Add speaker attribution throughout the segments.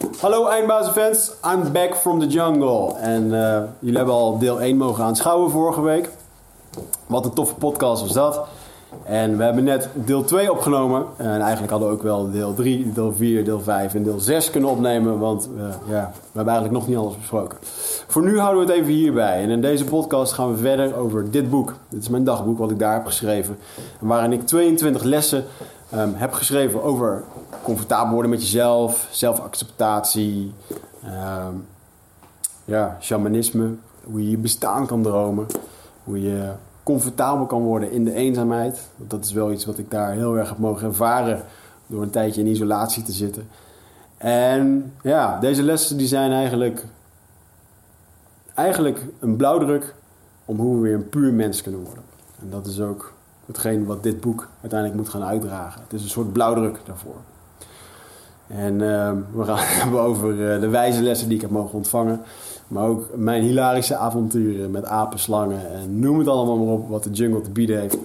Speaker 1: Hallo Eindbazenfans, I'm back from the jungle. En uh, jullie hebben al deel 1 mogen aanschouwen vorige week. Wat een toffe podcast was dat. En we hebben net deel 2 opgenomen. En eigenlijk hadden we ook wel deel 3, deel 4, deel 5 en deel 6 kunnen opnemen. Want uh, ja, we hebben eigenlijk nog niet alles besproken. Voor nu houden we het even hierbij. En in deze podcast gaan we verder over dit boek. Dit is mijn dagboek wat ik daar heb geschreven. Waarin ik 22 lessen um, heb geschreven over comfortabel worden met jezelf, zelfacceptatie, um, ja, shamanisme, hoe je je bestaan kan dromen, hoe je comfortabel kan worden in de eenzaamheid. Dat is wel iets wat ik daar heel erg heb mogen ervaren door een tijdje in isolatie te zitten. En ja, deze lessen die zijn eigenlijk, eigenlijk een blauwdruk om hoe we weer een puur mens kunnen worden. En dat is ook hetgeen wat dit boek uiteindelijk moet gaan uitdragen. Het is een soort blauwdruk daarvoor. En uh, we gaan het hebben over uh, de wijze lessen die ik heb mogen ontvangen. Maar ook mijn hilarische avonturen met apenslangen. En noem het allemaal maar op wat de jungle te bieden heeft.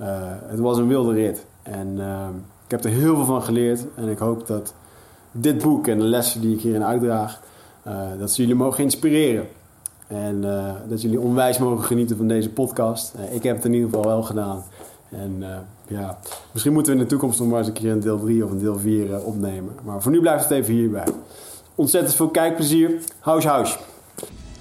Speaker 1: Uh, het was een wilde rit. En ehm, ik heb er heel veel van geleerd. En ik hoop dat dit boek en de lessen die ik hierin uitdraag... Eh, dat ze jullie mogen inspireren. En dat jullie onwijs mogen genieten van deze podcast. ik heb het in ieder geval wel gedaan. En ja, misschien moeten we in de toekomst nog maar eens een keer een deel 3 of een deel 4 uh, opnemen. Maar voor nu blijft het even hierbij. Ontzettend veel kijkplezier. House house.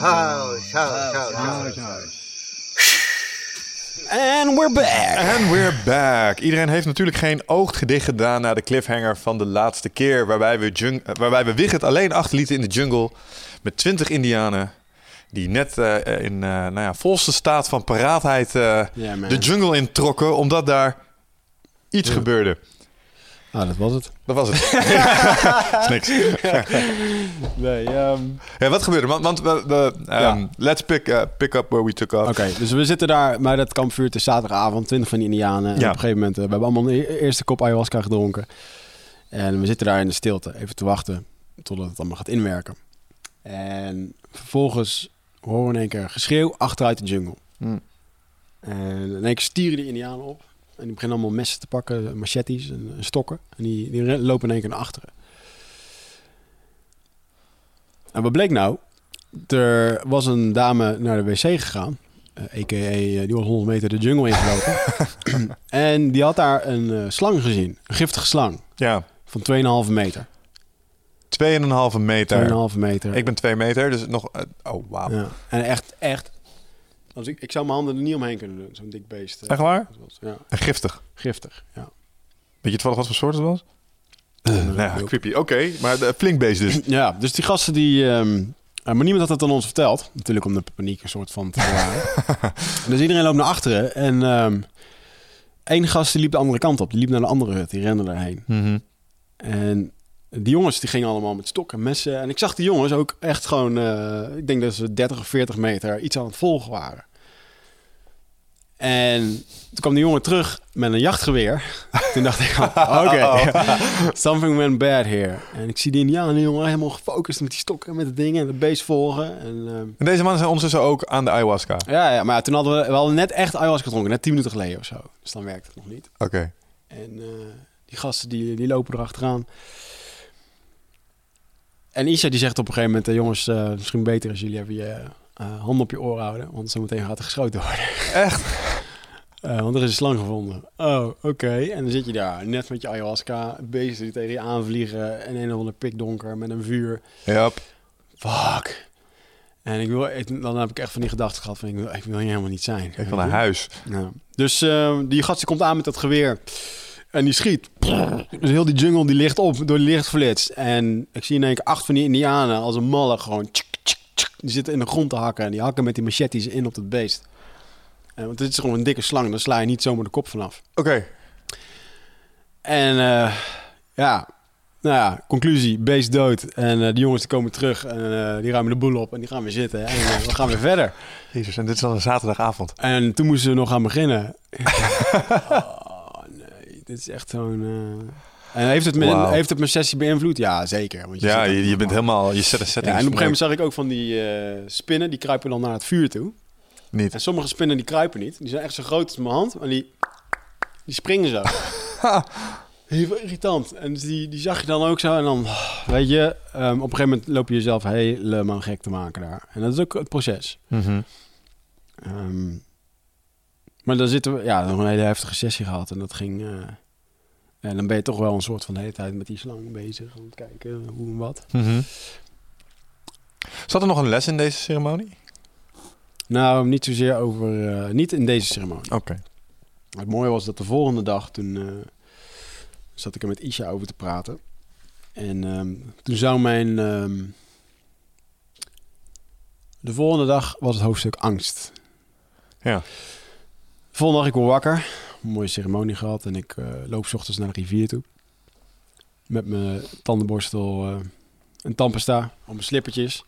Speaker 2: House, house, house, house.
Speaker 1: And we're back.
Speaker 3: And we're back. Iedereen heeft natuurlijk geen ooggedicht gedaan na de cliffhanger van de laatste keer. Waarbij we, jung waarbij we Wigget alleen achterlieten in de jungle. Met 20 Indianen. Die net uh, in uh, nou ja, volste staat van paraatheid uh, yeah, de jungle introkken. Omdat daar iets
Speaker 1: ja.
Speaker 3: gebeurde.
Speaker 1: Ah, dat was het.
Speaker 3: Dat was het. is niks.
Speaker 1: nee, um...
Speaker 3: ja, wat gebeurde? Want, want we, we um, ja. let's pick, uh, pick up where we took off.
Speaker 1: Oké, okay, dus we zitten daar bij dat kampvuur. Het is zaterdagavond, 20 van die Indianen. En ja. op een gegeven moment, uh, we hebben allemaal een eerste kop ayahuasca gedronken. En we zitten daar in de stilte, even te wachten totdat het allemaal gaat inwerken. En vervolgens horen we in één keer geschreeuw achteruit de jungle. Hmm. En in één keer stieren die Indianen op. En die beginnen allemaal messen te pakken, machetes en, en stokken. En die, die lopen in één keer naar achteren. En wat bleek nou? Er was een dame naar de wc gegaan. Uh, a.k.a. die was 100 meter de jungle ingelopen. en die had daar een uh, slang gezien. Een giftige slang.
Speaker 3: Ja.
Speaker 1: Van 2,5 meter.
Speaker 3: 2,5 meter.
Speaker 1: 2,5 meter.
Speaker 3: Ik ben 2 meter, dus nog... Uh, oh, wauw.
Speaker 1: Ja. En echt, echt als ik, ik zou mijn handen er niet omheen kunnen doen, zo'n dik beest.
Speaker 3: Echt waar?
Speaker 1: Ja.
Speaker 3: En giftig?
Speaker 1: Giftig, ja.
Speaker 3: Weet je toevallig wat voor soort het was? Uh, nou ja, creepy. Oké, okay, maar de, flink beest dus.
Speaker 1: ja, dus die gasten die... Um, maar niemand had het aan ons verteld. Natuurlijk om de paniek een soort van te bewaren. dus iedereen loopt naar achteren. En um, één gast die liep de andere kant op. Die liep naar de andere hut. Die rende daarheen.
Speaker 3: Mm -hmm.
Speaker 1: En die jongens die gingen allemaal met stokken, messen. En ik zag die jongens ook echt gewoon... Uh, ik denk dat ze 30 of 40 meter iets aan het volgen waren. En toen kwam die jongen terug met een jachtgeweer. toen dacht ik, oké, okay, something went bad here. En ik zie die indianen jongen helemaal gefocust met die stokken, met de dingen en de beest volgen. En, uh,
Speaker 3: en deze mannen zijn ondertussen ook aan de ayahuasca?
Speaker 1: Ja, ja maar toen hadden we, we hadden net echt ayahuasca gedronken, net 10 minuten geleden of zo. Dus dan werkt het nog niet.
Speaker 3: Oké. Okay.
Speaker 1: En uh, die gasten die, die lopen erachteraan. En Isha die zegt op een gegeven moment, jongens, uh, misschien beter als jullie even je uh, hand op je oor houden, want zo meteen gaat er geschoten worden.
Speaker 3: Echt?
Speaker 1: Uh, want er is een slang gevonden. Oh, oké. Okay. En dan zit je daar, net met je ayahuasca, beesten die tegen je aanvliegen en een of ander pikdonker met een vuur.
Speaker 3: Yep.
Speaker 1: Fuck. En ik wil, ik- dan heb ik echt van die gedachten gehad van ik wil, ik wil hier helemaal niet zijn.
Speaker 3: Ik wil naar huis.
Speaker 1: Ja. Dus eh, die gast die komt aan met dat geweer. En die schiet. Dus heel die jungle die ligt op door die lichtflits. En ik zie in één keer acht van die indianen als een malle gewoon... tsk, tsk, tsk. die zitten in de grond te hakken. En die hakken met die machetes in op het beest. En, want dit is gewoon een dikke slang. Daar sla je niet zomaar de kop vanaf.
Speaker 3: Oké.
Speaker 1: En eh, ja, nou ja, conclusie, beest dood. En eh, die jongens die komen terug en eh, die ruimen de boel op en die gaan weer zitten. En we gaan weer verder.
Speaker 3: Jezus, en dit is dan een zaterdagavond.
Speaker 1: En toen moesten we nog gaan beginnen. oh dit is echt zo'n... eh, En heeft het, mijn, heeft het mijn sessie beïnvloed? Ja, zeker. Want
Speaker 3: Ja, je,
Speaker 1: ook-
Speaker 3: je bent helemaal... Je zet een
Speaker 1: Ja,
Speaker 3: setting.
Speaker 1: en op een gegeven moment zag ik ook van die eh, spinnen, die kruipen dan naar het vuur toe.
Speaker 3: Niet.
Speaker 1: En sommige spinnen die kruipen niet. Die zijn echt zo groot als mijn hand, maar die, die springen zo. Heel irritant. En dus die, die zag je dan ook zo. En dan, weet je, ehm, op een gegeven moment loop je jezelf helemaal gek te maken daar. En dat is ook het proces.
Speaker 3: Mhm.
Speaker 1: Ehm, maar dan zitten we, ja, nog een hele heftige sessie gehad. En dat ging, eh, en dan ben je toch wel een soort van de hele tijd met die slang bezig. Om te kijken hoe en wat.
Speaker 3: Mhm. Zat er nog een les in deze ceremonie?
Speaker 1: Nou, niet zozeer over, eh, niet in deze ceremonie.
Speaker 3: Oké.
Speaker 1: Het mooie was dat de volgende dag, toen eh, zat ik er met Isha over te praten. En ehm, toen zou mijn... ehm, de volgende dag was het hoofdstuk angst.
Speaker 3: Ja.
Speaker 1: De volgende dag ik word wakker. Een mooie ceremonie gehad. En ik eh, loop 's ochtends naar de rivier toe. Met mijn tandenborstel eh en tandpasta op mijn slippertjes.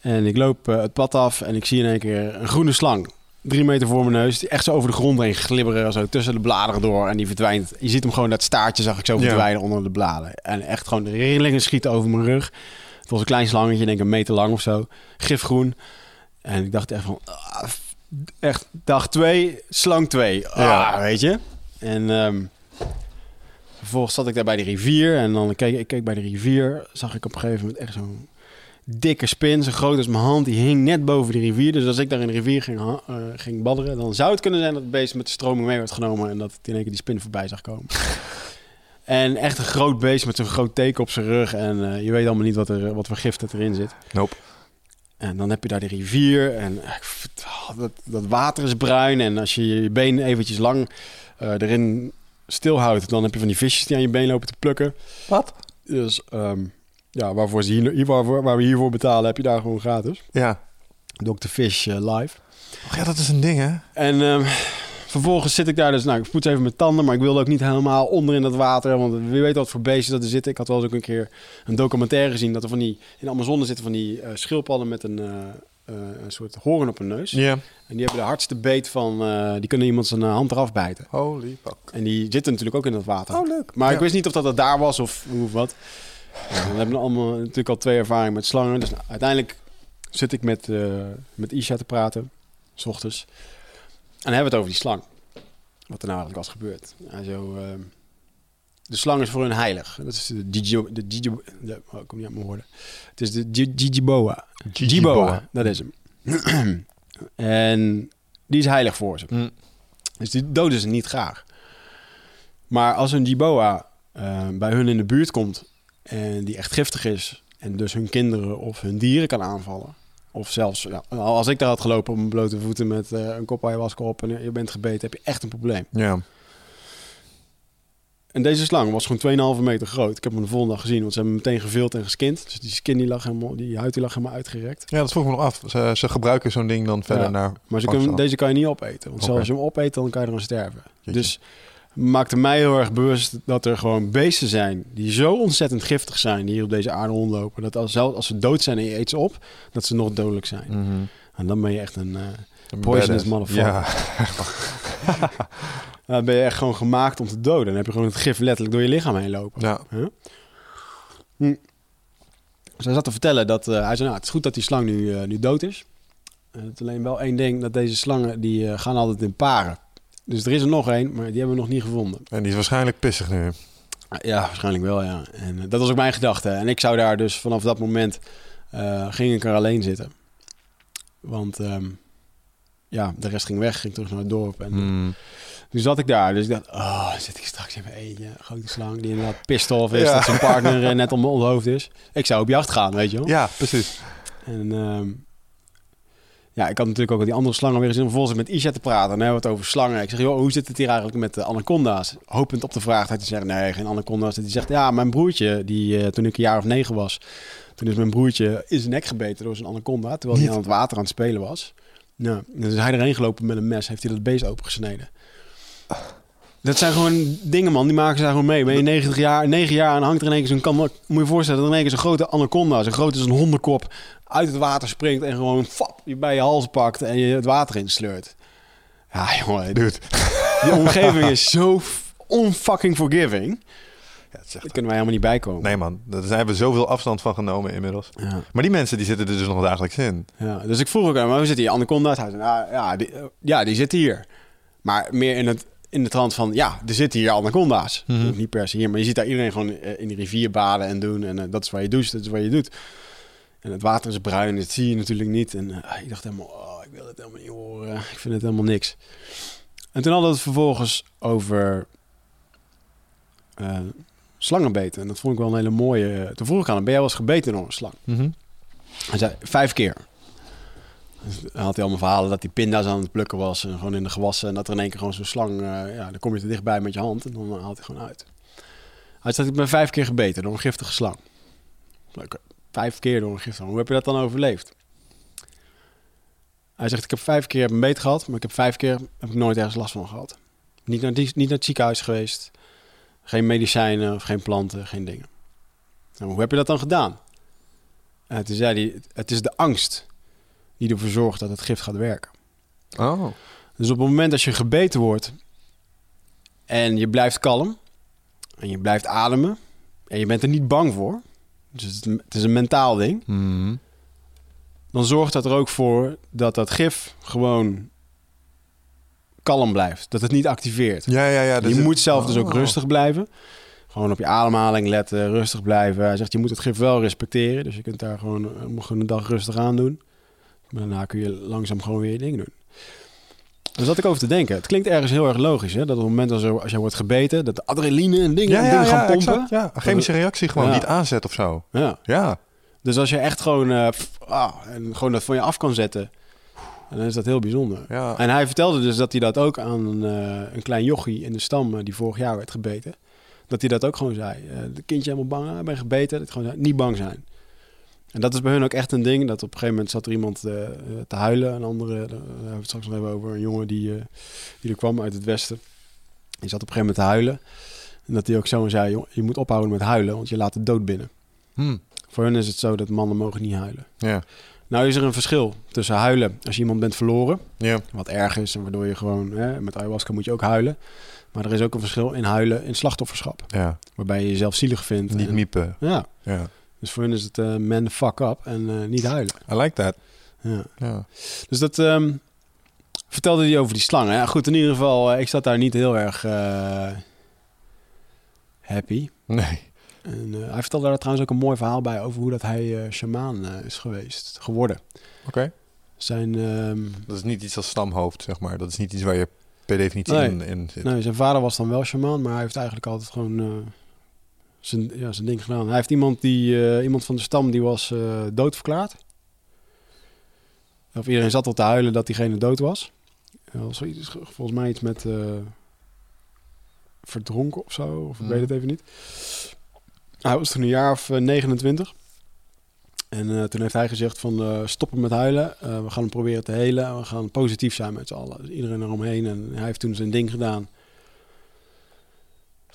Speaker 1: En ik loop eh, het pad af en ik zie in één keer een groene slang. Drie meter voor mijn neus. Die echt zo over de grond heen glibberen. Zo tussen de bladeren door. En die verdwijnt. Je ziet hem gewoon, dat staartje zag ik zo
Speaker 3: Ja.
Speaker 1: verdwijnen onder de bladeren. En echt gewoon de rillingen schieten over mijn rug. Het was een klein slangetje, denk ik een meter lang of zo. Gifgroen. En ik dacht echt van... ah, echt dag twee, slang twee. Ah,
Speaker 3: Ja.
Speaker 1: weet je. En ehm, vervolgens zat ik daar bij de rivier. En dan keek ik keek bij de rivier. Zag ik op een gegeven moment echt zo'n dikke spin. Zo groot als mijn hand. Die hing net boven de rivier. Dus als ik daar in de rivier ging, eh, ging badderen... dan zou het kunnen zijn dat het beest met de stroming mee werd genomen... en dat het in één keer die spin voorbij zag komen. En echt een groot beest met zo'n groot teken op zijn rug. En eh, je weet allemaal niet wat, er, wat voor het erin zit.
Speaker 3: Nope.
Speaker 1: En dan heb je daar de rivier. En eh, dat, dat water is bruin. En als je je been eventjes lang eh, erin stilhoudt... dan heb je van die visjes die aan je been lopen te plukken.
Speaker 3: Wat?
Speaker 1: Dus ehm, ja, waarvoor ze hier, waarvoor, waar we hiervoor betalen... heb je daar gewoon gratis.
Speaker 3: Ja.
Speaker 1: Dr. Fish eh, live.
Speaker 3: Och ja, dat is een ding, hè?
Speaker 1: En ehm, vervolgens zit ik daar dus, nou, ik poets even mijn tanden, maar ik wilde ook niet helemaal onder in dat water, want wie weet wat voor beestjes dat er zitten. Ik had wel eens ook een keer een documentaire gezien dat er van die, in de Amazone zitten van die eh, schildpadden met een, eh, eh, een soort hoorn op hun neus.
Speaker 3: Ja.
Speaker 1: En die hebben de hardste beet van, die kunnen iemand zijn hand eraf bijten.
Speaker 3: Holy fuck.
Speaker 1: En die zitten natuurlijk ook in dat water.
Speaker 3: Oh, leuk.
Speaker 1: Maar ik wist niet of dat, dat daar was of hoe of wat. Ja, dan hebben we allemaal natuurlijk al twee ervaringen met slangen. Dus nou, uiteindelijk zit ik met, eh, met Isha te praten, s ochtends. En dan hebben we het over die slang. Wat er nou eigenlijk was gebeurd. En zo, ehm, de slang is voor hun heilig. Dat is de Gigi... De Gigi de, oh, kom niet uit mijn woorden. Het is de Gigiboa. Gigiboa, dat is hem. en die is heilig voor ze.
Speaker 3: Mm.
Speaker 1: Dus die doden ze niet graag. Maar als een Giboa eh, bij hun in de buurt komt en die echt giftig is en dus hun kinderen of hun dieren kan aanvallen, of zelfs ja, als ik daar had gelopen op mijn blote voeten met eh, een kop ayahuasca op en je bent gebeten, heb je echt een probleem.
Speaker 3: Ja.
Speaker 1: En deze slang was gewoon 2,5 meter groot. Ik heb hem de volgende dag gezien, want ze hebben hem meteen gevild en geskind. Dus die skin die lag helemaal, die huid die lag helemaal uitgerekt.
Speaker 3: ja, dat vroeg me nog af. Ze, ze gebruiken zo'n ding dan verder
Speaker 1: Ja,
Speaker 3: naar...
Speaker 1: Maar ze kunnen, deze kan je niet opeten. Want
Speaker 3: Oké.
Speaker 1: als je hem opeet, dan kan je eraan sterven.
Speaker 3: Jeetje.
Speaker 1: Dus maakte mij heel erg bewust dat er gewoon beesten zijn die zo ontzettend giftig zijn, die hier op deze aarde rondlopen, dat als, zelfs als ze dood zijn en je eet ze op, dat ze nog dodelijk zijn.
Speaker 3: Mhm.
Speaker 1: En dan ben je echt een...
Speaker 3: Een
Speaker 1: Poisonous motherfucker.
Speaker 3: Ja.
Speaker 1: dan ben je echt gewoon gemaakt om te doden. Dan heb je gewoon het gif letterlijk door je lichaam heen lopen.
Speaker 3: ja.
Speaker 1: Huh? Hm. Dus hij zat te vertellen dat... eh, hij zei, nou, het is goed dat die slang nu, eh, nu dood is. Het is alleen wel één ding, dat deze slangen, die gaan altijd in paren. Dus er is er nog één, maar die hebben we nog niet gevonden.
Speaker 3: En die is waarschijnlijk pissig nu.
Speaker 1: Ja, waarschijnlijk wel, ja. En eh, dat was ook mijn gedachte. En ik zou daar dus vanaf dat moment... eh, ging ik er alleen zitten. Want... ehm, ja, de rest ging weg, ging terug naar het dorp. En
Speaker 3: Mm.
Speaker 1: toen zat ik daar. Dus ik dacht, oh, zit ik straks in mijn eentje. Een grote slang die inderdaad pissed off is
Speaker 3: Ja.
Speaker 1: dat zijn partner net om mijn hoofd is. Ik zou op jacht gaan, weet je wel.
Speaker 3: Ja, precies.
Speaker 1: En, ehm, ja, ik had natuurlijk ook al die andere slangen weer gezien. om Vervolgens met Isha te praten. En dan hebben we het over slangen. Ik zeg, joh, hoe zit het hier eigenlijk met de anaconda's? Hopend op de vraag dat hij zegt, nee, geen anaconda's. Dat hij zegt, ja, mijn broertje, die, eh, toen ik een jaar of negen was... toen is mijn broertje in zijn nek gebeten door zijn anaconda... terwijl hij aan het water aan het spelen was. Nou, dus hij erheen gelopen met een mes. Heeft hij dat beest opengesneden. Dat zijn gewoon dingen, man. Die maken ze gewoon mee. Ben je 90 jaar, 9 jaar en hangt er in één keer zo'n kan. Moet je je voorstellen dat er in één keer zo'n grote anaconda, zo groot als een hondenkop, uit het water springt en gewoon fap, je bij je hals pakt en je het water insleurt. Ja, jongen.
Speaker 3: Dude.
Speaker 1: Die omgeving is zo unfucking forgiving.
Speaker 3: Ja, echt...
Speaker 1: kunnen wij helemaal niet bij komen.
Speaker 3: Nee man, daar zijn we zoveel afstand van genomen inmiddels.
Speaker 1: Ja,
Speaker 3: Maar die mensen die zitten er dus nog dagelijks in.
Speaker 1: ja. Dus ik vroeg ook aan hem, hoe zit die zei, nou, ja, die, eh, ja, die zitten hier. Maar meer in, het, in de trant van, ja, er zitten hier anaconda's.
Speaker 3: Mhm.
Speaker 1: Niet per se hier, maar je ziet daar iedereen gewoon eh, in de rivier baden en doen. En eh, dat is waar je doucht, dat is waar je doet. En het water is bruin, dat zie je natuurlijk niet. En eh, ik dacht helemaal, oh, ik wil het helemaal niet horen. Ik vind het helemaal niks. En toen hadden we het vervolgens over eh, slangenbeten. En dat vond ik wel een hele mooie... Toen vroeg ik aan hem, ben jij wel eens gebeten door een slang? Hij zei, vijf keer. Dus dan had hij allemaal verhalen dat hij pinda's aan het plukken was. En gewoon in de gewassen. En dat er in één keer gewoon zo'n slang... eh, ja, dan kom je te dichtbij met je hand. En dan haalt hij gewoon uit. Hij zei, ik ben vijf keer gebeten door een giftige slang. Oké, Vijf keer door een giftige slang. Hoe heb je dat dan overleefd? Hij zegt, ik heb vijf keer een beet gehad. Maar ik heb vijf keer heb ik nooit ergens last van gehad. Niet naar, niet naar het ziekenhuis geweest. Geen medicijnen of geen planten, geen dingen. Nou, hoe heb je dat dan gedaan? En toen zei hij, het is de angst die ervoor zorgt dat het gift gaat werken.
Speaker 3: Oh.
Speaker 1: Dus op het moment dat je gebeten wordt en je blijft kalm en je blijft ademen en je bent er niet bang voor, dus het, is een mentaal ding,
Speaker 3: Mhm.
Speaker 1: dan zorgt dat er ook voor dat dat gif gewoon kalm blijft. Dat het niet activeert.
Speaker 3: Ja, ja, ja. dus
Speaker 1: je moet zelf dus ook
Speaker 3: Oh.
Speaker 1: rustig blijven. Gewoon op je ademhaling letten, rustig blijven. Hij zegt, je moet het gif wel respecteren. Dus je kunt daar gewoon, eh, gewoon een dag rustig aan doen. Maar daarna kun je langzaam gewoon weer je ding doen. Daar zat ik over te denken. Het klinkt ergens heel erg logisch, hè? Dat op het moment als, er, als je wordt gebeten, dat de adrenaline en dingen,
Speaker 3: Ja, ja,
Speaker 1: dingen gaan pompen.
Speaker 3: exact, ja. Chemische reactie gewoon niet aanzet of zo.
Speaker 1: Ja.
Speaker 3: Ja.
Speaker 1: Dus als je echt gewoon, eh, pff, ah, en gewoon dat van je af kan zetten, dan is dat heel bijzonder.
Speaker 3: Ja.
Speaker 1: En hij vertelde dus dat hij dat ook aan een, eh, een klein jochie in de stam eh, die vorig jaar werd gebeten. Dat hij dat ook gewoon zei. De kindje helemaal bang, ah, ik ben gebeten. Dat gewoon zei, niet bang zijn. En dat is bij hun ook echt een ding. Dat op een gegeven moment zat er iemand eh, eh, te huilen. Een andere, daar hebben we het straks nog even over. Een jongen die, eh, die er kwam uit het westen. Die zat op een gegeven moment te huilen. En dat hij ook zo zei, "Joh, je moet ophouden met huilen, want je laat de dood binnen.
Speaker 3: Hm.
Speaker 1: Voor hun is het zo dat mannen mogen niet huilen.
Speaker 3: Ja.
Speaker 1: Nou is er een verschil tussen huilen als je iemand bent verloren
Speaker 3: Ja.
Speaker 1: wat erg is en waardoor je gewoon hè, met ayahuasca moet je ook huilen. Maar er is ook een verschil in huilen in slachtofferschap,
Speaker 3: Ja.
Speaker 1: waarbij je jezelf zielig vindt.
Speaker 3: Niet
Speaker 1: en-
Speaker 3: miepen.
Speaker 1: Ja,
Speaker 3: Ja.
Speaker 1: Dus voor hen is het eh man the fuck up en eh, niet huilen.
Speaker 3: I like that.
Speaker 1: Ja.
Speaker 3: Ja.
Speaker 1: Dus dat ehm, vertelde hij over die slangen. Ja, goed, in ieder geval, eh, ik zat daar niet heel erg eh, happy.
Speaker 3: Nee.
Speaker 1: En, hij vertelde daar trouwens ook een mooi verhaal bij over hoe dat hij eh shamaan is geweest, geworden.
Speaker 3: Oké.
Speaker 1: Zijn, ehm,
Speaker 3: Dat is niet iets als stamhoofd, zeg maar. Dat is niet iets waar je per definitie
Speaker 1: Nee.
Speaker 3: in, in zit.
Speaker 1: Nee, zijn vader was dan wel shamaan, maar hij heeft eigenlijk altijd gewoon zijn, ja, zijn ding gedaan. Hij heeft iemand, die, eh, iemand van de stam die was eh, doodverklaard. Of iedereen zat al te huilen dat diegene dood was. Was volgens mij iets met eh, verdronken of zo, of ik
Speaker 3: Mm.
Speaker 1: weet het even niet. Hij was toen een jaar of eh, 29. En toen heeft hij gezegd van stoppen met huilen. We gaan hem proberen te helen. en We gaan positief zijn met z'n allen. Dus iedereen eromheen. En hij heeft toen zijn ding gedaan.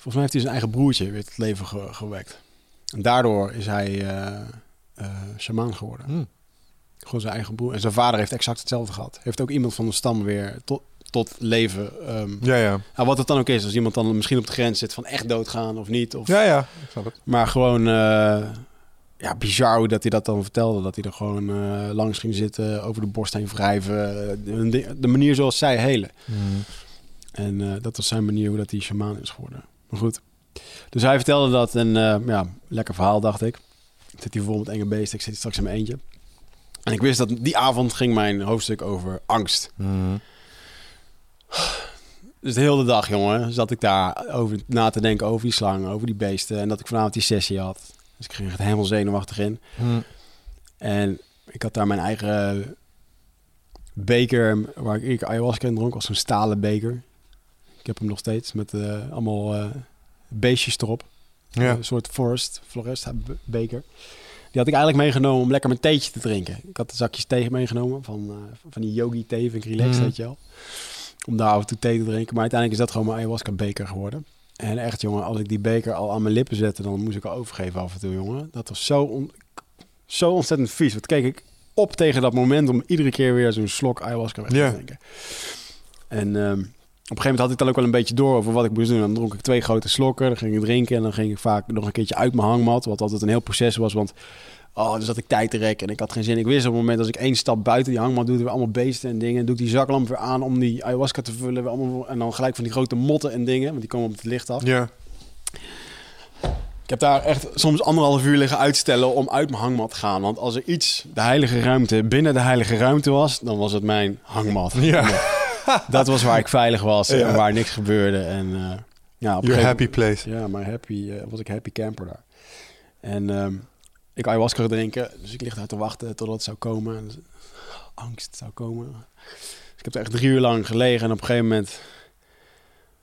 Speaker 1: Volgens mij heeft hij zijn eigen broertje weer tot leven ge- gewekt. En daardoor is hij eh shamaan geworden.
Speaker 3: Hm.
Speaker 1: Gewoon zijn eigen broer. En zijn vader heeft exact hetzelfde gehad. Heeft ook iemand van de stam weer tot, tot leven. ehm,
Speaker 3: Ja, ja.
Speaker 1: nou, wat het dan ook is. Als iemand dan misschien op de grens zit van echt doodgaan of niet. Of,
Speaker 3: Ja, ja. Ik snap het.
Speaker 1: Maar gewoon, eh, ja, bizar hoe dat hij dat dan vertelde. Dat hij er gewoon langs ging zitten, over de borst heen wrijven. ding- de manier zoals zij helen. En eh, dat was zijn manier hoe dat hij shamaan is geworden. Maar goed. Dus hij vertelde dat en eh, ja, lekker verhaal dacht ik. Ik zit hier vol met enge beesten, ik zit hier straks in mijn eentje. En ik wist dat die avond ging mijn hoofdstuk over angst.
Speaker 3: Mhm.
Speaker 1: Dus de hele dag, jongen, zat ik daar over na te denken over die slangen, over die beesten. En dat ik vanavond die sessie had. Dus ik ging er helemaal zenuwachtig in.
Speaker 3: Hm.
Speaker 1: En ik had daar mijn eigen beker waar ik ayahuasca in dronk was zo'n stalen beker. Ik heb hem nog steeds met eh, allemaal eh, beestjes erop.
Speaker 3: Ja.
Speaker 1: Een soort forest, floresta be- beker. Die had ik eigenlijk meegenomen om lekker mijn theetje te drinken. Ik had de zakjes thee meegenomen van, eh, van die yogi thee, vind ik relaxed,
Speaker 3: Mhm.
Speaker 1: weet je wel. Om daar af en toe thee te drinken. Maar uiteindelijk is dat gewoon mijn ayahuasca beker geworden. En echt, jongen, als ik die beker al aan mijn lippen zette, dan moest ik al overgeven af en toe, jongen. Dat was zo, on- zo ontzettend vies. Wat keek ik op tegen dat moment om iedere keer weer zo'n slok ayahuasca weg te
Speaker 3: Ja.
Speaker 1: drinken. En ehm, op een gegeven moment had ik dan ook wel een beetje door over wat ik moest doen. Dan dronk ik twee grote slokken, dan ging ik drinken en dan ging ik vaak nog een keertje uit mijn hangmat. Wat altijd een heel proces was, want oh, dan zat ik tijd te rekken en ik had geen zin. Ik wist op het moment als ik één stap buiten die hangmat doe, er weer allemaal beesten en dingen. Doe ik die zaklamp weer aan om die ayahuasca te vullen. Weer allemaal, en dan gelijk van die grote motten en dingen, want die komen op het licht af.
Speaker 3: Ja.
Speaker 1: Ik heb daar echt soms anderhalf uur liggen uitstellen om uit mijn hangmat te gaan. Want als er iets, de heilige ruimte, binnen de heilige ruimte was, dan was het mijn hangmat.
Speaker 3: Ja.
Speaker 1: Dat was waar ik veilig was
Speaker 3: Ja.
Speaker 1: en waar niks gebeurde. En eh, ja,
Speaker 3: Your happy place.
Speaker 1: Ja, maar happy, eh, was ik happy camper daar. En ehm, ik ayahuasca gaan drinken, dus ik lig daar te wachten totdat het zou komen. En, angst zou komen. Dus ik heb er echt drie uur lang gelegen en op een gegeven moment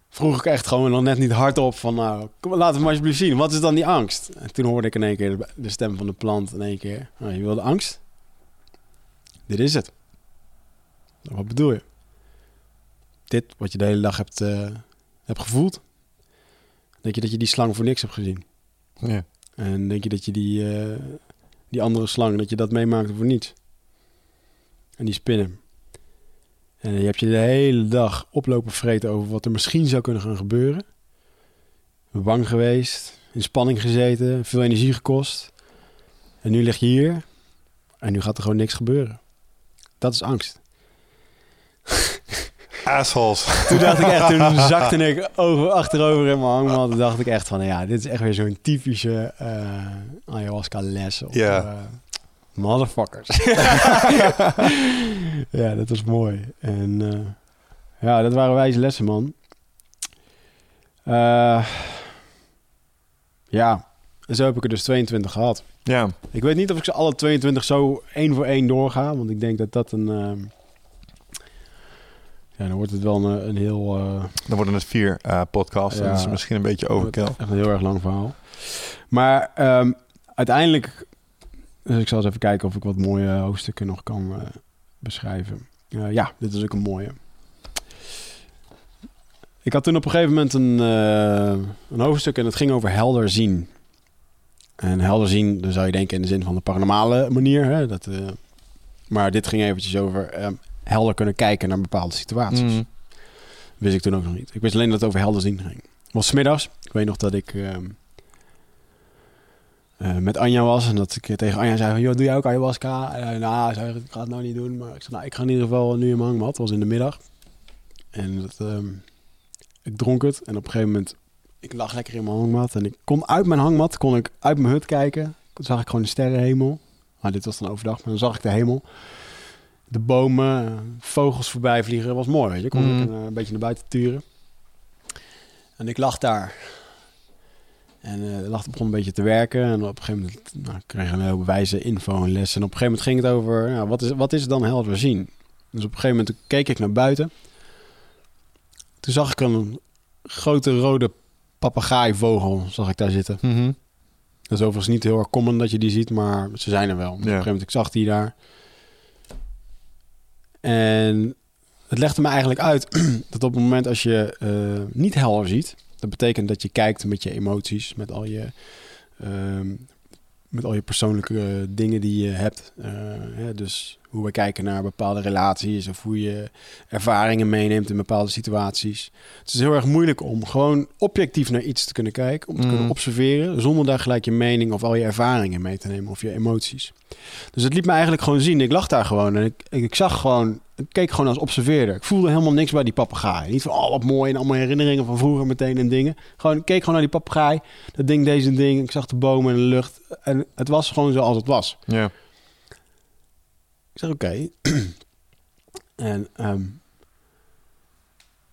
Speaker 1: vroeg ik echt gewoon nog net niet hardop van nou, kom, laat het maar alsjeblieft zien. Wat is dan die angst? En toen hoorde ik in één keer de, de stem van de plant in één keer. Nou, je wilde angst? Dit is het. Wat bedoel je? Dit wat je de hele dag hebt, eh, hebt gevoeld? Denk je dat je die slang voor niks hebt gezien?
Speaker 3: Ja.
Speaker 1: En denk je dat je die, eh, die andere slang, dat je dat meemaakte voor niets? En die spinnen. En je hebt je de hele dag oplopen vreten over wat er misschien zou kunnen gaan gebeuren. Bang geweest, in spanning gezeten, veel energie gekost. En nu lig je hier en nu gaat er gewoon niks gebeuren. Dat is angst.
Speaker 3: Assholes.
Speaker 1: Toen dacht ik echt, toen zakte ik over, achterover in mijn hangmat. Toen dacht ik echt van, ja, dit is echt weer zo'n typische eh ayahuasca les.
Speaker 3: Ja.
Speaker 1: eh, motherfuckers. ja, dat was mooi. En eh, ja, dat waren wijze lessen, man. Eh, ja, en zo heb ik er dus 22 gehad.
Speaker 3: Ja.
Speaker 1: Ik weet niet of ik ze alle 22 zo één voor één doorga. Want ik denk dat dat een... ja, dan wordt het wel een, een heel... eh,
Speaker 3: Dan worden het vier eh podcasts.
Speaker 1: Ja.
Speaker 3: Dat is misschien een beetje overkill.
Speaker 1: Echt een heel erg lang verhaal. Maar ehm, uiteindelijk... Dus ik zal eens even kijken of ik wat mooie hoofdstukken nog kan eh, beschrijven. Eh, ja, dit is ook een mooie. Ik had toen op een gegeven moment een, eh, een hoofdstuk en het ging over helder zien. En helder zien, dan zou je denken in de zin van de paranormale manier. Hè? Dat, eh, maar dit ging eventjes over ehm, helder kunnen kijken naar bepaalde situaties.
Speaker 3: Mm.
Speaker 1: Wist ik toen ook nog niet. Ik wist alleen dat het over helder zien ging. Het was middags. Ik weet nog dat ik ehm, eh, met Anja was. En dat ik tegen Anja zei van... Joh, doe jij ook ayahuasca? En, nou, zei, ik ga het nou niet doen. Maar ik zei, nou, ik ga in ieder geval nu in mijn hangmat. Het was in de middag. En dat, ehm, ik dronk het. En op een gegeven moment... Ik lag lekker in mijn hangmat. En ik kon uit mijn hangmat... kon ik uit mijn hut kijken. Toen zag ik gewoon de sterrenhemel. Maar dit was dan overdag. Maar dan zag ik de hemel. De bomen, eh, vogels voorbij vliegen. Dat was mooi, weet je. Kon
Speaker 3: Mm.
Speaker 1: ik eh, een beetje naar buiten turen. En ik lag daar. En eh, de lag begon een beetje te werken. En op een gegeven moment nou, ik kreeg ik een hele wijze info en les. En op een gegeven moment ging het over... Nou, wat, is, wat is dan helder zien? Dus op een gegeven moment keek ik naar buiten. Toen zag ik een grote rode papegaaivogel zag ik daar zitten.
Speaker 3: Mhm.
Speaker 1: Dat is overigens niet heel erg common dat je die ziet, maar ze zijn er wel. Op een gegeven moment, ik zag die daar. En het legde me eigenlijk uit dat op het moment als je eh, niet helder ziet, dat betekent dat je kijkt met je emoties, met al je, ehm, met al je persoonlijke eh, dingen die je hebt. Eh, hè, dus hoe we kijken naar bepaalde relaties of hoe je ervaringen meeneemt in bepaalde situaties. Het is heel erg moeilijk om gewoon objectief naar iets te kunnen kijken, om te
Speaker 3: Mm.
Speaker 1: kunnen observeren, zonder daar gelijk je mening of al je ervaringen mee te nemen of je emoties. Dus het liet me eigenlijk gewoon zien. Ik lag daar gewoon en ik, ik, ik zag gewoon, ik keek gewoon als observeerder. Ik voelde helemaal niks bij die papegaai. Niet van, oh wat mooi en allemaal herinneringen van vroeger meteen en dingen. Gewoon, ik keek gewoon naar die papegaai, dat ding, deze ding. Ik zag de bomen en de lucht en het was gewoon zoals het was.
Speaker 3: Ja.
Speaker 1: Ik zeg oké. en ehm,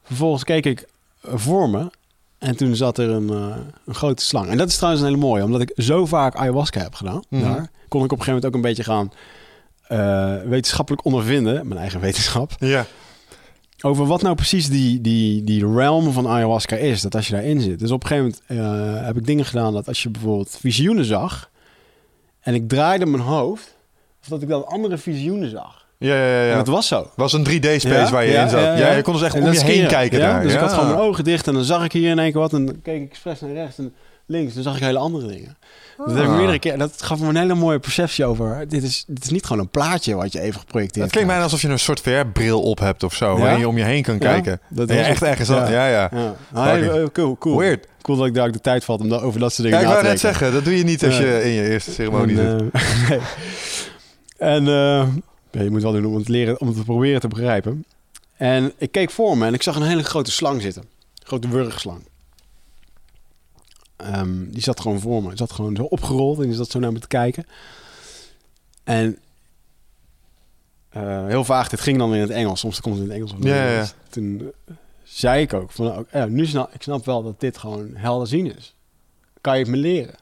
Speaker 1: vervolgens keek ik voor me. En toen zat er een, eh, een grote slang. En dat is trouwens een hele mooie. Omdat ik zo vaak ayahuasca heb gedaan.
Speaker 3: Mhm.
Speaker 1: Daar kon ik op een gegeven moment ook een beetje gaan eh, wetenschappelijk ondervinden, mijn eigen wetenschap,
Speaker 3: Ja.
Speaker 1: over wat nou precies die, die, die realm van ayahuasca is. Dat als je daarin zit. Dus op een gegeven moment eh, heb ik dingen gedaan dat als je bijvoorbeeld visioenen zag en ik draaide mijn hoofd, of dat ik dan andere visioenen zag.
Speaker 3: Ja, ja, ja.
Speaker 1: En dat was zo.
Speaker 3: was een 3D-space
Speaker 1: Ja,
Speaker 3: waar je
Speaker 1: ja,
Speaker 3: in zat.
Speaker 1: ja,
Speaker 3: je kon dus echt om je heen kijken
Speaker 1: ja,
Speaker 3: daar.
Speaker 1: Dus ik had gewoon mijn ogen dicht en dan zag ik hier in één keer wat. En dan keek ik expres naar rechts en links. Dan zag ik hele andere dingen. Dat heb ik
Speaker 3: Ah.
Speaker 1: meerdere keer. Dat gaf me een hele mooie perceptie over. Dit is, dit is niet gewoon een plaatje wat je even geprojecteerd
Speaker 3: Het klinkt bijna
Speaker 1: krijgt.
Speaker 3: alsof je een soort VR-bril op hebt of zo.
Speaker 1: Ja?
Speaker 3: Waarin je om je heen kan
Speaker 1: Ja,
Speaker 3: kijken.
Speaker 1: dat was
Speaker 3: echt ergens... Ja, ja. ja.
Speaker 1: Ja. Ah, eh, cool, cool.
Speaker 3: Weird.
Speaker 1: Cool dat ik daar ook de tijd valt om over dat soort dingen
Speaker 3: ik
Speaker 1: na
Speaker 3: wou
Speaker 1: te
Speaker 3: net
Speaker 1: denken.
Speaker 3: zeggen, dat doe je niet als je in je eerste ceremonie
Speaker 1: en,
Speaker 3: zit.
Speaker 1: eh, nee. En eh, ja, je moet wel doen om het, leren, om het te proberen te begrijpen. En ik keek voor me en ik zag een hele grote slang zitten. Een grote wurgslang. Ehm, die zat gewoon voor me. Die zat gewoon zo opgerold en die zat zo naar me te kijken. En eh, heel vaag, dit ging dan in het Engels. Soms komt het in het Engels. of
Speaker 3: Ja, ja, ja.
Speaker 1: Nederlands. Toen eh, zei ik ook, van, ja, nu snap ik snap wel dat dit gewoon helder zien is. Kan je het me leren?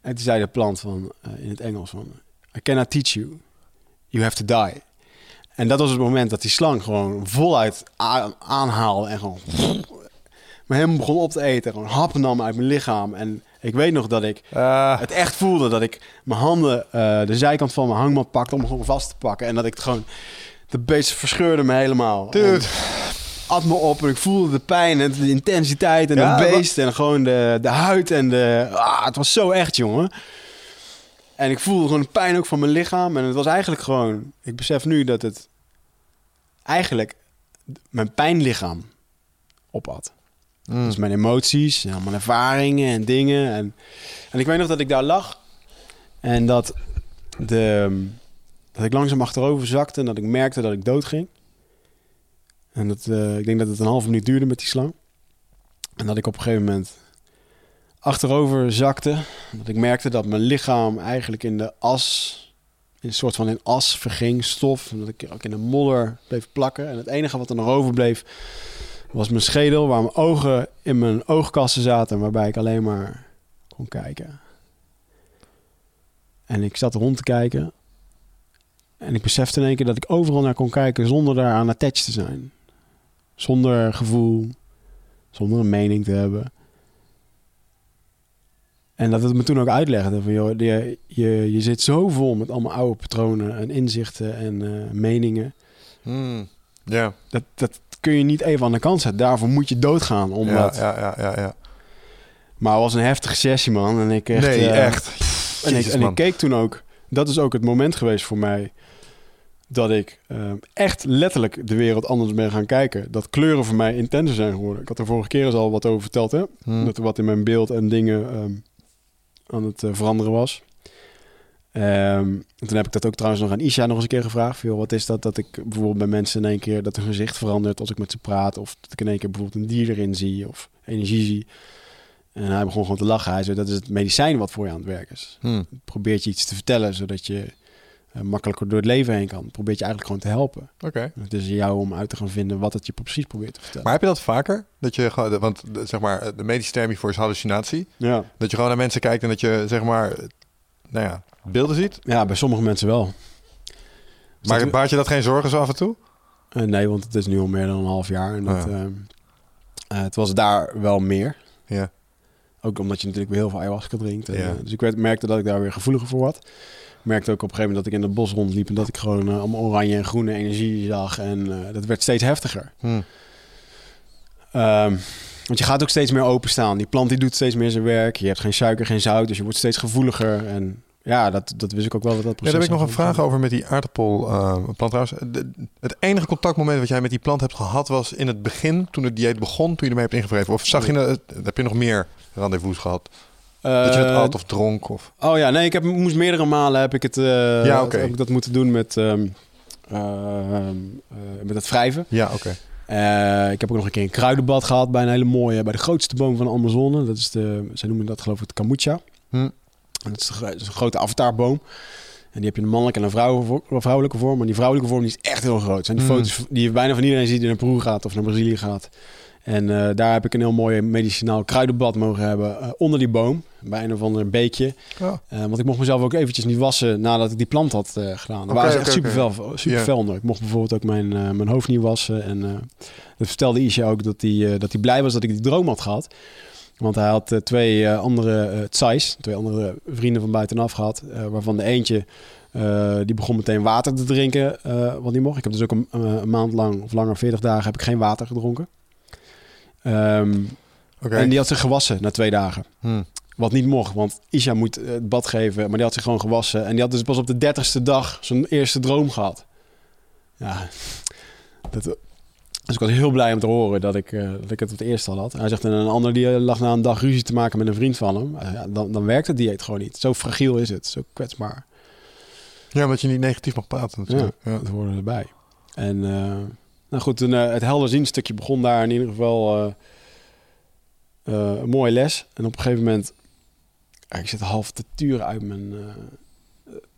Speaker 1: En toen zei de plant van, eh, in het Engels van... I cannot teach you. You have to die. En dat was het moment dat die slang gewoon voluit aanhaalde en gewoon... Me helemaal begon op te eten. Gewoon happen nam uit mijn lichaam. En ik weet nog dat ik
Speaker 3: Ah,
Speaker 1: het echt voelde. Dat ik mijn handen eh, de zijkant van mijn hangmat pakte om gewoon vast te pakken. En dat ik het gewoon... De beest verscheurde me helemaal.
Speaker 3: dude.
Speaker 1: En at me op en ik voelde de pijn en de intensiteit en
Speaker 3: Ja,
Speaker 1: de beest en gewoon de, de huid en de... Ah, het was zo echt, jongen. En ik voelde gewoon de pijn ook van mijn lichaam. En het was eigenlijk gewoon... Ik besef nu dat het eigenlijk mijn pijnlichaam opat. Dus mijn emoties, en mijn ervaringen en dingen. En, en ik weet nog dat ik daar lag. En dat, de, dat ik langzaam achterover zakte. En dat ik merkte dat ik dood ging. En dat, eh, ik denk dat het een halve minuut duurde met die slang. En dat ik op een gegeven moment achterover zakte. Dat ik merkte dat mijn lichaam eigenlijk in de as... In een soort van in as verging, stof. En dat ik ook in de modder bleef plakken. En het enige wat er nog overbleef was mijn schedel, waar mijn ogen in mijn oogkassen zaten, waarbij ik alleen maar kon kijken. En ik zat rond te kijken. En ik besefte in één keer dat ik overal naar kon kijken zonder daaraan attached te zijn. Zonder gevoel, zonder een mening te hebben. En dat het me toen ook uitlegde van, joh, je, je, je zit zo vol met allemaal oude patronen en inzichten en eh, meningen.
Speaker 3: Mm. Ja,
Speaker 1: Dat, dat kun je niet even aan de kant zetten. Daarvoor moet je doodgaan.
Speaker 3: ja,
Speaker 1: Omdat...
Speaker 3: ja, ja, ja, ja.
Speaker 1: Maar het was een heftige sessie, man. En ik echt...
Speaker 3: Nee,
Speaker 1: eh,
Speaker 3: echt.
Speaker 1: En, ik, en ik keek toen ook... Dat is ook het moment geweest voor mij... dat ik eh, echt letterlijk de wereld anders ben gaan kijken. Dat kleuren voor mij intenser zijn geworden. Ik had er vorige keer eens al wat over verteld, hè?
Speaker 3: Mm.
Speaker 1: Dat er wat in mijn beeld en dingen ehm, aan het eh, veranderen was. Ehm, en toen heb ik dat ook trouwens nog aan Isha nog eens een keer gevraagd. Veel, wat is dat? Dat ik bijvoorbeeld bij mensen in één keer dat hun gezicht verandert als ik met ze praat. Of dat ik in één keer bijvoorbeeld een dier erin zie of energie zie. En hij begon gewoon te lachen. Hij zei, dat is het medicijn wat voor je aan het werk is.
Speaker 3: Mm.
Speaker 1: Probeert je iets te vertellen, zodat je eh, makkelijker door het leven heen kan. Probeert je eigenlijk gewoon te helpen.
Speaker 3: Oké.
Speaker 1: Het is jou om uit te gaan vinden wat het je precies probeert te vertellen.
Speaker 3: Maar heb je dat vaker? Dat je gewoon, want zeg maar, de medische term hiervoor is hallucinatie.
Speaker 1: ja.
Speaker 3: Dat je gewoon naar mensen kijkt en dat je, zeg maar, nou ja, beelden ziet.
Speaker 1: ja, bij sommige mensen wel.
Speaker 3: Maar
Speaker 1: dat-
Speaker 3: baart je dat geen zorgen zo af en toe?
Speaker 1: Eh, nee, want het is nu al meer dan een half jaar. En dat,
Speaker 3: Oh ja.
Speaker 1: ehm, eh, het was daar wel meer.
Speaker 3: Ja.
Speaker 1: Ook omdat je natuurlijk weer heel veel ayahuasca drinkt. En,
Speaker 3: Ja.
Speaker 1: eh, dus ik werd, merkte dat ik daar weer gevoeliger voor was. Merkte ook op een gegeven moment dat ik in het bos rondliep... en dat ik gewoon allemaal oranje en groene energie zag. En dat werd steeds heftiger.
Speaker 3: Hm.
Speaker 1: Ehm, want je gaat ook steeds meer openstaan. Die plant die doet steeds meer zijn werk. Je hebt geen suiker, geen zout, dus je wordt steeds gevoeliger. En ja, dat, dat wist ik ook wel wat dat
Speaker 3: Ja,
Speaker 1: proces
Speaker 3: daar heb ik nog een vraag over met die aardappelplant trouwens. De- het enige contactmoment wat jij met die plant hebt gehad was in het begin, toen het dieet begon, toen je ermee hebt ingevreven. Of zag je, het- heb je nog meer rendezvous gehad? dat je het
Speaker 1: Eh,
Speaker 3: at of dronk? Of...
Speaker 1: Oh ja, nee, ik heb, moest meerdere malen heb ik het. eh,
Speaker 3: Ja.
Speaker 1: Heb ik dat moeten doen met, ehm, ehm, eh, met het wrijven.
Speaker 3: Ja, oké.
Speaker 1: Eh, ik heb ook nog een keer een kruidenbad gehad bij een hele mooie, bij de grootste boom van de Amazone. Dat is de, zij noemen dat geloof ik het kamucha.
Speaker 3: Hm.
Speaker 1: Dat is, dat een grote avatarboom. En die heb je een mannelijke en een vrouwelijke, vorm. Maar die vrouwelijke vorm die is echt heel groot. Het zijn die
Speaker 3: Hmm.
Speaker 1: foto's die je bijna van iedereen ziet die naar Peru gaat of naar Brazilië gaat. En eh, daar heb ik een heel mooi medicinaal kruidenbad mogen hebben eh, onder die boom. Bij een of ander beekje.
Speaker 3: Ja.
Speaker 1: Eh, want ik mocht mezelf ook eventjes niet wassen nadat ik die plant had gedaan. Daar waren ze echt super, fel, super
Speaker 3: Ja.
Speaker 1: fel onder. Ik mocht bijvoorbeeld ook mijn, mijn hoofd niet wassen. En dat vertelde Isha ook dat hij dat hij blij was dat ik die droom had gehad. Want hij had eh, twee eh, andere eh tsais, twee andere vrienden van buitenaf gehad. eh, waarvan de eentje, die begon meteen water te drinken. wat niet mocht. Ik heb dus ook een, een maand lang, of langer, 40 dagen, heb ik geen water gedronken. Ehm. En die had zich gewassen na twee dagen.
Speaker 3: Hm.
Speaker 1: Wat niet mocht, want Isha moet het bad geven. Maar die had zich gewoon gewassen. En die had dus pas op de dertigste dag zijn eerste droom gehad. Ja, dat, dus ik was heel blij om te horen dat ik, eh, dat ik het het eerst al had. Hij zegt, en een ander die lag na een dag ruzie te maken met een vriend van hem. Eh, ja, dan, dan werkt het dieet gewoon niet. Zo fragiel is het, zo kwetsbaar.
Speaker 3: Ja, omdat je niet negatief mag praten natuurlijk. Ja.
Speaker 1: Dat hoorde erbij. En eh, nou goed, eh, het helder zien stukje begon daar in ieder geval een mooie les. En op een gegeven moment, ik zit half te turen uit mijn...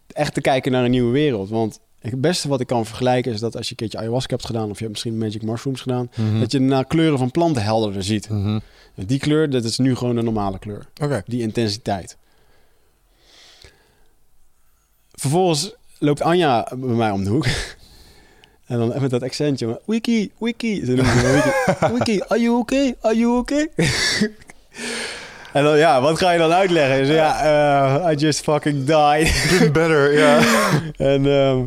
Speaker 1: echt te kijken naar een nieuwe wereld. Want het beste wat ik kan vergelijken is dat als je een keertje ayahuasca hebt gedaan... of je hebt misschien magic mushrooms gedaan...
Speaker 3: Mhm.
Speaker 1: dat je naar kleuren van planten helderder ziet.
Speaker 3: Mhm.
Speaker 1: En die kleur, dat is nu gewoon de normale kleur die intensiteit. Vervolgens loopt Anja bij mij om de hoek. En dan met dat accentje. Wiki, Wiki. Ze Wiki. Wiki, are you okay? Are you okay? en dan, ja, wat ga je dan uitleggen? Ja, eh, I just fucking died.
Speaker 3: Better, ja.
Speaker 1: en ehm,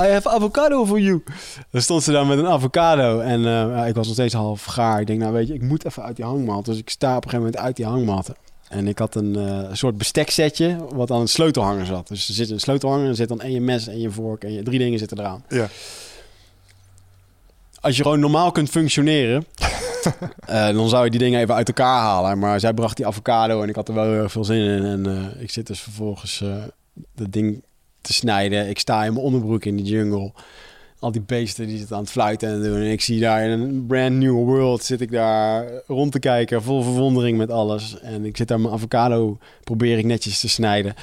Speaker 1: I have avocado for you. Dan stond ze daar met een avocado. En eh, ik was nog steeds half gaar. Ik denk, nou weet je, ik moet even uit die hangmat. Dus ik sta op een gegeven moment uit die hangmat. En ik had een eh, soort besteksetje wat aan een sleutelhanger zat. Dus er zit een sleutelhanger, er zit dan en je mes en je vork en je drie dingen zitten eraan.
Speaker 3: ja.
Speaker 1: Als je gewoon normaal kunt functioneren, eh, dan zou je die dingen even uit elkaar halen. Maar zij bracht die avocado en ik had er wel heel erg veel zin in. En ik zit dus vervolgens dat ding te snijden. Ik sta in mijn onderbroek in die jungle. Al die beesten die zitten aan het fluiten en doen. En ik zie daar in een brand new world zit ik daar rond te kijken. Vol verwondering met alles. En ik zit daar mijn avocado, probeer ik netjes te snijden.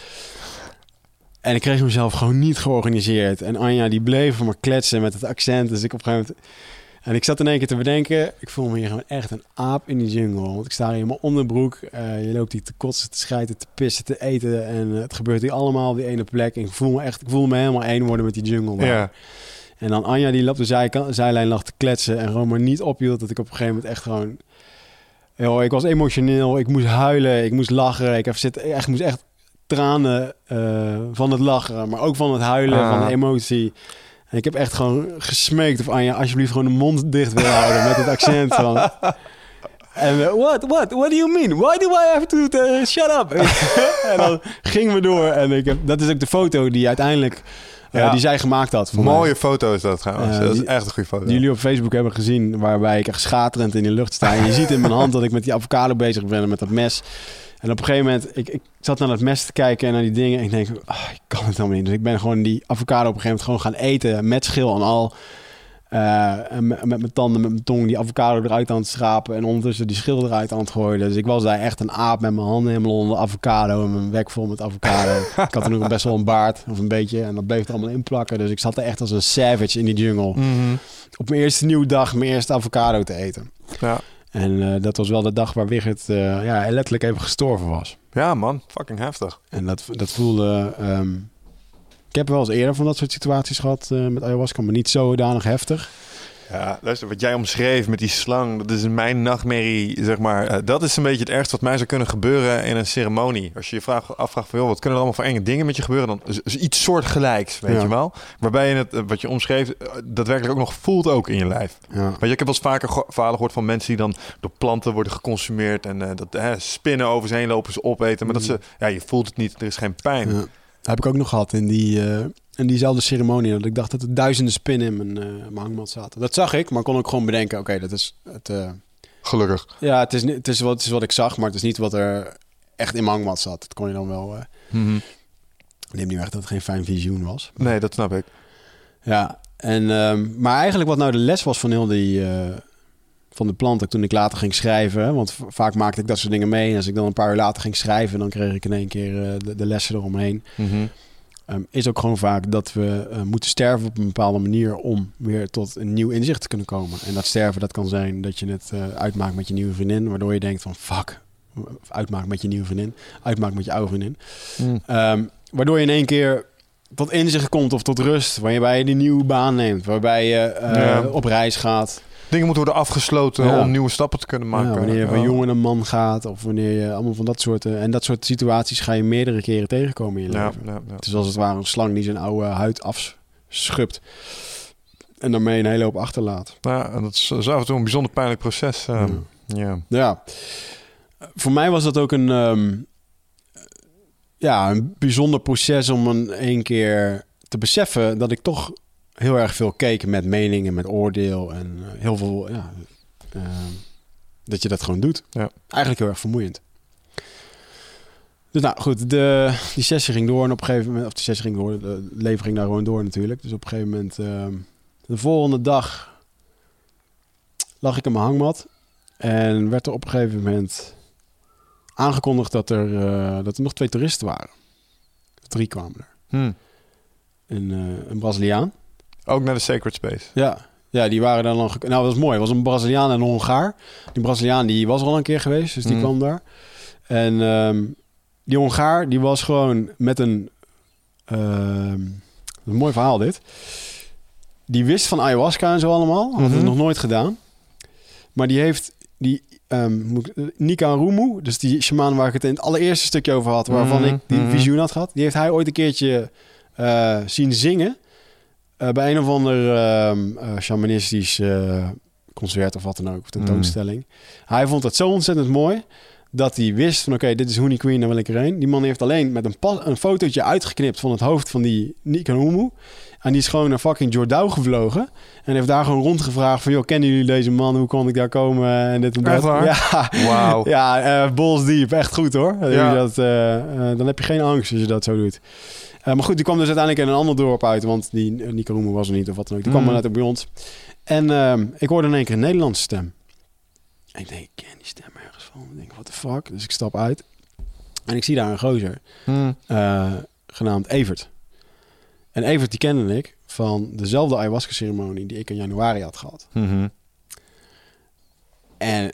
Speaker 1: En ik kreeg mezelf gewoon niet georganiseerd. En Anja die bleef maar kletsen met het accent. Dus ik op een gegeven moment... En ik zat in één keer te bedenken... Ik voel me hier gewoon echt een aap in die jungle. Want ik sta hier in mijn onderbroek. eh, je loopt hier te kotsen, te schijten, te pissen, te eten. En eh, het gebeurt hier allemaal op die ene plek. En ik voel me echt... Ik voel me helemaal één worden met die jungle. daar.
Speaker 3: Ja.
Speaker 1: En dan Anja die op de zijlijn lag te kletsen en gewoon maar niet ophield. Dat ik op een gegeven moment echt gewoon... Yo, ik was emotioneel, ik moest huilen, ik moest lachen. Ik heb zit, echt, moest echt tranen eh, van het lachen, maar ook van het huilen,
Speaker 3: Ah.
Speaker 1: van de emotie. En ik heb echt gewoon gesmeekt of Anja alsjeblieft gewoon de mond dicht wil houden met het accent van... En eh, what, what, what do you mean? Why do I have to uh, shut up? en dan gingen we door. En ik heb, dat is ook de foto die uiteindelijk eh,
Speaker 3: Ja.
Speaker 1: die zij gemaakt had. Mij.
Speaker 3: Mooie foto is dat trouwens.
Speaker 1: Eh,
Speaker 3: dat is
Speaker 1: die-
Speaker 3: echt een goede foto.
Speaker 1: Die jullie op Facebook hebben gezien, waarbij ik echt schaterend in de lucht sta. En je ziet in mijn hand dat ik met die avocado bezig ben en met dat mes. En op een gegeven moment, ik, ik zat naar dat mes te kijken en naar die dingen. En ik denk, ah, ik kan het helemaal niet. Dus ik ben gewoon die avocado op een gegeven moment gewoon gaan eten. Met schil en al. Eh, en met, met mijn tanden, met mijn tong, die avocado eruit aan het schrapen. En ondertussen die schil eruit aan het gooien. Dus ik was daar echt een aap met mijn handen helemaal onder de avocado. En mijn bek vol met avocado. ik had er nog best wel een baard, of een beetje. En dat bleef er allemaal in plakken. Dus ik zat er echt als een savage in die jungle.
Speaker 3: Mhm.
Speaker 1: Op mijn eerste nieuwe dag mijn eerste avocado te eten.
Speaker 3: Ja.
Speaker 1: En eh, dat was wel de dag waar Wigert eh, ja, letterlijk even gestorven was.
Speaker 3: ja, man. Fucking heftig.
Speaker 1: En dat, dat voelde... ehm, ik heb wel eens eerder van dat soort situaties gehad eh, met ayahuasca, maar niet zodanig heftig.
Speaker 3: Ja, luister, wat jij omschreef met die slang, dat is mijn nachtmerrie, zeg maar. Eh, dat is een beetje het ergste wat mij zou kunnen gebeuren in een ceremonie. Als je je vraagt, afvraagt van, joh, wat kunnen er allemaal voor enge dingen met je gebeuren, dan is, is iets soortgelijks, weet
Speaker 1: Ja.
Speaker 3: je wel. Waarbij je het, eh, wat je omschreef, eh, daadwerkelijk ook nog voelt ook in je lijf.
Speaker 1: Ja.
Speaker 3: Je, ik heb wel eens vaker verhalen gehoord van mensen die dan door planten worden geconsumeerd en dat eh, spinnen over ze heen lopen, ze opeten. Maar dat ze, ja, je voelt het niet, er is geen pijn.
Speaker 1: Ja. Dat heb ik ook nog gehad in, die, in diezelfde ceremonie. Dat ik dacht dat er duizenden spinnen in mijn, mijn hangmat zaten. Dat zag ik, maar kon ook gewoon bedenken, oké, dat is het... eh,
Speaker 3: Gelukkig.
Speaker 1: ja, het is, het, is wat, het is wat ik zag, maar het is niet wat er echt in mijn hangmat zat. Dat kon je dan wel... eh neem niet weg dat het geen fijn visioen was.
Speaker 3: Nee, dat snap ik.
Speaker 1: Ja, en, ehm, maar eigenlijk wat nou de les was van heel die... van de planten toen ik later ging schrijven. Want vaak maakte ik dat soort dingen mee. En als ik dan een paar uur later ging schrijven... dan kreeg ik in één keer de, de lessen eromheen.
Speaker 3: Mhm.
Speaker 1: Ehm, is ook gewoon vaak dat we eh, moeten sterven op een bepaalde manier om weer tot een nieuw inzicht te kunnen komen. En dat sterven, dat kan zijn dat je het eh, uitmaakt met je nieuwe vriendin, waardoor je denkt van fuck, uitmaakt met je nieuwe vriendin, uitmaakt met je oude vriendin.
Speaker 3: Mm.
Speaker 1: Ehm, waardoor je in één keer tot inzicht komt of tot rust, waarbij je die nieuwe baan neemt, waarbij je eh,
Speaker 3: Ja.
Speaker 1: op reis gaat.
Speaker 3: Dingen moeten worden afgesloten
Speaker 1: Ja.
Speaker 3: om nieuwe stappen te kunnen maken.
Speaker 1: Ja, wanneer je van jongen naar man gaat, of wanneer je allemaal van dat soort... eh, en dat soort situaties ga je meerdere keren tegenkomen in je
Speaker 3: Ja,
Speaker 1: leven. Het is als het ware een slang die zijn oude huid afschubt. En daarmee een hele hoop achterlaat.
Speaker 3: Ja, en dat is, dat is af en toe een bijzonder pijnlijk proces. eh, ja.
Speaker 1: Ja. Voor mij was dat ook een, ehm, ja, een bijzonder proces om een één keer te beseffen dat ik toch heel erg veel keek met meningen, met oordeel en eh, heel veel, ja, ehm, dat je dat gewoon doet.
Speaker 3: Ja.
Speaker 1: Eigenlijk heel erg vermoeiend. Dus nou goed, de, die sessie ging door en op een gegeven moment, of die sessie ging door, de leven ging daar gewoon door natuurlijk. Dus op een gegeven moment, ehm, de volgende dag lag ik in mijn hangmat en werd er op een gegeven moment aangekondigd dat er, eh, dat er nog twee toeristen waren. Drie kwamen er.
Speaker 3: Hm.
Speaker 1: Een, eh, een Braziliaan.
Speaker 3: Ook naar de Sacred Space.
Speaker 1: Ja. Ja, die waren dan nog... Nou, dat was mooi. Het was een Braziliaan en een Hongaar. Die Braziliaan die was al een keer geweest, dus die
Speaker 3: Mm.
Speaker 1: kwam daar. En ehm, die Hongaar die was gewoon met een... ehm, een mooi verhaal dit. Die wist van ayahuasca en zo allemaal. Had het
Speaker 3: Mhm.
Speaker 1: nog nooit gedaan. Maar die heeft... Die, eh, Nika Rumu, dus die shaman waar ik het in het allereerste stukje over had... waarvan
Speaker 3: Mhm,
Speaker 1: ik die
Speaker 3: mhm.
Speaker 1: visioen had gehad... die heeft hij ooit een keertje eh, zien zingen... eh, bij een of ander ehm eh, shamanistisch eh, concert of wat dan ook, of tentoonstelling. Hij vond het zo ontzettend mooi dat hij wist van oké, dit is Honey Queen, daar wil ik erheen. Die man heeft alleen met een, pas, een fotootje uitgeknipt van het hoofd van die Nika Rumu. En die is gewoon naar fucking Jordao gevlogen. En heeft daar gewoon rondgevraagd van... joh, kennen jullie deze man? Hoe kon ik daar komen? En dit en dat. Ja,
Speaker 3: Wauw.
Speaker 1: ja uh, balls deep. Echt goed hoor.
Speaker 3: Ja.
Speaker 1: Dat, dan heb je geen angst als je dat zo doet. Eh, maar goed, die kwam dus uiteindelijk in een ander dorp uit. Want die uh, Nico Roemer was er niet of wat dan ook. Die kwam
Speaker 3: Mm.
Speaker 1: maar net bij ons. En ehm, ik hoorde in één keer een Nederlandse stem. En ik denk, ik ken die stem ergens van. Ik denk, what the fuck? Dus ik stap uit. En ik zie daar een gozer.
Speaker 3: Hm.
Speaker 1: eh, genaamd Evert. En Evert die kende ik van dezelfde ayahuasca-ceremonie die ik in januari had gehad.
Speaker 3: Mhm.
Speaker 1: En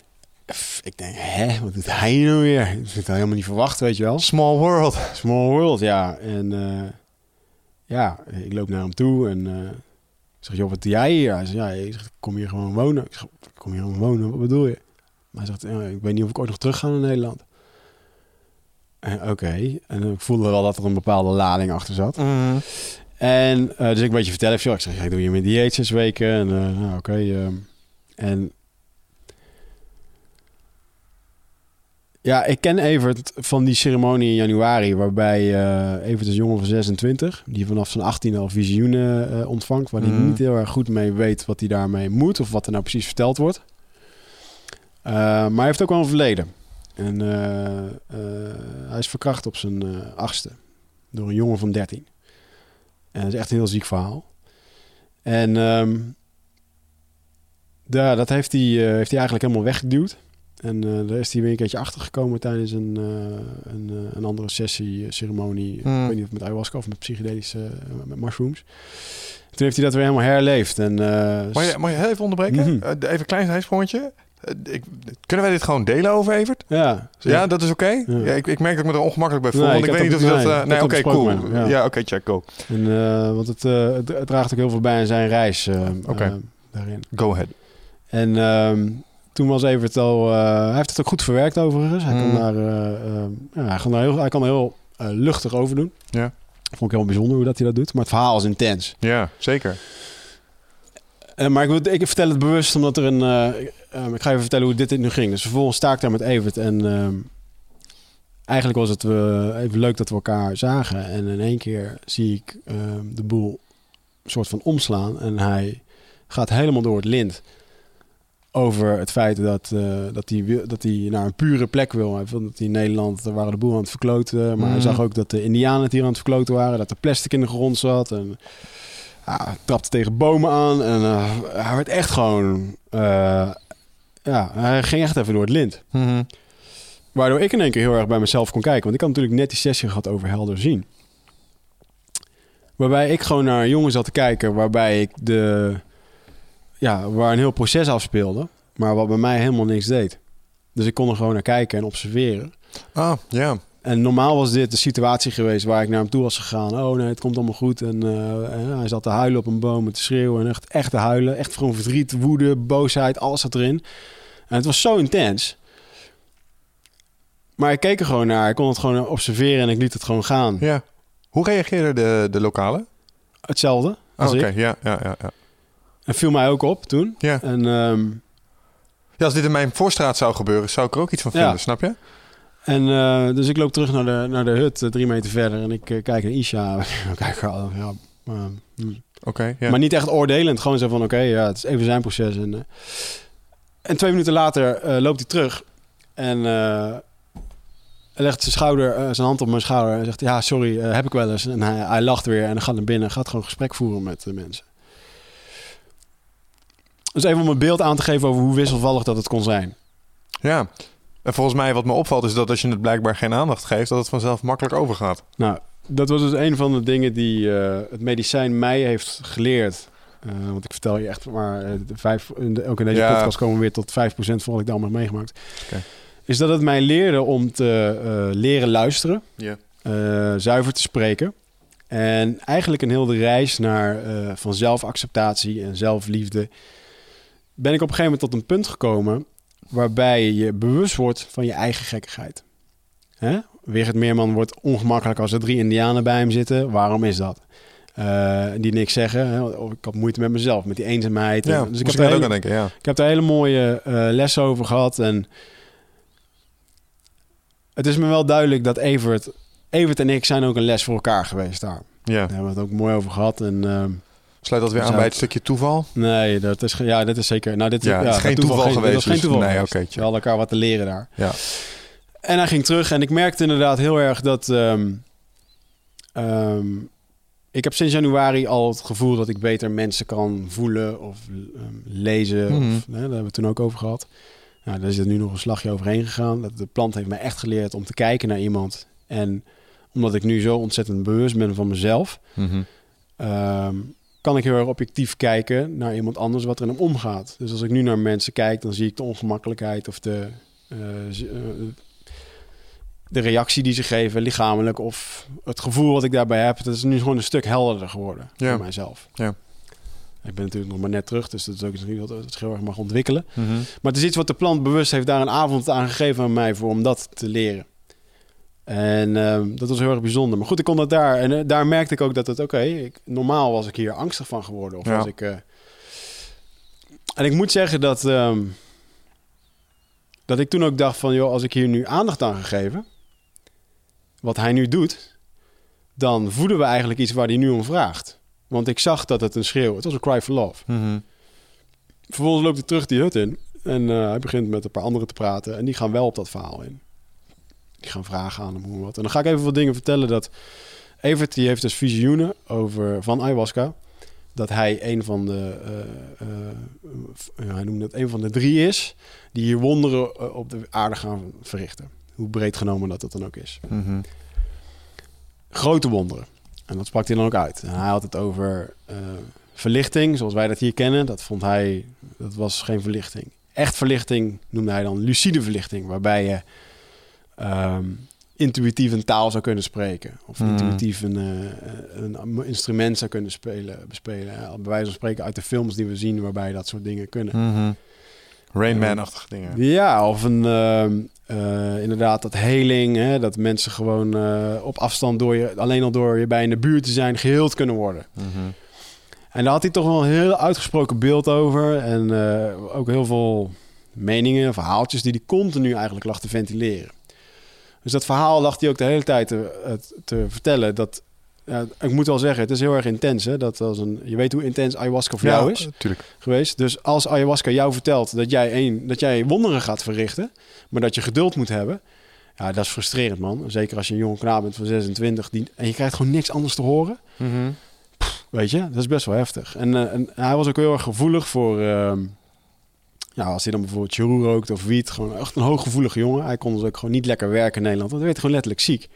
Speaker 1: ik denk, hè, wat doet hij nou weer? Ik had het helemaal niet verwacht, weet je wel.
Speaker 3: Small world.
Speaker 1: Small world, ja. En eh, ja, ik loop naar hem toe en ik zeg, joh, wat doe jij hier? Hij zegt, ja, ik, zeg, kom hier gewoon wonen. Ik zeg, kom hier gewoon wonen, wat bedoel je? Maar hij zegt, ja, ik weet niet of ik ooit nog terug ga naar Nederland. Oké, en ik voelde wel dat er een bepaalde lading achter zat.
Speaker 3: Mhm.
Speaker 1: En eh, dus ik een beetje vertellen, joh, ik zeg, ik doe hier mijn dieet zes weken. En nou, oké. ehm. en ja, ik ken Evert van die ceremonie in januari, waarbij eh Evert is een jongen van 26, die vanaf zijn 18 al visioenen eh, ontvangt, waar hij
Speaker 3: Mm.
Speaker 1: niet heel erg goed mee weet wat hij daarmee moet of wat er nou precies verteld wordt. Eh, maar hij heeft ook wel een verleden. En hij is verkracht op zijn achtste door een jongen van 13. En dat is echt een heel ziek verhaal. En ehm, dat heeft hij, heeft hij eigenlijk helemaal weggeduwd. En eh, daar is hij weer een keertje achter gekomen tijdens een, eh, een, eh, een andere sessie, ceremonie.
Speaker 3: Hmm.
Speaker 1: Ik weet niet of met ayahuasca of met psychedelische, met mushrooms. Toen heeft hij dat weer helemaal herleefd. En,
Speaker 3: Mag je, mag je heel even onderbreken?
Speaker 1: Mhm.
Speaker 3: Even een klein zijsprongetje. Ik, kunnen wij dit gewoon delen over Evert?
Speaker 1: ja,
Speaker 3: Ja, dat is oké?
Speaker 1: Ja.
Speaker 3: Ja, ik, ik merk dat ik me er ongemakkelijk bij voel.
Speaker 1: Nee,
Speaker 3: want
Speaker 1: ik
Speaker 3: weet niet of je dat...
Speaker 1: nee,
Speaker 3: oké, cool. Ja,
Speaker 1: ja.
Speaker 3: oké, check, go.
Speaker 1: En, want het, het, draagt ook heel veel bij aan zijn reis
Speaker 3: Oké.
Speaker 1: daarin.
Speaker 3: Go ahead.
Speaker 1: En ehm, toen was Evert al... eh, hij heeft het ook goed verwerkt overigens. Hij,
Speaker 3: Mm.
Speaker 1: kan, daar, eh, eh, ja, hij, kan, daar heel, hij kan heel luchtig over doen.
Speaker 3: Ja.
Speaker 1: Vond ik heel bijzonder hoe dat hij dat doet. Maar het verhaal is intens.
Speaker 3: Ja, zeker.
Speaker 1: Maar ik, wil- ik vertel het bewust omdat er een... ik- ik ga even vertellen hoe dit nu ging. Dus vervolgens sta ik daar met Evert. En eigenlijk was het eh, even leuk dat we elkaar zagen. En in één keer zie ik de boel soort van omslaan. En hij gaat helemaal door het lint. Over het feit dat, eh, dat, hij, dat hij naar een pure plek wil. Hij vond dat hij in Nederland, daar waren de boel aan het verkloten. Maar hij
Speaker 3: Mhm.
Speaker 1: zag ook dat de indianen het hier aan het verkloten waren. Dat er plastic in de grond zat. En hij trapte tegen bomen aan. En eh, hij werd echt gewoon... eh, ja, hij ging echt even door het lint.
Speaker 3: Mhm.
Speaker 1: Waardoor ik in één keer heel erg bij mezelf kon kijken. Want ik had natuurlijk net die sessie gehad over helder zien. Waarbij ik gewoon naar een jongen zat te kijken, waarbij ik de, ja, waar een heel proces afspeelde, maar wat bij mij helemaal niks deed. Dus ik kon er gewoon naar kijken en observeren.
Speaker 3: Ah, ja.
Speaker 1: En normaal was dit de situatie geweest waar ik naar hem toe was gegaan. Oh nee, het komt allemaal goed. En eh, hij zat te huilen op een boom en te schreeuwen. En echt, echt te huilen. Echt gewoon verdriet, woede, boosheid, alles zat erin. En het was zo intens. Maar ik keek er gewoon naar. Ik kon het gewoon observeren en ik liet het gewoon gaan.
Speaker 3: ja. Hoe reageerden de, de lokalen?
Speaker 1: Hetzelfde
Speaker 3: Oh,
Speaker 1: als
Speaker 3: Oké, ja, ja, ja, ja.
Speaker 1: En viel mij ook op toen.
Speaker 3: Ja.
Speaker 1: En, ehm,
Speaker 3: Ja, als dit in mijn voorstraat zou gebeuren, zou ik er ook iets van
Speaker 1: Ja.
Speaker 3: vinden, snap je?
Speaker 1: en eh, dus ik loop terug naar de, naar de hut, eh, drie meter verder. En ik eh, kijk naar Isha. kijk, ja, ja, eh, hm.
Speaker 3: Oké, ja.
Speaker 1: Maar niet echt oordelend. Gewoon zo van, oké, ja, het is even zijn proces. En, en twee minuten later loopt hij terug. En legt zijn, schouder, zijn hand op mijn schouder. En zegt, ja, sorry, heb ik wel eens. En hij, hij lacht weer en dan gaat naar binnen. Gaat gewoon gesprek voeren met de mensen. Dus even om een beeld aan te geven over hoe wisselvallig dat het kon zijn.
Speaker 3: ja. En volgens mij wat me opvalt is dat als je het blijkbaar geen aandacht geeft, dat het vanzelf makkelijk overgaat.
Speaker 1: Nou, dat was dus een van de dingen die eh, het medicijn mij heeft geleerd. Eh, want ik vertel je echt maar, eh, de vijf, in de- ook in deze
Speaker 3: Ja.
Speaker 1: podcast komen we weer tot 5% van wat ik dan heb meegemaakt. Is dat het mij leerde om te leren luisteren, zuiver te spreken. En eigenlijk een hele reis naar van zelfacceptatie en zelfliefde. Ben ik op een gegeven moment tot een punt gekomen waarbij je bewust wordt van je eigen gekkigheid. Hè? Wigert Meerman wordt ongemakkelijk als er drie indianen bij hem zitten. Waarom is dat? Eh, die niks zeggen. Hè? Ik had moeite met mezelf, met die eenzaamheid.
Speaker 3: Ja,
Speaker 1: En-
Speaker 3: dus
Speaker 1: ik heb daar
Speaker 3: ook aan
Speaker 1: hele-
Speaker 3: denken, ja.
Speaker 1: ik heb daar hele mooie eh, lessen over gehad. En het is me wel duidelijk dat Evert, Evert en ik zijn ook een les voor elkaar geweest daar.
Speaker 3: ja.
Speaker 1: Daar hebben we het ook mooi over gehad. En ehm,
Speaker 3: Sluit dat weer aan bij het stukje toeval?
Speaker 1: nee, dat is, ja, dat is zeker. Nou, dit,
Speaker 3: Ja, het is geen toeval geweest,
Speaker 1: Dat was geen toeval.
Speaker 3: nee, oké,
Speaker 1: We hadden elkaar wat te leren daar.
Speaker 3: Ja.
Speaker 1: En hij ging terug en ik merkte inderdaad heel erg dat... ehm, ehm, ik heb sinds januari al het gevoel dat ik beter mensen kan voelen of ehm, lezen.
Speaker 3: Mhm.
Speaker 1: Of, hè, daar hebben we het toen ook over gehad. Nou, daar is het nu nog een slagje overheen gegaan. Dat de plant heeft mij echt geleerd om te kijken naar iemand. En omdat ik nu zo ontzettend bewust ben van mezelf...
Speaker 3: Mhm.
Speaker 1: ehm, kan ik heel erg objectief kijken naar iemand anders wat er in hem omgaat. Dus als ik nu naar mensen kijk, dan zie ik de ongemakkelijkheid of de, eh, eh, de reactie die ze geven, lichamelijk of het gevoel wat ik daarbij heb. Dat is nu gewoon een stuk helderder geworden
Speaker 3: Ja.
Speaker 1: voor mijzelf.
Speaker 3: Ja.
Speaker 1: Ik ben natuurlijk nog maar net terug, dus dat is ook iets wat het heel erg mag ontwikkelen.
Speaker 3: Mhm.
Speaker 1: Maar het is iets wat de plant bewust heeft daar een avond aan gegeven aan mij voor om dat te leren. En ehm, dat was heel erg bijzonder. Maar goed, ik kon dat daar. En eh, daar merkte ik ook dat het oké. normaal was ik hier angstig van geworden. Of
Speaker 3: Ja.
Speaker 1: was ik. eh, en ik moet zeggen dat. ehm, dat ik toen ook dacht van, joh, als ik hier nu aandacht aan ga geven, wat hij nu doet, dan voeden we eigenlijk iets waar hij nu om vraagt. Want ik zag dat het een schreeuw, het was een cry for love.
Speaker 3: Mhm.
Speaker 1: Vervolgens loopt hij terug die hut in. En eh, hij begint met een paar anderen te praten. En die gaan wel op dat verhaal in. Die gaan vragen aan hem hoe en wat. En dan ga ik even wat dingen vertellen. Dat Evert die heeft dus visioenen over, van ayahuasca. Dat hij een van de... eh, eh, hij noemde het een van de drie is... die hier wonderen eh, op de aarde gaan verrichten. Hoe breed genomen dat dat dan ook is.
Speaker 3: Mhm.
Speaker 1: Grote wonderen. En dat sprak hij dan ook uit. En hij had het over verlichting, zoals wij dat hier kennen. Dat vond hij, dat was geen verlichting. Echt verlichting noemde hij dan lucide verlichting, waarbij je ehm, intuïtief een taal zou kunnen spreken. Of
Speaker 3: Hmm.
Speaker 1: intuïtief een, eh, een instrument zou kunnen spelen, bespelen. Ja, bij wijze van spreken uit de films die we zien, waarbij dat soort dingen kunnen.
Speaker 3: Mhm. Rain Man-achtige dingen.
Speaker 1: Ja, of een, ehm, eh, inderdaad dat heling, hè, dat mensen gewoon eh, op afstand door je, alleen al door je bij in de buurt te zijn, geheeld kunnen worden.
Speaker 3: Mhm.
Speaker 1: En daar had hij toch wel een heel uitgesproken beeld over. En eh, ook heel veel meningen, verhaaltjes die hij continu eigenlijk lag te ventileren. Dus dat verhaal lag hij ook de hele tijd te, het- te vertellen. Dat, ja, ik moet wel zeggen, het is heel erg intens. Hè? Dat als een, je weet hoe intens ayahuasca voor jou is
Speaker 3: natuurlijk.
Speaker 1: geweest. Dus als ayahuasca jou vertelt dat jij, een, dat jij wonderen gaat verrichten, maar dat je geduld moet hebben, ja, dat is frustrerend, man. Zeker als je een jonge knaap bent van 26 die, en je krijgt gewoon niks anders te horen.
Speaker 3: Mhm.
Speaker 1: Weet je, dat is best wel heftig. En, eh, en hij was ook heel erg gevoelig voor, ehm, ja, als hij dan bijvoorbeeld cheroe rookt of wiet, gewoon echt een hooggevoelige jongen. Hij kon dus ook gewoon niet lekker werken in Nederland, want hij werd gewoon letterlijk ziek.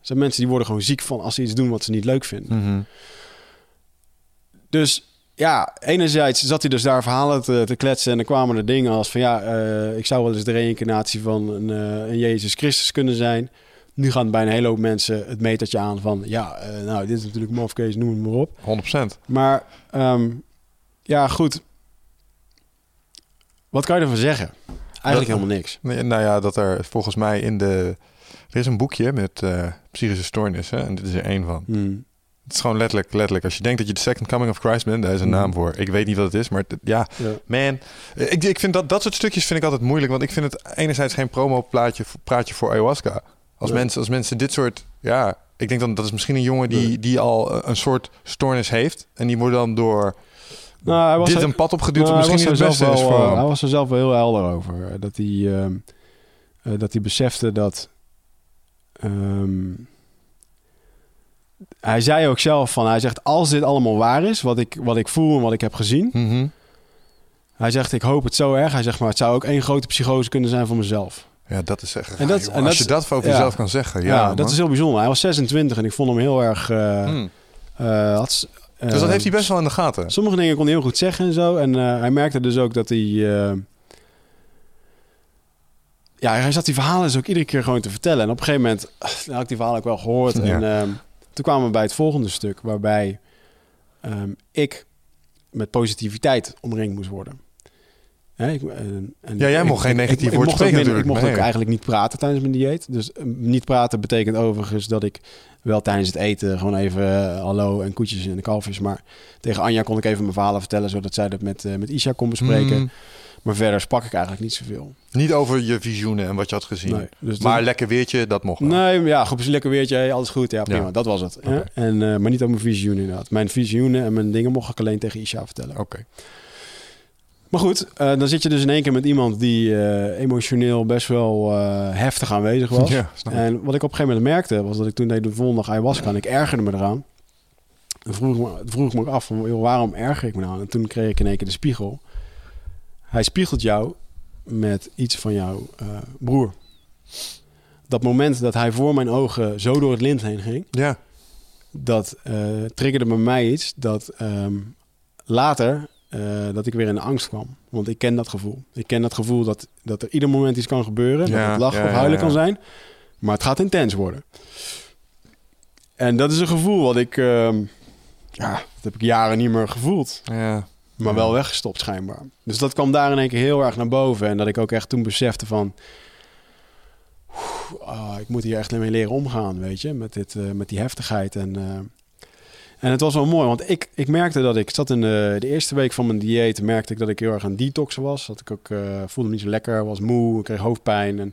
Speaker 1: zijn mensen die worden gewoon ziek van als ze iets doen wat ze niet leuk vinden.
Speaker 3: Mhm.
Speaker 1: Dus ja, enerzijds zat hij dus daar verhalen te, te kletsen en dan kwamen er dingen als van ja, eh, ik zou wel eens de reïncarnatie van een, eh, een Jezus Christus kunnen zijn. Nu gaan bij een hele hoop mensen het metertje aan van ja, eh, nou dit is natuurlijk mafkees, noem het maar op.
Speaker 3: 100%.
Speaker 1: Maar ehm, ja, goed. Wat kan je ervan zeggen? Eigenlijk
Speaker 3: Dat-
Speaker 1: helemaal niks.
Speaker 3: Nee, nou ja, dat er volgens mij in de... Er is een boekje met eh, psychische stoornissen en dit is er één van.
Speaker 1: Hmm.
Speaker 3: Het is gewoon letterlijk, letterlijk. Als je denkt dat je de second coming of Christ bent, daar is een
Speaker 1: Mhm.
Speaker 3: naam voor. Ik weet niet wat het is, maar het- ja,
Speaker 1: Ja.
Speaker 3: man. Ik, ik vind dat, dat soort stukjes vind ik altijd moeilijk, want ik vind het enerzijds geen promo-plaatje praatje voor ayahuasca. Als,
Speaker 1: Ja.
Speaker 3: mensen, als mensen dit soort, ja, ik denk dan dat is misschien een jongen die, die al eh, een soort stoornis heeft en die wordt dan door
Speaker 1: Nou, hij was
Speaker 3: dit een pad opgeduwd
Speaker 1: Nou, hij
Speaker 3: misschien niet het beste
Speaker 1: er
Speaker 3: is
Speaker 1: zelf
Speaker 3: voor
Speaker 1: wel, eh,
Speaker 3: hem.
Speaker 1: Hij was er zelf wel heel helder over. eh, Dat hij, ehm, eh, dat hij besefte dat... ehm, hij zei ook zelf van... Hij zegt, als dit allemaal waar is, wat ik, wat ik voel en wat ik heb gezien...
Speaker 3: Mhm.
Speaker 1: Hij zegt, ik hoop het zo erg. Hij zegt, maar het zou ook één grote psychose kunnen zijn voor mezelf.
Speaker 3: Ja, dat is echt.
Speaker 1: En dat- en
Speaker 3: als
Speaker 1: dat-
Speaker 3: je dat over
Speaker 1: ja.
Speaker 3: jezelf kan zeggen, ja,
Speaker 1: dat is heel bijzonder. Hij was 26 en ik vond hem heel erg...
Speaker 3: Hmm.
Speaker 1: had,
Speaker 3: Dus dat
Speaker 1: eh,
Speaker 3: heeft hij best wel in de gaten.
Speaker 1: Sommige dingen kon hij heel goed zeggen en zo. En eh, hij merkte dus ook dat hij... eh, ja, hij zat die verhalen dus ook iedere keer gewoon te vertellen. En op een gegeven moment eh, had ik die verhalen ook wel gehoord.
Speaker 3: Ja.
Speaker 1: En ehm, toen kwamen we bij het volgende stuk... waarbij ehm, ik met positiviteit omringd moest worden. Hè, ik, en, en
Speaker 3: Ja, jij
Speaker 1: ik-
Speaker 3: mocht geen negatief woord spreken
Speaker 1: minder- Ik mocht
Speaker 3: natuurlijk.
Speaker 1: ook eigenlijk niet praten tijdens mijn dieet. Dus eh, niet praten betekent overigens dat ik wel tijdens het eten gewoon even eh, hallo en koetjes en de kalfjes. Maar tegen Anja kon ik even mijn verhalen vertellen, zodat zij dat met, eh, met Isha kon bespreken.
Speaker 3: Mm.
Speaker 1: Maar verder sprak ik eigenlijk niet zoveel.
Speaker 3: Niet over je visioenen en wat je had gezien.
Speaker 1: Nee, dus
Speaker 3: maar
Speaker 1: dat-
Speaker 3: lekker weertje, dat mocht wel.
Speaker 1: Nee, ja, goed, lekker weertje, alles goed. Ja, prima,
Speaker 3: Ja.
Speaker 1: dat was het. En, eh, maar niet over mijn visioenen inderdaad. Mijn visioenen en mijn dingen mocht ik alleen tegen Isha vertellen.
Speaker 3: Oké.
Speaker 1: Maar goed, eh, dan zit je dus in één keer met iemand die eh, emotioneel best wel eh, heftig aanwezig was.
Speaker 3: Ja.
Speaker 1: En wat ik op een gegeven moment merkte, was dat ik toen deed de volgende dag ayahuasca en ik ergerde me eraan. Dan vroeg me, vroeg ik me ook af, van, joh, waarom erger ik me nou? En toen kreeg ik in één keer de spiegel. Hij spiegelt jou met iets van jouw broer. Dat moment dat hij voor mijn ogen zo door het lint heen ging,
Speaker 3: Ja.
Speaker 1: dat triggerde bij mij iets dat ehm, later eh, dat ik weer in de angst kwam. Want ik ken dat gevoel. Ik ken dat gevoel dat, dat er ieder moment iets kan gebeuren.
Speaker 3: Ja,
Speaker 1: dat het lachen
Speaker 3: ja,
Speaker 1: of huilen
Speaker 3: ja,
Speaker 1: kan zijn. Maar het gaat intens worden. En dat is een gevoel wat ik... ehm, ja, dat heb ik jaren niet meer gevoeld.
Speaker 3: ja.
Speaker 1: Maar wel weggestopt schijnbaar. Dus dat kwam daar in één keer heel erg naar boven. En dat ik ook echt toen besefte van... ah, ik moet hier echt mee leren omgaan, weet je. Met, dit, eh, met die heftigheid. En, eh, en het was wel mooi, want ik, ik merkte dat ik zat in de, de eerste week van mijn dieet... merkte ik dat ik heel erg aan detoxen was. Dat ik ook eh, voelde me niet zo lekker, was moe, ik kreeg hoofdpijn. En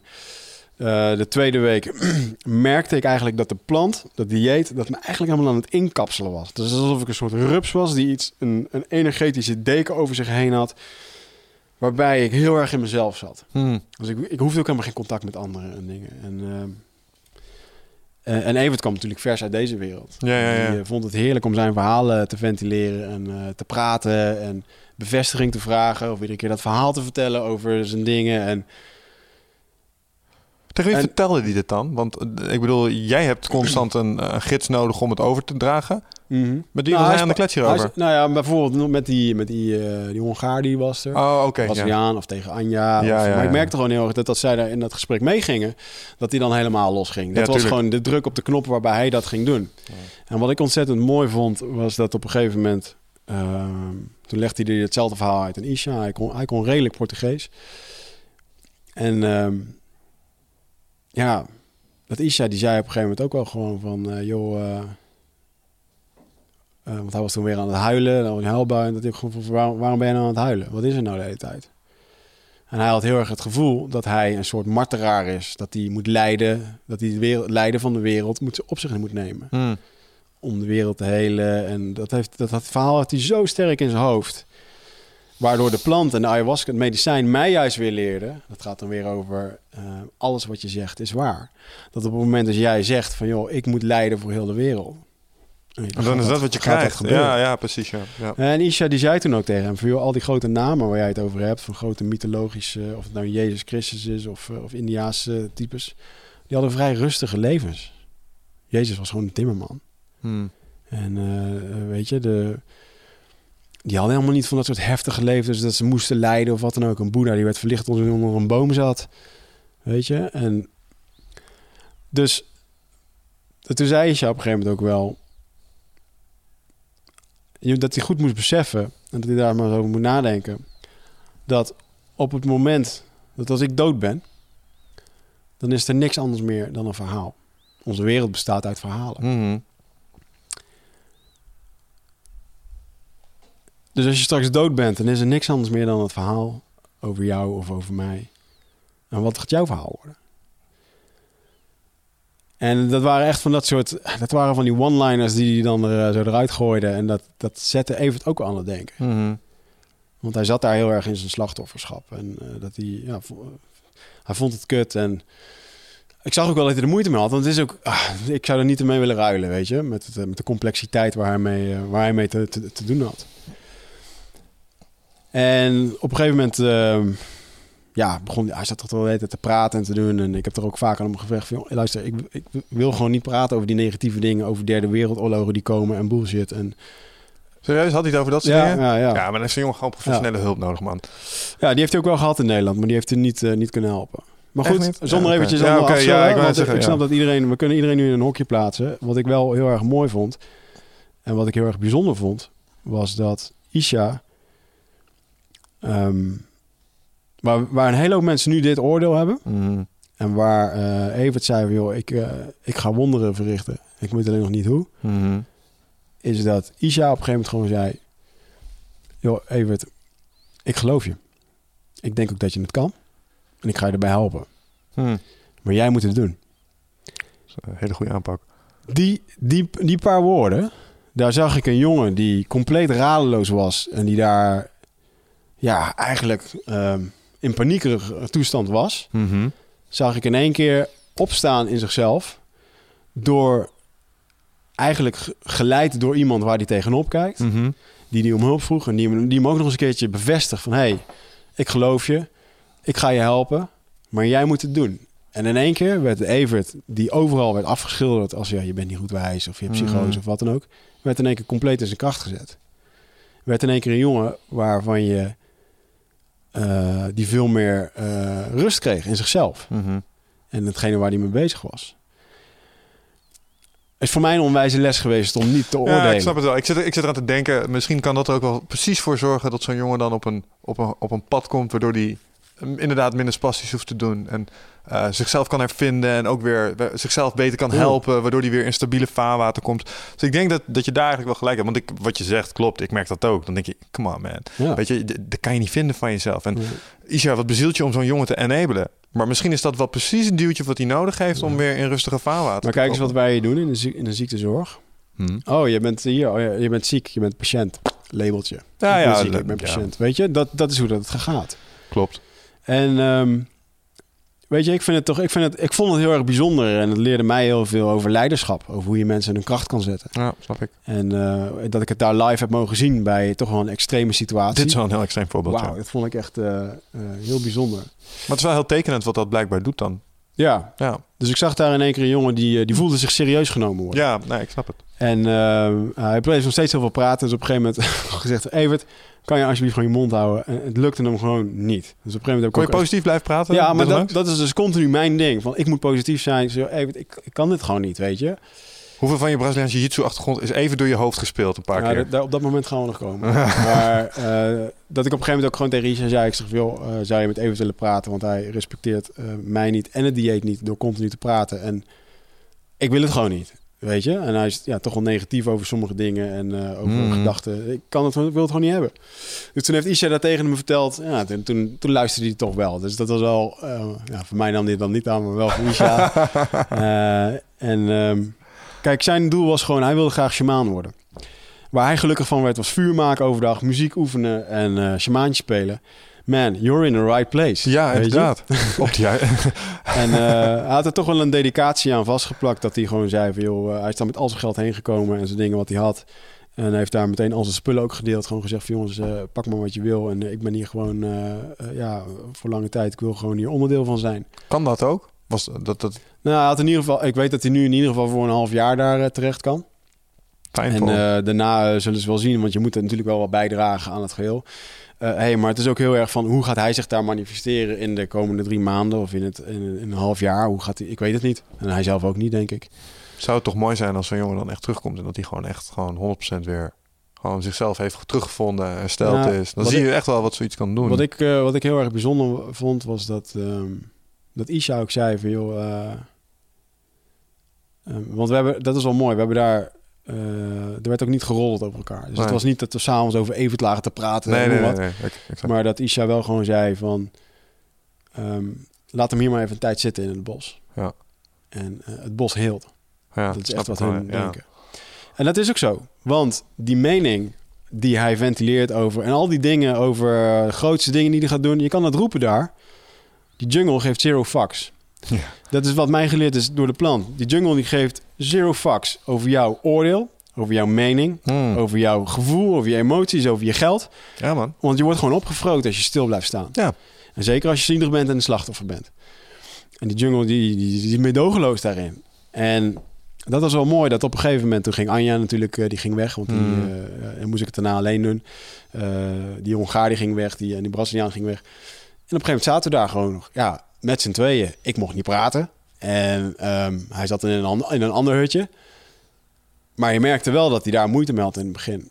Speaker 1: eh, de tweede week merkte ik eigenlijk dat de plant, dat dieet... dat me eigenlijk helemaal aan het inkapselen was. Dus alsof ik een soort rups was die iets, een, een energetische deken over zich heen had... waarbij ik heel erg in mezelf zat.
Speaker 3: Hm.
Speaker 1: Dus ik, ik hoefde ook helemaal geen contact met anderen en dingen. En, ehm, eh, en Evert kwam natuurlijk vers uit deze wereld.
Speaker 3: Ja, ja, ja.
Speaker 1: Die eh, vond het heerlijk om zijn verhalen te ventileren en eh, te praten en bevestiging te vragen. Of iedere keer dat verhaal te vertellen over zijn dingen. En
Speaker 3: Tegen wie
Speaker 1: En-
Speaker 3: vertelde die dit dan? Want eh, ik bedoel, jij hebt constant een, een gids nodig om het over te dragen. Met wie
Speaker 1: Nou,
Speaker 3: was hij aan de
Speaker 1: spa-
Speaker 3: klets hierover?
Speaker 1: hij is- nou ja, bijvoorbeeld met die, met die, eh, die Hongaar die was er.
Speaker 3: Oh, oké. ja.
Speaker 1: Braziliaan of tegen Anja.
Speaker 3: Ja,
Speaker 1: of-
Speaker 3: ja,
Speaker 1: maar ik
Speaker 3: ja.
Speaker 1: merkte gewoon heel erg dat, dat zij daar in dat gesprek meegingen, dat hij dan helemaal losging. Dat
Speaker 3: Ja,
Speaker 1: was
Speaker 3: tuurlijk.
Speaker 1: gewoon de druk op de knop waarbij hij dat ging doen. En wat ik ontzettend mooi vond, was dat op een gegeven moment, ehm, toen legde hij hetzelfde verhaal uit aan Isha. Hij kon, hij kon redelijk Portugees. En ehm, ja, dat Isha die zei op een gegeven moment ook wel gewoon van, eh, joh, eh, eh, want hij was toen weer aan het huilen, dan een huilbui. En dat ik gewoon van, waarom, waarom ben je nou aan het huilen? Wat is er nou de hele tijd? En hij had heel erg het gevoel dat hij een soort martelaar is. Dat hij moet leiden, dat hij het lijden van de wereld moet, op zich moet nemen.
Speaker 3: Hm.
Speaker 1: Om de wereld te helen. En dat, heeft, dat, dat verhaal had hij zo sterk in zijn hoofd. Waardoor de plant en de ayahuasca, het medicijn, mij juist weer leerde. Dat gaat dan weer over eh, alles wat je zegt is waar. Dat op het moment dat jij zegt van joh, ik moet lijden voor heel de wereld.
Speaker 3: En dan is dat wat je krijgt. Ja, ja, precies. Ja. Ja.
Speaker 1: En Isha die zei toen ook tegen hem: van, joh, al die grote namen waar jij het over hebt, van grote mythologische, of het nou Jezus Christus is of, eh, of Indiaanse types, die hadden vrij rustige levens. Jezus was gewoon een timmerman.
Speaker 3: Hmm.
Speaker 1: En eh, weet je, de, die hadden helemaal niet van dat soort heftige levens dat ze moesten lijden of wat dan ook. Een boeddha die werd verlicht onder een boom zat. Weet je, en dus toen zei je op een gegeven moment ook wel dat hij goed moest beseffen en dat hij daar maar over moet nadenken. Dat op het moment dat als ik dood ben, dan is er niks anders meer dan een verhaal. Onze wereld bestaat uit verhalen.
Speaker 3: Mhm.
Speaker 1: Dus als je straks dood bent, dan is er niks anders meer dan het verhaal over jou of over mij. En wat gaat jouw verhaal worden? En dat waren echt van dat soort... Dat waren van die one-liners die hij dan er, eh, zo eruit gooide. En dat, dat zette Evert ook aan het denken.
Speaker 3: Mhm.
Speaker 1: Want hij zat daar heel erg in zijn slachtofferschap. En eh, dat hij... Ja, hij vond het kut en... Ik zag ook wel dat hij er moeite mee had. Want het is ook... ah, ik zou er niet mee willen ruilen, weet je. Met, het, eh, met de complexiteit waar hij mee, waar hij mee te, te, te doen had. En op een gegeven moment... ehm, ja, begon hij zat toch wel tijd te praten en te doen. En ik heb er ook vaak aan hem gevraagd van... "Joh, luister, ik, ik wil gewoon niet praten over die negatieve dingen... over derde wereldoorlogen die komen en bullshit. En,
Speaker 3: Serieus, had hij het over dat soort
Speaker 1: ja,
Speaker 3: dingen?
Speaker 1: ja, ja.
Speaker 3: Ja, maar dan heeft zo'n jongen gewoon professionele hulp nodig, man.
Speaker 1: Ja, die heeft hij ook wel gehad in Nederland, maar die heeft hij niet, eh, niet kunnen helpen. Maar goed, zonder
Speaker 3: Ja,
Speaker 1: eventjes
Speaker 3: Ja,
Speaker 1: allemaal
Speaker 3: oké,
Speaker 1: afzwellen,
Speaker 3: ja, ik
Speaker 1: want
Speaker 3: zeggen,
Speaker 1: ik snap
Speaker 3: ja.
Speaker 1: dat iedereen, we kunnen iedereen nu in een hokje plaatsen. Wat ik wel heel erg mooi vond, en wat ik heel erg bijzonder vond, was dat Isha, ehm, waar, waar een hele hoop mensen nu dit oordeel hebben,
Speaker 3: Mhm.
Speaker 1: en waar eh Evert zei van, joh, ik, eh, ik ga wonderen verrichten, ik weet alleen nog niet hoe,
Speaker 3: Mhm.
Speaker 1: is dat Isha op een gegeven moment gewoon zei, joh, Evert, ik geloof je. Ik denk ook dat je het kan. En ik ga je erbij helpen.
Speaker 3: Mhm.
Speaker 1: Maar jij moet het doen.
Speaker 3: Dat is een hele goede aanpak.
Speaker 1: Die, die, die paar woorden, daar zag ik een jongen die compleet radeloos was. En die daar ja, eigenlijk ehm, in paniekerige toestand was.
Speaker 3: Mhm.
Speaker 1: Zag ik in één keer opstaan in zichzelf. Door eigenlijk ge- geleid door iemand waar hij tegenop kijkt.
Speaker 3: Mhm.
Speaker 1: die die om hulp vroeg en die hem, die hem ook nog eens een keertje bevestigt van... hé, hey, ik geloof je, ik ga je helpen, maar jij moet het doen. En in één keer werd Evert, die overal werd afgeschilderd als... ja, je bent niet goed wijs of je hebt psychose
Speaker 3: Mhm.
Speaker 1: of wat dan ook... werd in één keer compleet in zijn kracht gezet. Werd in één keer een jongen waarvan je... eh, die veel meer eh, rust kreeg in zichzelf.
Speaker 3: Mhm.
Speaker 1: En hetgene waar hij mee bezig was. is voor mij een onwijze les geweest om niet te oordelen.
Speaker 3: Ja, ik snap het wel. Ik zit, ik zit eraan te denken, misschien kan dat er ook wel precies voor zorgen dat zo'n jongen dan op een, op een, op een pad komt, waardoor hij mm, inderdaad minder spastisch hoeft te doen en eh, zichzelf kan hervinden en ook weer we- zichzelf beter kan helpen, waardoor hij weer in stabiele vaarwater komt. Dus ik denk dat, dat je daar eigenlijk wel gelijk hebt. Want ik, wat je zegt klopt, ik merk dat ook. Dan denk je, come on man.
Speaker 1: Ja.
Speaker 3: Weet je, dat kan je niet vinden van jezelf. En
Speaker 1: Ja.
Speaker 3: Isha, wat bezielt je om zo'n jongen te enabelen? Maar misschien is dat wel precies een duwtje wat hij nodig heeft om weer in rustige vaarwater
Speaker 1: Maar
Speaker 3: te
Speaker 1: kijk eens wat wij hier doen in de, in de ziektezorg.
Speaker 3: Hm.
Speaker 1: Oh, je bent hier, oh, je bent ziek, je bent patiënt. Labeltje.
Speaker 3: Ja,
Speaker 1: ik ben
Speaker 3: ja,
Speaker 1: ziek, ik ben patiënt. Weet je, dat, dat is hoe dat gaat.
Speaker 3: Klopt.
Speaker 1: En ehm, weet je, ik vind het toch, ik, vind het, ik vond het heel erg bijzonder en het leerde mij heel veel over leiderschap, over hoe je mensen in hun kracht kan zetten.
Speaker 3: Ja, snap ik.
Speaker 1: En eh, dat ik het daar live heb mogen zien bij toch wel een extreme situatie.
Speaker 3: Dit is wel een heel extreem voorbeeld.
Speaker 1: Wauw,
Speaker 3: ja.
Speaker 1: dat vond ik echt eh, eh, heel bijzonder.
Speaker 3: Maar het is wel heel tekenend wat dat blijkbaar doet dan.
Speaker 1: Ja,
Speaker 3: Ja,
Speaker 1: dus ik zag daar in één keer een jongen die, die voelde zich serieus genomen worden.
Speaker 3: ja nee, ik snap het.
Speaker 1: En eh, hij bleef nog steeds heel veel praten. Dus op een gegeven moment gezegd... Evert, kan je alsjeblieft gewoon je mond houden? En het lukte hem gewoon niet. Dus op een gegeven moment heb ik
Speaker 3: Kon je
Speaker 1: ook...
Speaker 3: positief blijven praten?
Speaker 1: Ja, maar dat, dat is dus continu mijn ding. Van, ik moet positief zijn. Zo, Evert, ik, ik kan dit gewoon niet, weet je.
Speaker 3: Hoeveel van je Braziliaanse jiu-jitsu-achtergrond is even door je hoofd gespeeld een paar
Speaker 1: Ja,
Speaker 3: keer?
Speaker 1: daar- op dat moment gaan we nog komen. maar eh, dat ik op een gegeven moment ook gewoon tegen Richard zei... Ik zeg, joh, eh, zou je met Evert willen praten? Want hij respecteert mij niet en het dieet niet door continu te praten. En ik wil het gewoon niet, weet je. En hij is ja, toch wel negatief over sommige dingen en eh, over
Speaker 3: Mhm.
Speaker 1: gedachten. Ik, kan het, ik wil het gewoon niet hebben. Dus toen heeft Isha dat tegen hem verteld. Ja, toen, toen, toen luisterde hij toch wel. Dus dat was wel... eh, ja, voor mij nam dit dan niet aan, maar wel voor Isha. Eh, en ehm, kijk, zijn doel was gewoon... Hij wilde graag shamaan worden. Waar hij gelukkig van werd, was vuur maken overdag, muziek oefenen en shamaantje spelen. Man, you're in the right place.
Speaker 3: ja, inderdaad. Op die, ja.
Speaker 1: En eh, hij had er toch wel een dedicatie aan vastgeplakt. Dat hij gewoon zei van, joh, eh, hij is daar met al zijn geld heen gekomen en zijn dingen wat hij had. En hij heeft daar meteen al zijn spullen ook gedeeld. Gewoon gezegd van, jongens, eh, pak maar wat je wil. En ik ben hier gewoon, ja, voor lange tijd. Ik wil gewoon hier onderdeel van zijn.
Speaker 3: Kan dat ook? Was dat, dat
Speaker 1: Nou, hij had in ieder geval, ik weet dat hij nu in ieder geval voor een half jaar daar terecht kan.
Speaker 3: fijn
Speaker 1: En daarna zullen ze wel zien, want je moet er natuurlijk wel wat bijdragen aan het geheel. Eh hey, maar het is ook heel erg van hoe gaat hij zich daar manifesteren in de komende drie maanden of in, het, in, in een half jaar? Hoe gaat hij? Ik weet het niet. En hij zelf ook niet, denk ik.
Speaker 3: Zou het toch mooi zijn als zo'n jongen dan echt terugkomt en dat hij gewoon echt gewoon 100% weer gewoon zichzelf heeft teruggevonden, hersteld is. Dan zie
Speaker 1: ik-
Speaker 3: je echt wel wat zoiets kan doen.
Speaker 1: Wat ik, eh, wat ik heel erg bijzonder vond, was dat, ehm, dat Isha ook zei van joh. eh, ehm, want we hebben, dat is wel mooi. We hebben daar. Eh, er werd ook niet gerold over elkaar. Dus
Speaker 3: Nee.
Speaker 1: het was niet dat we s'avonds over Evert lagen te praten.
Speaker 3: nee, nee,
Speaker 1: wat. Maar dat Isha wel gewoon zei van... ehm, laat hem hier maar even een tijd zitten in het bos.
Speaker 3: Ja.
Speaker 1: En eh, het bos heelt.
Speaker 3: ja,
Speaker 1: dat is echt wat hun
Speaker 3: ja.
Speaker 1: denken. En dat is ook zo. Want die mening die hij ventileert over... en al die dingen over eh, de grootste dingen die hij gaat doen... je kan dat roepen daar. Die jungle geeft zero fucks.
Speaker 3: Ja.
Speaker 1: Dat is wat mij geleerd is door de plant. Die jungle die geeft zero fucks over jouw oordeel... over jouw mening,
Speaker 3: Hmm.
Speaker 1: over jouw gevoel, over je emoties, over je geld.
Speaker 3: Ja, man.
Speaker 1: Want je wordt gewoon opgefroten als je stil blijft staan.
Speaker 3: Ja.
Speaker 1: En zeker als je zielig bent en een slachtoffer bent. En die jungle, die, die, die is meedogenloos daarin. En dat was wel mooi, dat op een gegeven moment... toen ging Anja natuurlijk, eh, die ging weg. Want die,
Speaker 3: Mm.
Speaker 1: eh, en moest ik het daarna alleen doen. Eh, die Hongaar die ging weg, die, en die Braziliaan ging weg. En op een gegeven moment zaten we daar gewoon nog... Ja, met z'n tweeën. Ik mocht niet praten. En ehm, hij zat in een, ander, in een ander hutje. Maar je merkte wel dat hij daar moeite had in het begin.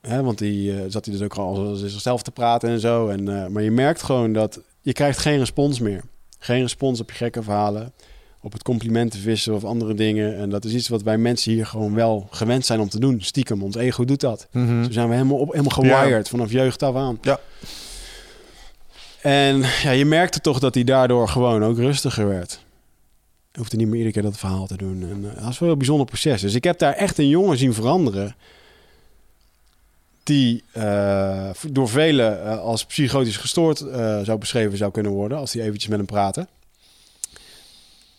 Speaker 1: Want die eh, zat hij dus ook al als zichzelf te praten en zo. En, eh, maar je merkt gewoon dat je krijgt geen respons meer. Geen respons op je gekke verhalen. Op het complimenten vissen of andere dingen. En dat is iets wat wij mensen hier gewoon wel gewend zijn om te doen. Stiekem, ons ego doet dat. Zo zijn we helemaal, op, helemaal gewired vanaf jeugd af aan.
Speaker 3: Ja.
Speaker 1: En ja, je merkte toch dat hij daardoor gewoon ook rustiger werd. Je hoefde niet meer iedere keer dat verhaal te doen. En, eh, dat is wel een bijzonder proces. Dus ik heb daar echt een jongen zien veranderen. Die eh, door velen eh, als psychotisch gestoord zou beschreven zou kunnen worden. Als hij eventjes met hem praten.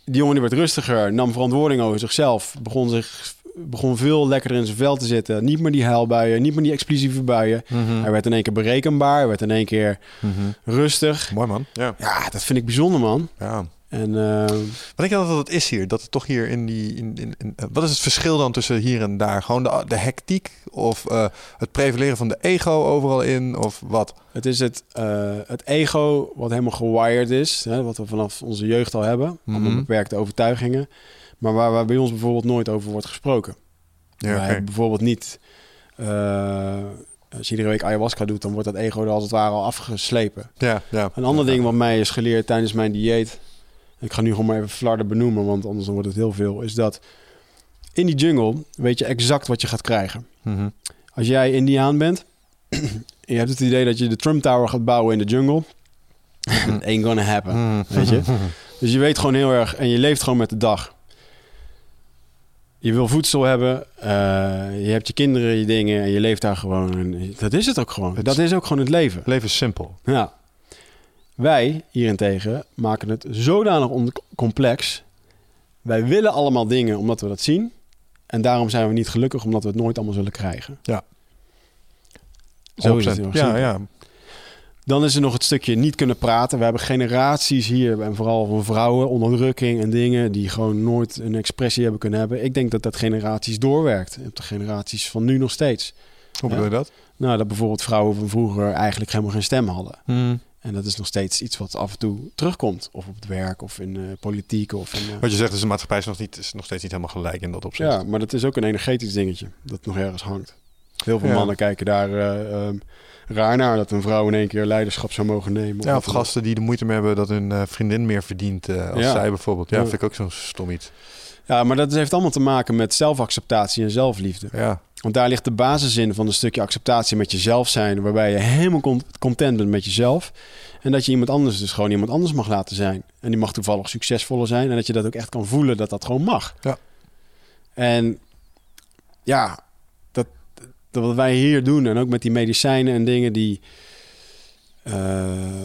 Speaker 1: Die jongen die werd rustiger, nam verantwoording over zichzelf. Begon, zich, begon veel lekkerder in zijn vel te zitten. Niet meer die huilbuien, niet meer die explosieve buien.
Speaker 3: Mhm.
Speaker 1: Hij werd in één keer berekenbaar. Hij werd in één keer
Speaker 3: Mhm.
Speaker 1: rustig.
Speaker 3: Mooi, man. Ja.
Speaker 1: Ja, dat vind ik bijzonder, man.
Speaker 3: ja.
Speaker 1: En eh,
Speaker 3: Wat denk je dat het is hier? Dat het toch hier in die... In, in, in- eh, wat is het verschil dan tussen hier en daar? Gewoon de, de hectiek? Of eh, het prevaleren van de ego overal in? Of wat?
Speaker 1: het is het, eh, het ego wat helemaal gewired is. Hè, wat we vanaf onze jeugd al hebben. Allemaal
Speaker 3: Mhm.
Speaker 1: beperkte overtuigingen. Maar waar, waar bij ons bijvoorbeeld nooit over wordt gesproken.
Speaker 3: Ja,
Speaker 1: Wij bijvoorbeeld niet... eh, als je iedere week ayahuasca doet, dan wordt dat ego er als het ware al afgeslepen.
Speaker 3: ja, ja.
Speaker 1: Een ander
Speaker 3: Ja.
Speaker 1: ding wat mij is geleerd tijdens mijn dieet... Ik ga nu gewoon maar even flarden benoemen, want anders dan wordt het heel veel. Is dat in die jungle weet je exact wat je gaat krijgen.
Speaker 3: Mhm.
Speaker 1: Als jij Indiaan bent en je hebt het idee dat je de Trump Tower gaat bouwen in de jungle, it ain't gonna happen,
Speaker 3: Mhm.
Speaker 1: weet je. Dus je weet gewoon heel erg en je leeft gewoon met de dag. Je wil voedsel hebben, eh, je hebt je kinderen, je dingen en je leeft daar gewoon. En dat is het ook gewoon.
Speaker 3: Het
Speaker 1: dat is ook gewoon het leven.
Speaker 3: Het leven is simpel.
Speaker 1: Ja. Wij hierentegen maken het zodanig complex. Wij willen allemaal dingen omdat we dat zien. En daarom zijn we niet gelukkig omdat we het nooit allemaal zullen krijgen.
Speaker 3: Ja.
Speaker 1: Zo is het
Speaker 3: 100%.
Speaker 1: heel erg
Speaker 3: Ja, ja.
Speaker 1: Dan is er nog het stukje niet kunnen praten. We hebben generaties hier, en vooral van vrouwen, onderdrukking en dingen die gewoon nooit een expressie hebben kunnen hebben. Ik denk dat dat generaties doorwerkt. Op de generaties van nu nog steeds.
Speaker 3: Hoe bedoel je dat?
Speaker 1: Nou, dat bijvoorbeeld vrouwen van vroeger eigenlijk helemaal geen stem hadden.
Speaker 3: Mhm.
Speaker 1: En dat is nog steeds iets wat af en toe terugkomt. Of op het werk, of in eh, politiek, of in... eh,
Speaker 3: Wat je zegt is de maatschappij is nog, niet, is nog steeds niet helemaal gelijk in dat opzicht.
Speaker 1: ja, maar dat is ook een energetisch dingetje. Dat nog ergens hangt. Heel veel
Speaker 3: Ja.
Speaker 1: mannen kijken daar eh, ehm, raar naar... dat een vrouw in één keer leiderschap zou mogen nemen.
Speaker 3: Ja, of gasten die de moeite mee hebben dat hun eh, vriendin meer verdient eh, als
Speaker 1: Ja.
Speaker 3: zij bijvoorbeeld. Ja,
Speaker 1: Ja.
Speaker 3: vind ik ook zo'n stom iets.
Speaker 1: Ja, maar dat heeft allemaal te maken met zelfacceptatie en zelfliefde.
Speaker 3: Ja,
Speaker 1: Want daar ligt de basis in van een stukje acceptatie met jezelf zijn... waarbij je helemaal con- content bent met jezelf... En dat je iemand anders dus gewoon iemand anders mag laten zijn. En die mag toevallig succesvoller zijn. En dat je dat ook echt kan voelen dat dat gewoon mag.
Speaker 3: Ja.
Speaker 1: En ja, dat wat wij hier doen en ook met die medicijnen en dingen die... eh,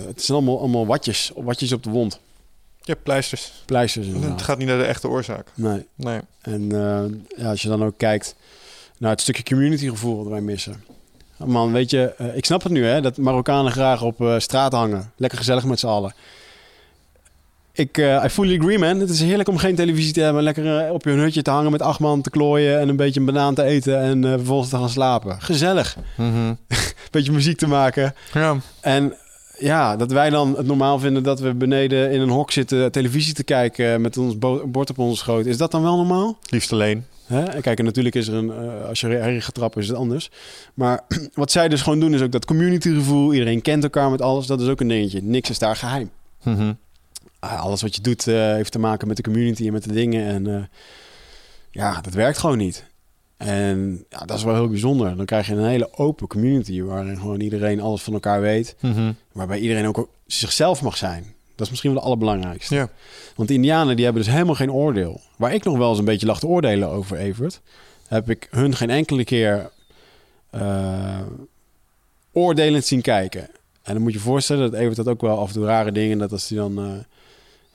Speaker 1: het zijn allemaal, allemaal watjes, watjes op de wond.
Speaker 3: je hebt pleisters.
Speaker 1: Pleisters
Speaker 3: Het gaat niet naar de echte oorzaak.
Speaker 1: Nee.
Speaker 3: Nee.
Speaker 1: En eh, ja, als je dan ook kijkt naar het stukje communitygevoel dat wij missen. Man, weet je, eh, ik snap het nu hè, dat Marokkanen graag op eh, straat hangen. Lekker gezellig met z'n allen. Ik, eh I fully agree, man. Het is heerlijk om geen televisie te hebben. Lekker eh, op je hutje te hangen met acht man te klooien... en een beetje een banaan te eten en eh, vervolgens te gaan slapen. Gezellig.
Speaker 3: Mhm.
Speaker 1: Beetje muziek te maken.
Speaker 3: Ja.
Speaker 1: En ja, dat wij dan het normaal vinden dat we beneden in een hok zitten... televisie te kijken met ons bo- bord op onze schoot. Is dat dan wel normaal?
Speaker 3: Liefst alleen.
Speaker 1: Hè? En kijk, en natuurlijk is er een... als je erin gaat trappen is het anders. Maar wat zij dus gewoon doen is ook dat communitygevoel. Iedereen kent elkaar met alles. Dat is ook een dingetje. Niks is daar geheim.
Speaker 3: Mhm.
Speaker 1: Alles wat je doet eh, heeft te maken met de community en met de dingen. En eh, ja, dat werkt gewoon niet. En ja, dat is wel heel bijzonder. Dan krijg je een hele open community waarin gewoon iedereen alles van elkaar weet.
Speaker 3: Mhm.
Speaker 1: Waarbij iedereen ook zichzelf mag zijn. Dat is misschien wel het allerbelangrijkste.
Speaker 3: Ja.
Speaker 1: Want de Indianen die hebben dus helemaal geen oordeel. Waar ik nog wel eens een beetje lag te oordelen over Evert, heb ik hun geen enkele keer eh, oordelend zien kijken. En dan moet je je voorstellen dat Evert dat ook wel af en toe rare dingen. Dat als hij dan uh,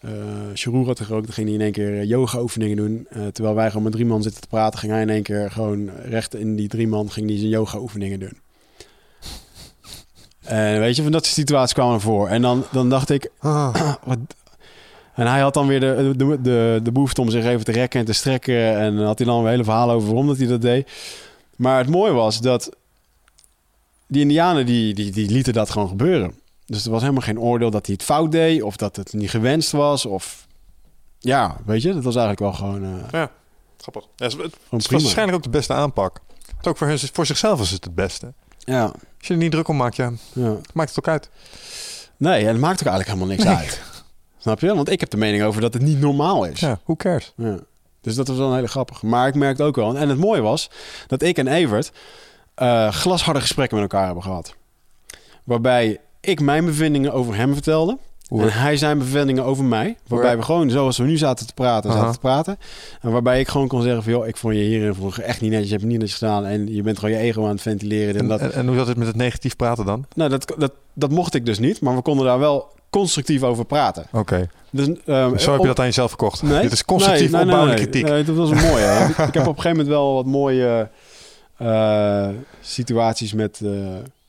Speaker 1: uh, had gerookt, dan ging hij in één keer yoga oefeningen doen. Uh, terwijl wij gewoon met drie man zitten te praten, ging hij in één keer gewoon recht in die drie man ging hij zijn yoga oefeningen doen. En weet je, van dat soort situaties kwamen er voor. En dan, dan dacht ik,
Speaker 3: Ah.
Speaker 1: wat, en hij had dan weer de, de, de, de behoefte om zich even te rekken en te strekken. En had hij dan een hele verhaal over waarom dat hij dat deed. Maar het mooie was dat die indianen, die, die, die lieten dat gewoon gebeuren. Dus er was helemaal geen oordeel dat hij het fout deed. Of dat het niet gewenst was. Of ja, weet je, dat was eigenlijk wel gewoon... Uh,
Speaker 3: ja, grappig. Ja, het, het was waarschijnlijk ook de beste aanpak. Het ook voor, hun, voor zichzelf is het het beste.
Speaker 1: Ja.
Speaker 3: Als je er niet druk om maakt, ja,
Speaker 1: ja.
Speaker 3: maakt het ook uit.
Speaker 1: Nee, en het maakt ook eigenlijk helemaal niks nee. uit. Snap je? Want ik heb de mening over dat het niet normaal is.
Speaker 3: Ja, who cares?
Speaker 1: Ja. Dus dat was wel een hele grappig. Maar ik merkte ook wel... En het mooie was dat ik en Evert uh, glasharde gesprekken met elkaar hebben gehad. Waarbij ik mijn bevindingen over hem vertelde. En hij zijn bevindingen over mij. Waarbij we gewoon, zoals we nu zaten te praten, zaten te praten. En waarbij ik gewoon kon zeggen van... joh, ik vond je hierin vroeger echt niet netjes. Je hebt het niet netjes gedaan. En je bent gewoon je ego aan het ventileren.
Speaker 3: En,
Speaker 1: en, dat.
Speaker 3: en, en hoe zat het met het negatief praten dan?
Speaker 1: Nou, dat, dat, dat mocht ik dus niet. Maar we konden daar wel constructief over praten.
Speaker 3: Oké. Okay.
Speaker 1: Dus, um,
Speaker 3: Zo heb je dat aan jezelf verkocht?
Speaker 1: Nee?
Speaker 3: Dit is constructief
Speaker 1: nee, nee,
Speaker 3: opbouwende
Speaker 1: nee,
Speaker 3: kritiek.
Speaker 1: Nee, dat was een mooie. ik, ik, heb op een gegeven moment wel wat mooie uh, situaties met, uh,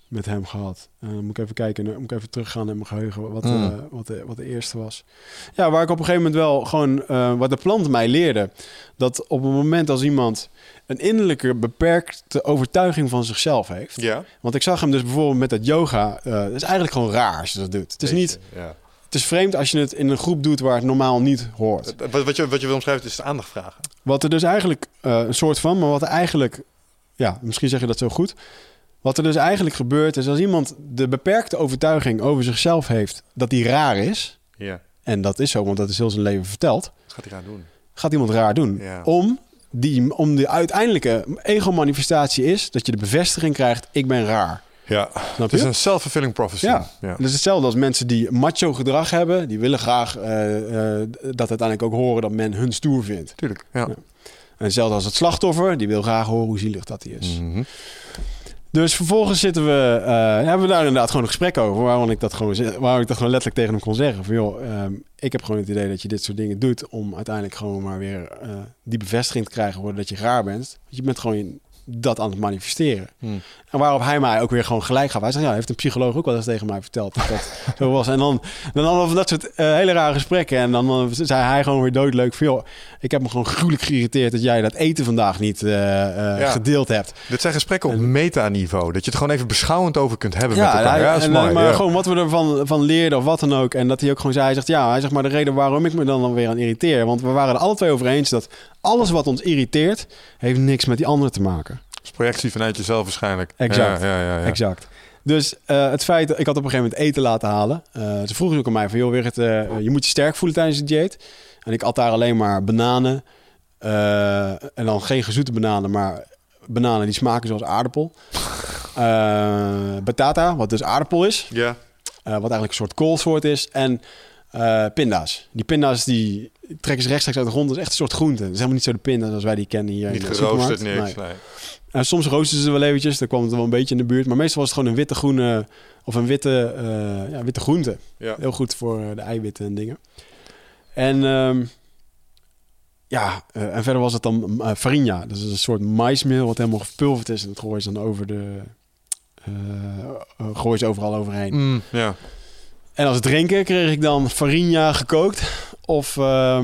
Speaker 1: met hem gehad. Uh, moet ik even kijken, moet ik even teruggaan in mijn geheugen wat, mm. wat, de, wat de eerste was. Ja, waar ik op een gegeven moment wel gewoon, wat de plant mij leerde, dat op een moment als iemand een innerlijke beperkte overtuiging van zichzelf heeft.
Speaker 3: Ja.
Speaker 1: Want ik zag hem dus bijvoorbeeld met dat yoga. Uh, dat is eigenlijk gewoon raar als je dat doet. Het is niet.
Speaker 3: Ja.
Speaker 1: Het is vreemd als je het in een groep doet waar het normaal niet hoort.
Speaker 3: Wat, wat, je, wat je wil omschrijven is de aandacht vragen.
Speaker 1: Wat er dus eigenlijk uh, een soort van, maar wat er eigenlijk, ja, misschien zeg je dat zo goed. Wat er dus eigenlijk gebeurt is als iemand de beperkte overtuiging over zichzelf heeft dat hij raar is.
Speaker 3: Ja.
Speaker 1: En dat is zo, want dat is heel zijn leven verteld.
Speaker 3: Wat gaat hij raar doen?
Speaker 1: Gaat iemand raar doen?
Speaker 3: Ja.
Speaker 1: Om die, om de uiteindelijke ego-manifestatie is dat je de bevestiging krijgt: ik ben raar.
Speaker 3: Ja, het is een self-fulfilling prophecy.
Speaker 1: Ja. ja. Dat is hetzelfde als mensen die macho gedrag hebben. Die willen graag uh, uh, dat uiteindelijk ook horen dat men hun stoer vindt.
Speaker 3: Tuurlijk, ja. ja.
Speaker 1: En hetzelfde als het slachtoffer. Die wil graag horen hoe zielig dat hij is.
Speaker 3: Mm -hmm.
Speaker 1: Dus vervolgens zitten we, uh, hebben we daar inderdaad gewoon een gesprek over. Waarom ik dat gewoon, waarom ik dat gewoon letterlijk tegen hem kon zeggen. Van joh, um, ik heb gewoon het idee dat je dit soort dingen doet. Om uiteindelijk gewoon maar weer uh, die bevestiging te krijgen worden dat je raar bent. Je bent gewoon dat aan het manifesteren.
Speaker 3: Hmm.
Speaker 1: En waarop hij mij ook weer gewoon gelijk gaf. Hij zei, ja, heeft een psycholoog ook wel eens tegen mij verteld dat dat zo was. En dan, dan hadden we dat soort uh, hele rare gesprekken. En dan, dan zei hij gewoon weer doodleuk van, joh, ik heb me gewoon gruwelijk geïrriteerd dat jij dat eten vandaag niet uh, uh, ja. gedeeld hebt.
Speaker 3: Dit zijn gesprekken op metaniveau. Dat je het gewoon even beschouwend over kunt hebben ja, met elkaar. Ja,
Speaker 1: en,
Speaker 3: mooi.
Speaker 1: Maar
Speaker 3: ja.
Speaker 1: gewoon wat we ervan van leerden of wat dan ook. En dat hij ook gewoon zei, hij zegt, ja, hij zegt maar de reden waarom ik me dan, dan weer aan irriteer. Want we waren er alle twee over eens dat alles wat ons irriteert, heeft niks met die ander te maken.
Speaker 3: Dat is projectie vanuit jezelf waarschijnlijk.
Speaker 1: Exact.
Speaker 3: Ja, ja, ja,
Speaker 1: exact. Dus uh, het feit dat ik had op een gegeven moment eten laten halen. Uh, ze vroegen ook aan mij van, joh, Wigert, uh, je moet je sterk voelen tijdens het dieet. En ik at daar alleen maar bananen. En dan geen gezoete bananen, maar bananen die smaken zoals aardappel. Batata, wat dus aardappel is.
Speaker 3: Ja.
Speaker 1: Wat eigenlijk een soort koolsoort is. En pinda's. Die pinda's die trekken ze rechtstreeks uit de grond. Dat is echt een soort groente. Dat is helemaal niet zo de pinda's als wij die kennen hier
Speaker 3: Niet
Speaker 1: in de
Speaker 3: geroosterd, niks. Nee.
Speaker 1: Uh, soms roosten ze wel eventjes. Dan kwam het wel een beetje in de buurt. Maar meestal was het gewoon een witte groene... Of een witte, uh, ja, witte groente.
Speaker 3: Ja.
Speaker 1: Heel goed voor de eiwitten en dingen. En... Um, ja, uh, en verder was het dan uh, farinha. Dat is een soort maismeel wat helemaal gepulverd is. En dat gooien ze dan over de... Uh, gooien ze overal overheen.
Speaker 3: Mm, ja.
Speaker 1: En als drinken kreeg ik dan farinha gekookt. Of... eh,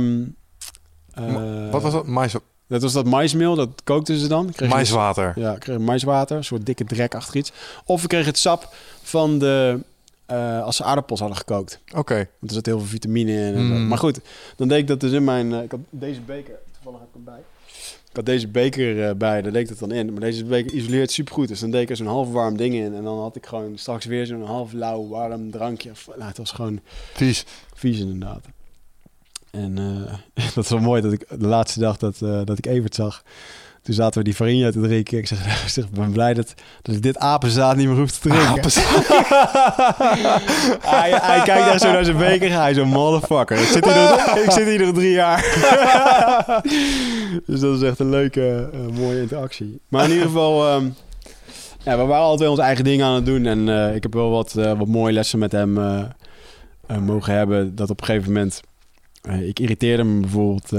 Speaker 3: Wat was dat? Mais,
Speaker 1: Dat was dat maismeel, dat kookten ze dan. Kreeg je
Speaker 3: maiswater.
Speaker 1: dus- ja, kreeg maiswater, een soort dikke drek achter iets. Of ik kreeg het sap van de... eh, als ze aardappels hadden gekookt.
Speaker 3: Oké.
Speaker 1: Want er zit heel veel vitamine in. en.
Speaker 3: Mm.
Speaker 1: Maar goed, dan deed ik dat dus in mijn... eh, ik had deze beker, toevallig heb ik hem bij. Ik had deze beker eh, bij, daar ik dat dan in. Maar deze beker isoleert supergoed. Dus dan deed ik er zo'n half warm ding in. En dan had ik gewoon straks weer zo'n half lauw warm drankje. Nou, het was gewoon
Speaker 3: Vies.
Speaker 1: vies inderdaad. En eh, dat is wel mooi dat ik de laatste dag dat, eh, dat ik Evert zag. Toen zaten we die farinha te drinken. Ik zeg, ik zeg, ben blij dat, dat ik dit apenzaad niet meer hoef te drinken. hij, hij kijkt echt zo naar zijn beker. Hij zo, motherfucker. Ik zit hier ik zit hier nog drie jaar. dus dat is echt een leuke, eh, mooie interactie. Maar in ieder geval... ehm, ja, we waren altijd wel ons eigen ding aan het doen. En eh, ik heb wel wat, eh, wat mooie lessen met hem mogen hebben. Dat op een gegeven moment... ik irriteerde me bijvoorbeeld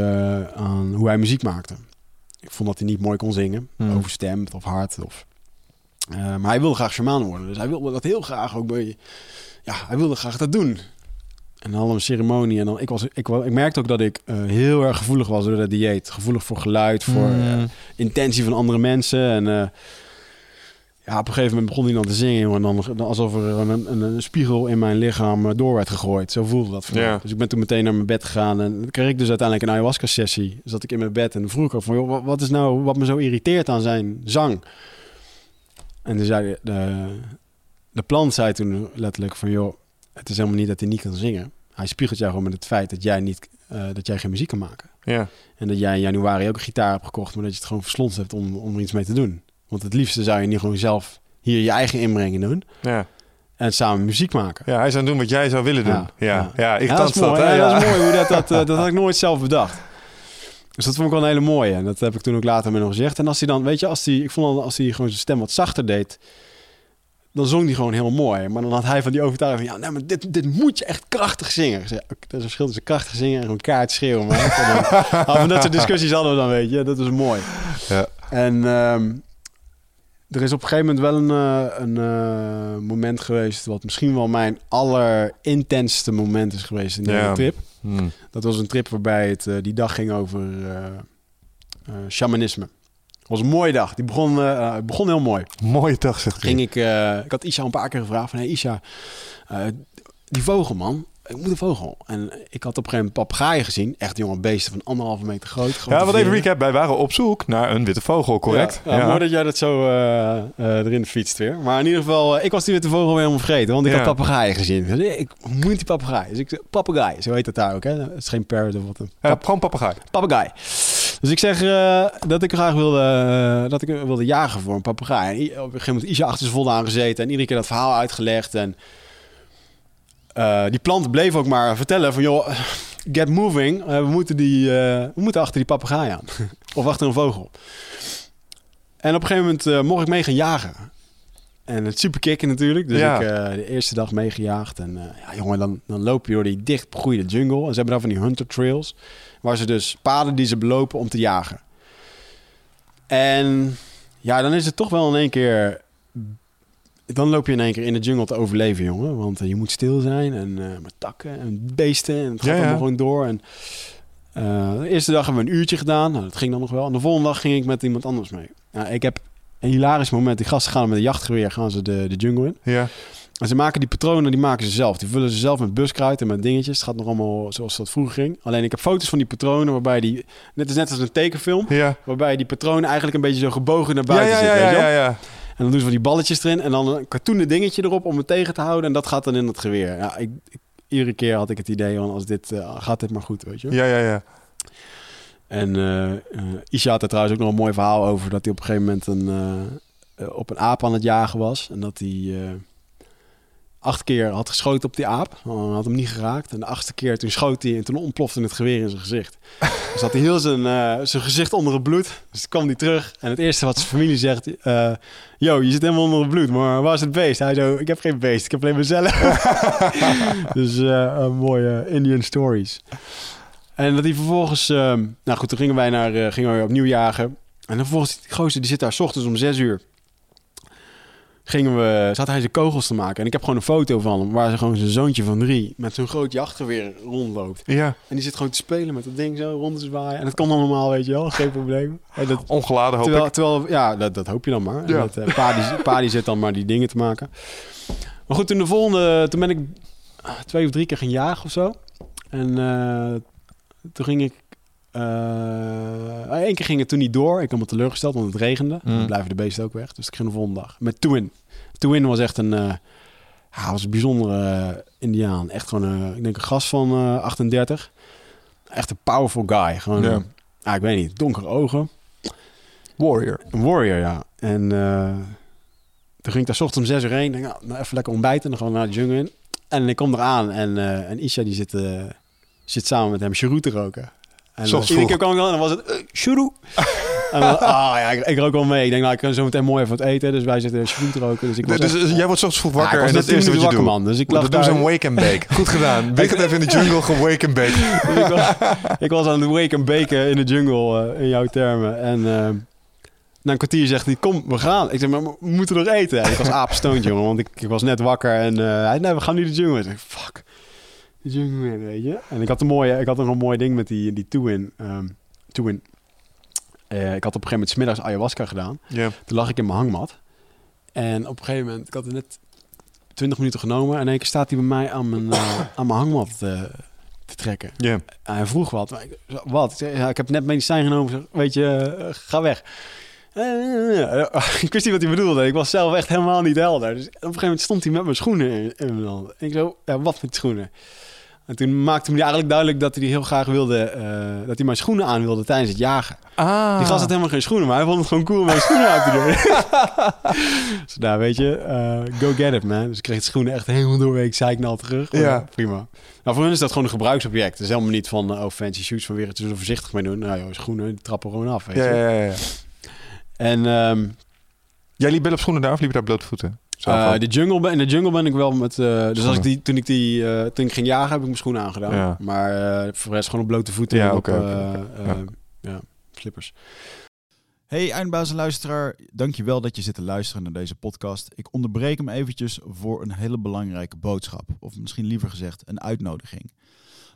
Speaker 1: aan hoe hij muziek maakte. Ik vond dat hij niet mooi kon zingen.
Speaker 3: Hmm.
Speaker 1: Overstemd of hard. Of, eh, maar hij wilde graag shamaan worden. Dus hij wilde dat heel graag ook bij... Ja, hij wilde graag dat doen. En dan hadden we een ceremonie. En dan, ik, was, ik, ik merkte ook dat ik eh, heel erg gevoelig was door dat dieet. Gevoelig voor geluid, voor
Speaker 3: Mm.
Speaker 1: eh, intentie van andere mensen. En ja, op een gegeven moment begon hij dan te zingen. jongen, En dan, dan alsof er een, een, een spiegel in mijn lichaam eh, door werd gegooid. Zo voelde dat voor mij.
Speaker 3: Ja.
Speaker 1: Dus ik ben toen meteen naar mijn bed gegaan. En dan kreeg ik dus uiteindelijk een ayahuasca-sessie. Zat ik in mijn bed en dan vroeg ik ook van... Joh, wat- is nou wat me zo irriteert aan zijn zang? En toen zei de, de, de plant zei toen letterlijk van... joh, het is helemaal niet dat hij niet kan zingen. Hij spiegelt jou gewoon met het feit dat jij, niet, eh, dat jij geen muziek kan maken.
Speaker 3: Ja.
Speaker 1: En dat jij in januari ook een gitaar hebt gekocht... maar dat je het gewoon verslond hebt om, om er iets mee te doen. Want het liefste zou je niet gewoon zelf hier je eigen inbreng doen...
Speaker 3: Ja.
Speaker 1: en samen muziek maken.
Speaker 3: ja, hij zou doen wat jij zou willen doen. Ja, ja.
Speaker 1: Ja,
Speaker 3: ik
Speaker 1: dat is mooi.
Speaker 3: hè?
Speaker 1: Ja, dat is mooi hoe dat, dat, eh, dat had ik nooit zelf bedacht. Dus dat vond ik wel een hele mooie. En dat heb ik toen ook later met hem gezegd. En als hij dan, weet je, als hij, ik vond dan als hij gewoon zijn stem wat zachter deed, dan zong hij gewoon heel mooi. Maar dan had hij van die overtuiging van, ja, nee, maar dit, dit moet je echt krachtig zingen. Ik zei, oké, dat is een verschil tussen krachtig zingen en gewoon kaart schreeuwen. Maar we dat soort discussies hadden we dan, weet je. Dat was mooi.
Speaker 3: Ja.
Speaker 1: En ehm, er is op een gegeven moment wel een, eh, een eh, moment geweest... wat misschien wel mijn allerintensste moment is geweest in de
Speaker 3: Ja.
Speaker 1: hele trip.
Speaker 3: Hmm.
Speaker 1: Dat was een trip waarbij het eh, die dag ging over shamanisme. Het was een mooie dag. Die begon, het begon heel mooi.
Speaker 3: Mooie dag, zegt hij.
Speaker 1: Ging ik, ik had Isha een paar keer gevraagd van... Hey Isha, die vogel man, ik moet een vogel. En ik had op een gegeven moment papegaaien gezien. Echt jonge beesten van anderhalve meter groot.
Speaker 3: Ja, wat even recap. Wij waren op zoek naar een witte vogel, correct?
Speaker 1: Ja, ja, Mooi dat jij dat zo eh, eh, erin fietst weer. Maar in ieder geval, eh, ik was die witte vogel weer helemaal vergeten. Want ik
Speaker 3: Ja.
Speaker 1: had papegaaien gezien. Dus ik moet die papegaai. Dus ik papegaai, zo heet dat daar ook. Hè? Het is geen parrot of wat. Een
Speaker 3: Ja, gewoon papegaai.
Speaker 1: papegaai. Dus ik zeg dat ik graag wilde, dat ik wilde jagen voor een papegaai. En op een gegeven moment Isha achter zijn volle aangezeten. En iedere keer dat verhaal uitgelegd. En eh, die plant bleef ook maar vertellen van... joh, get moving. Eh, we, moeten die, eh, we moeten achter die papegaai aan. of achter een vogel. En op een gegeven moment mocht ik mee gaan jagen. En het super kicken natuurlijk. Dus
Speaker 3: Ja.
Speaker 1: ik eh, de eerste dag meegejaagd. En ja, jongen, dan, dan loop je door die dicht begroeide jungle. En ze hebben daar van die hunter trails. Waar ze dus paden die ze belopen om te jagen. En ja, dan is het toch wel in één keer... Dan loop je in één keer in de jungle te overleven, jongen. Want eh, je moet stil zijn en eh, met takken en beesten. En het gaat
Speaker 3: Ja, ja.
Speaker 1: allemaal gewoon door. En, eh, de eerste dag hebben we een uurtje gedaan. Nou, dat ging dan nog wel. En de volgende dag ging ik met iemand anders mee. Nou, ik heb een hilarisch moment. Die gasten gaan met een jachtgeweer gaan ze de, de jungle in.
Speaker 3: Ja.
Speaker 1: En ze maken die patronen, die maken ze zelf. Die vullen ze zelf met buskruid en met dingetjes. Het gaat nog allemaal zoals dat vroeger ging. Alleen ik heb foto's van die patronen waarbij die... Net is net als een tekenfilm.
Speaker 3: Ja.
Speaker 1: Waarbij die patronen eigenlijk een beetje zo gebogen naar buiten
Speaker 3: ja,
Speaker 1: zitten.
Speaker 3: ja, ja, ja.
Speaker 1: En dan doen ze van die balletjes erin. En dan een cartoonen dingetje erop om het tegen te houden. En dat gaat dan in het geweer. Ja, ik, ik- iedere keer had ik het idee van als dit... eh, gaat dit maar goed, weet je.
Speaker 3: Ja, ja, ja.
Speaker 1: En eh, Isha had er trouwens ook nog een mooi verhaal over... dat hij op een gegeven moment een, op een aap aan het jagen was. En dat hij acht keer had geschoten op die aap. Had hem niet geraakt. En de achtste keer toen schoot hij en toen ontplofte het geweer in zijn gezicht. dus had hij heel zijn, eh, zijn gezicht onder het bloed. Dus toen kwam hij terug. En het eerste wat zijn familie zegt... eh Yo, je zit helemaal onder het bloed. Maar waar is het beest? Hij zo, ik heb geen beest. Ik heb alleen mezelf. dus een mooie Indian stories. En dat hij vervolgens... nou goed, toen gingen wij, naar, gingen wij opnieuw jagen. En dan vervolgens, die gozer die zit daar s ochtends om zes uur. Gingen we, zat hij zijn kogels te maken. En ik heb gewoon een foto van hem waar ze gewoon zijn zoontje van drie met zo'n groot jachtgeweer rondloopt.
Speaker 3: Ja,
Speaker 1: En die zit gewoon te spelen met dat ding zo rond te zwaaien. En dat kan allemaal, weet je wel, geen probleem. En dat,
Speaker 3: ongeladen hoop
Speaker 1: terwijl,
Speaker 3: ik.
Speaker 1: terwijl, ja, dat, dat hoop je dan maar.
Speaker 3: Ja.
Speaker 1: Dat, eh, pa, die, pa die zit dan maar die dingen te maken. Maar goed, toen de volgende, toen ben ik ah, twee of drie keer gaan jagen of zo. En eh, toen ging ik, eh één keer ging het toen niet door. Ik had me teleurgesteld, want het regende.
Speaker 3: Mm.
Speaker 1: Dan blijven de beesten ook weg. Dus ik ging de volgende dag. Met Twin. Twin was echt een, eh ja, was een bijzondere eh, indiaan. Echt gewoon, eh, ik denk een gast van eh 38. Echt een powerful guy. Gewoon,
Speaker 3: ja,
Speaker 1: ik weet niet, donkere ogen.
Speaker 3: Warrior.
Speaker 1: Een warrior, ja. En eh, toen ging ik daar 's ochtends om zes uur heen. Denk, nou, nou, even lekker ontbijten en dan gaan we naar de jungle in. En ik kom eraan en, eh en Isha die zit, eh, zit samen met hem cheroe te roken. En
Speaker 3: Zoals
Speaker 1: iedere keer kwam ik dan en dan was het uh, cheroe. en dan, ah ja, ik, ik rook wel mee. Ik denk, nou, ik kan zo meteen mooi even wat eten. Dus wij zitten cheroe te roken. Dus ik was
Speaker 3: Dus, dus jij wordt soms vroeg wakker
Speaker 1: ik
Speaker 3: en dat is het eerste wat je doet.
Speaker 1: man. Dus ik lag
Speaker 3: dan doen ze een wake and bake. Goed gedaan. Wik het even in de jungle, gewoon wake and bake.
Speaker 1: Dus ik, was, ik was aan het wake en baken in de jungle, eh, in jouw termen. En eh, na een kwartier zegt hij, kom, we gaan. Ik zeg, maar we moeten nog eten. En ik was apenstoond, jongen, want ik, ik was net wakker. En eh, hij zei, nee, we gaan nu de jungle. Ik zeg, fuck, de weet je. En ik had een mooie, ik had nog een mooi ding met die, die two-in. ehm, two-in. Eh, ik had op een gegeven moment 's middags ayahuasca gedaan. Toen lag ik in mijn hangmat. En op een gegeven moment, ik had er net 20 minuten genomen. En in één keer staat hij bij mij aan mijn, eh, aan mijn hangmat eh, te trekken.
Speaker 3: Ja.
Speaker 1: En hij vroeg wat. Ik- Wat? Ik, zei, ja, ik heb net medicijn genomen. Zeg, Weet je, ga weg. Ik wist niet wat hij bedoelde. Ik was zelf echt helemaal niet helder. Dus op een gegeven moment stond hij met mijn schoenen in, in mijn hand. En ik zo, ja, wat met schoenen? En toen maakte hij eigenlijk duidelijk dat hij heel graag wilde... eh, dat hij mijn schoenen aan wilde tijdens het jagen.
Speaker 3: Ah.
Speaker 1: Die gast had helemaal geen schoenen, maar hij vond het gewoon cool om mijn schoenen aan te doen. dus daar, weet je, eh, go get it, man. Dus ik kreeg de schoenen echt helemaal doorweek, zei ik nou terug. Maar
Speaker 3: Ja.
Speaker 1: Prima. Nou, voor hen is dat gewoon een gebruiksobject. Het is helemaal niet van, eh, oh, fancy shoots van weer het er voorzichtig mee doen. Nou, joh, schoenen, die trappen gewoon af, weet
Speaker 3: Ja,
Speaker 1: je.
Speaker 3: ja, ja, ja.
Speaker 1: En ehm,
Speaker 3: Jij liep wel op schoenen daar of liep je daar blote
Speaker 1: eh, de jungle, ben- in de jungle ben ik wel met... eh, dus als ik die, toen, ik die, eh, toen ik ging jagen, heb ik mijn schoenen aangedaan.
Speaker 3: Ja.
Speaker 1: Maar eh, voor de rest gewoon op blote voeten
Speaker 3: Ja, oké,
Speaker 1: eh, eh,
Speaker 3: Ja.
Speaker 1: ja, slippers.
Speaker 4: Hey eindbaas en luisteraar, dankjewel dat je zit te luisteren naar deze podcast. Ik onderbreek hem eventjes voor een hele belangrijke boodschap. Of misschien liever gezegd een uitnodiging.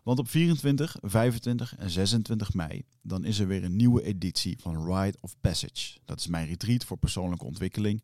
Speaker 4: Want op 24, 25 en 26 mei, dan is er weer een nieuwe editie van Rite of Passage. Dat is mijn retreat voor persoonlijke ontwikkeling.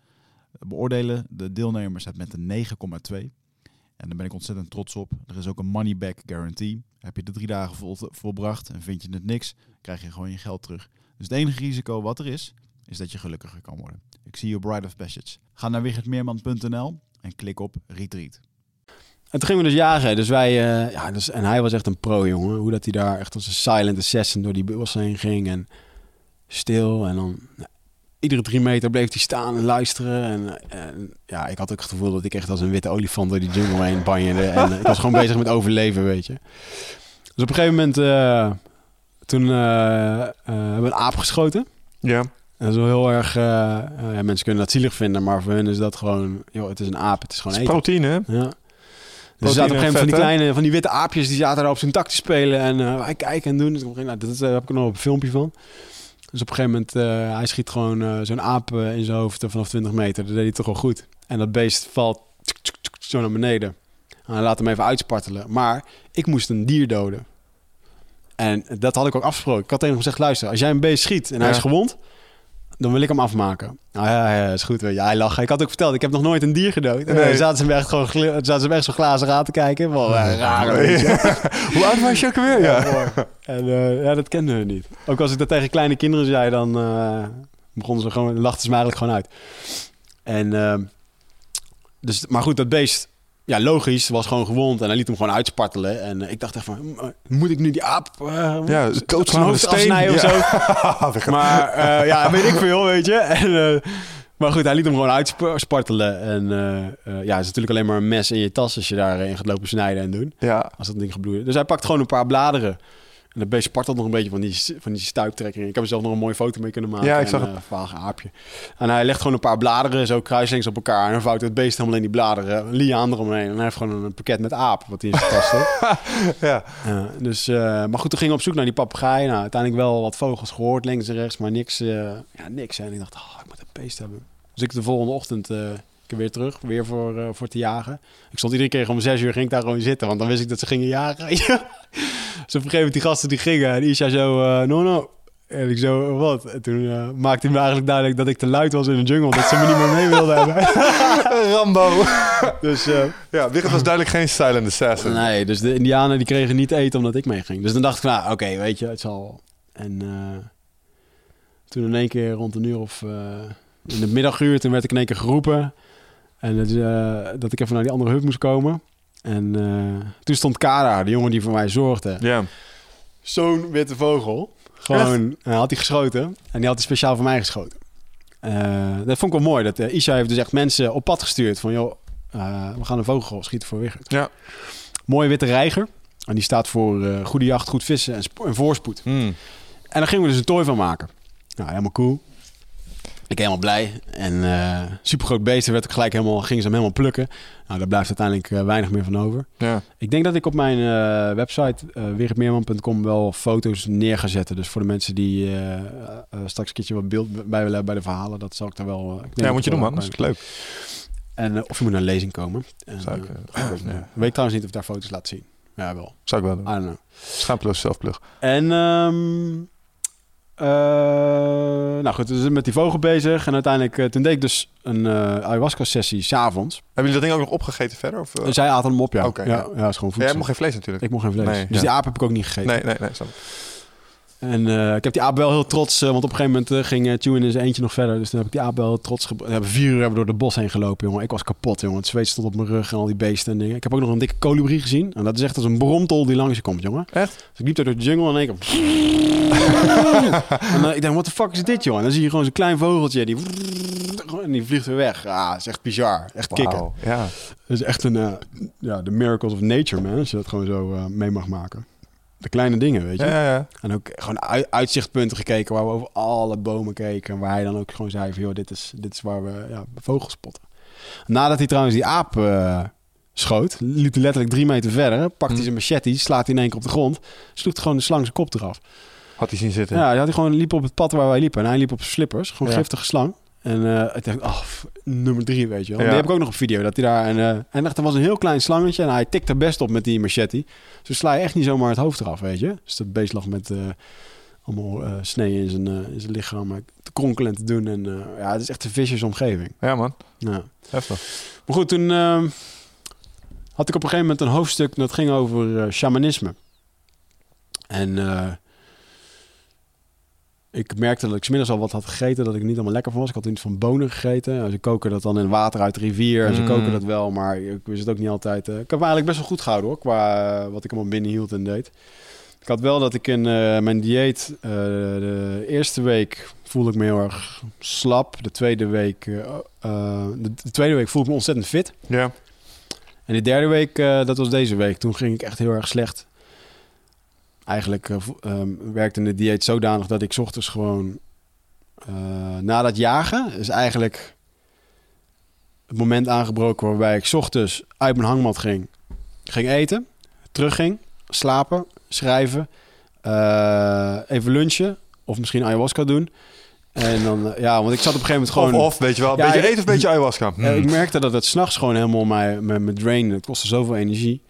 Speaker 4: beoordelen de deelnemers het met een 9,2. En daar ben ik ontzettend trots op. Er is ook een money back guarantee. Heb je de drie dagen vol, volbracht en vind je het niks, krijg je gewoon je geld terug. Dus het enige risico wat er is, is dat je gelukkiger kan worden. Ik zie je Bride of Passage. Ga naar wichertmeerman.nl en klik op Retreat.
Speaker 1: En toen gingen we dus jagen. Dus wij, eh, ja, dus, en hij was echt een pro, jongen. Hoe dat hij daar echt als een silent assassin door die bossen heen ging. En stil. En dan nou, iedere drie meter bleef hij staan en luisteren. En, en ja, ik had ook het gevoel dat ik echt als een witte olifant door die jungle heen banjerde. En ik was gewoon bezig met overleven, weet je. Dus op een gegeven moment, eh, toen eh, eh, hebben we een aap geschoten.
Speaker 3: Ja.
Speaker 1: En dat is wel heel erg, eh, eh, ja, mensen kunnen dat zielig vinden, maar voor hun is dat gewoon, joh, het is een aap, het is gewoon
Speaker 3: Het is proteïne, hè?
Speaker 1: Ja. Dus er zaten op een gegeven moment van die
Speaker 3: hè?
Speaker 1: kleine, van die witte aapjes, die zaten daar op zijn tak te spelen en eh, wij kijken en doen. Dus op een gegeven moment, nou, dat eh, heb ik nog op een filmpje van. Dus op een gegeven moment, eh, hij schiet gewoon eh, zo'n aap eh, in zijn hoofd vanaf 20 meter. Dat deed hij toch wel goed. En dat beest valt tsk, tsk, tsk, zo naar beneden. En hij laat hem even uitspartelen. Maar ik moest een dier doden. En dat had ik ook afgesproken. Ik had tegen hem gezegd, luister, als jij een beest schiet en hij
Speaker 3: Ja.
Speaker 1: is gewond, dan wil ik hem afmaken. Nou ja, ja, is goed. Weet je. Hij lacht. Ik had ook verteld, ik heb nog nooit een dier gedood. En
Speaker 3: Nee.
Speaker 1: dan zaten ze me echt gewoon zaten ze me echt zo glazen aan te kijken. Wel eh, raar.
Speaker 3: Hoe oud was je ook alweer? Ja.
Speaker 1: En eh, ja, dat kenden we niet. Ook als ik dat tegen kleine kinderen zei, dan eh, begonnen ze gewoon, lachten ze me eigenlijk gewoon uit. En, dus, maar goed, dat beest, ja, logisch, was gewoon gewond en hij liet hem gewoon uitspartelen. En eh, ik dacht echt van, "M- moet ik nu die aap, eh,
Speaker 3: Ja,
Speaker 1: zijn hoofd afsnijden of
Speaker 3: Ja.
Speaker 1: zo? Maar eh, ja, weet ik veel, weet je. En, eh, maar goed, hij liet hem gewoon uitspartelen. En eh, eh, ja, het is natuurlijk alleen maar een mes in je tas als je daarin gaat lopen snijden en doen.
Speaker 3: ja.
Speaker 1: Als dat ding gebloeid. Dus hij pakt gewoon een paar bladeren. En dat beest spartelt nog een beetje van die, van die stuiptrekking. Ik heb er zelf nog een mooie foto mee kunnen maken.
Speaker 3: Ja, ik zag
Speaker 1: en,
Speaker 3: het.
Speaker 1: eh, vage aapje. En hij legt gewoon een paar bladeren zo kruislinks op elkaar. En dan vouwt het beest helemaal in die bladeren. Een liaan eromheen. En hij heeft gewoon een pakket met aap. Wat hij in zijn tas
Speaker 3: ja.
Speaker 1: Ja, dus, eh, maar goed, toen gingen we op zoek naar die papegaai. Nou, uiteindelijk wel wat vogels gehoord, links en rechts, maar niks. eh, ja, niks. En ik dacht, oh, ik moet een beest hebben. Dus ik de volgende ochtend weer terug, weer voor, eh, voor te jagen. Ik stond iedere keer om zes uur, ging ik daar gewoon zitten, want dan wist ik dat ze gingen jagen. je. dus op een gegeven moment die gasten die gingen, en Isha zo, eh, no, no. En ik zo, wat? En toen eh, maakte hij me eigenlijk duidelijk dat ik te luid was in de jungle, dat ze me niet meer mee wilden hebben.
Speaker 3: Rambo.
Speaker 1: dus
Speaker 3: ja, Wigert was duidelijk geen silent assassin.
Speaker 1: Nee, dus de Indianen die kregen niet eten omdat ik meeging. Dus dan dacht ik, nou, oké, weet je, het zal. En toen in één keer rond een uur of in het middaguur, toen werd ik in één keer geroepen. En eh, dat ik even naar die andere hut moest komen. En eh, toen stond Kara, de jongen die voor mij zorgde.
Speaker 3: Ja.
Speaker 1: Zo'n witte vogel. Gewoon, hij had hij geschoten. En die had hij speciaal voor mij geschoten. Eh, dat vond ik wel mooi. Dat eh, Isha heeft dus echt mensen op pad gestuurd. Van, joh, eh, we gaan een vogel schieten voor Wigert.
Speaker 3: Ja.
Speaker 1: Mooie witte reiger. En die staat voor eh, goede jacht, goed vissen en voorspoed.
Speaker 3: Hmm.
Speaker 1: En daar gingen we dus een tooi van maken. Nou, helemaal cool. Ik helemaal blij. En eh super groot beest. Er werd ook gelijk helemaal, gingen ze hem helemaal plukken. Nou, daar blijft uiteindelijk eh, weinig meer van over.
Speaker 3: Ja.
Speaker 1: Ik denk dat ik op mijn eh, website uh, wel foto's neer ga zetten. Dus voor de mensen die straks een keertje wat beeld bij willen hebben bij de verhalen, dat zal ik daar wel. ik
Speaker 3: ja, moet je
Speaker 1: ik
Speaker 3: doen man. Dat is leuk.
Speaker 1: En uh, of je moet naar een lezing komen. En,
Speaker 3: Zou ik,
Speaker 1: uh,
Speaker 3: uh.
Speaker 1: Weet ik trouwens niet of ik daar foto's laat zien. Ja, wel.
Speaker 3: Zou ik wel doen.
Speaker 1: I don't know.
Speaker 3: Schaamteloos zelfplug.
Speaker 1: En um, uh, nou goed, dus met die vogel bezig. En uiteindelijk, uh, toen deed ik dus een uh, ayahuasca-sessie s'avonds.
Speaker 3: Hebben jullie dat ding ook nog opgegeten verder? Of.
Speaker 1: Zij aten hem op, ja.
Speaker 3: Okay,
Speaker 1: ja,
Speaker 3: ja.
Speaker 1: ja, is gewoon voedsel.
Speaker 3: Jij mocht geen vlees natuurlijk.
Speaker 1: Ik mocht geen vlees.
Speaker 3: Nee,
Speaker 1: dus
Speaker 3: ja.
Speaker 1: die aap heb ik ook niet gegeten.
Speaker 3: Nee, nee, nee. Snap.
Speaker 1: En uh, ik heb die aap wel heel trots, uh, want op een gegeven moment uh, ging Chew in zijn eentje nog verder. Dus toen heb ik die aap wel heel trots. We hebben vier uur hebben we door de bos heen gelopen, jongen. Ik was kapot, jongen. Het zweet stond op mijn rug en al die beesten en dingen. Ik heb ook nog een dikke kolibrie gezien. En dat is echt als een bromtol die langs je komt, jongen.
Speaker 3: Echt?
Speaker 1: Dus ik liep daar door de jungle en keer... en ik denk, wat de fuck is dit, joh? En dan zie je gewoon zo'n klein vogeltje die... En die vliegt weer weg. Ah, dat is echt bizar. Echt
Speaker 3: wow,
Speaker 1: kicken.
Speaker 3: Ja.
Speaker 1: Dat is echt een... ja, de miracles of nature, man. Als je dat gewoon zo mee mag maken. De kleine dingen, weet je.
Speaker 3: Ja, ja, ja.
Speaker 1: En ook gewoon uit, uitzichtpunten gekeken waar we over alle bomen keken. Waar hij dan ook gewoon zei van, joh, dit is, dit is waar we ja, vogels spotten. Nadat hij trouwens die aap uh, schoot, liep hij letterlijk drie meter verder. Pakt hij zijn machete, slaat hij in één keer op de grond. Sloeg gewoon de slang zijn kop eraf.
Speaker 3: Had hij zien zitten?
Speaker 1: Ja, die had hij gewoon liep op het pad waar wij liepen. En hij liep op zijn slippers. Gewoon giftige slang. En uh, ik dacht, oh, nummer drie, weet je wel.
Speaker 3: Ja.
Speaker 1: Die heb ik ook nog op video. Dat hij daar... En, uh, en dacht, er was een heel klein slangetje. En hij tikte best op met die machete. Dus sla je echt niet zomaar het hoofd eraf, weet je. Dus dat beest lag met uh, allemaal uh, sneeën in zijn, in zijn lichaam. Maar te kronkelen en te doen. En ja, het is echt een vicious omgeving.
Speaker 3: Ja, man.
Speaker 1: Ja.
Speaker 3: Heftig.
Speaker 1: Maar goed, toen uh, had ik op een gegeven moment een hoofdstuk... dat ging over shamanisme. En... Ik merkte dat ik smiddags al wat had gegeten dat ik niet allemaal lekker van was. Ik had iets van bonen gegeten. Ze koken dat dan in water uit de rivier. Ze
Speaker 3: Mm.
Speaker 1: koken dat wel, maar ik wist het ook niet altijd. Uh, ik heb me eigenlijk best wel goed gehouden hoor, qua uh, wat ik allemaal binnenhield en deed. Ik had wel dat ik in uh, mijn dieet uh, de eerste week voelde ik me heel erg slap. De tweede week, uh, de, de, tweede week voelde ik me ontzettend fit.
Speaker 3: Ja.
Speaker 1: En de derde week, dat was deze week. Toen ging ik echt heel erg slecht eigenlijk um, werkte de dieet zodanig dat ik ochtends gewoon uh, na dat jagen is eigenlijk het moment aangebroken waarbij ik ochtends uit mijn hangmat ging, ging eten, terugging, slapen, schrijven, uh, even lunchen of misschien ayahuasca doen. En dan, ja, want ik zat op een gegeven moment gewoon...
Speaker 3: Of, of weet je wel, een ja, beetje eten of een beetje ayahuasca.
Speaker 1: Hmm. ik merkte dat het s'nachts gewoon helemaal mij, me, me drain. Het kostte zoveel energie.
Speaker 3: Ja,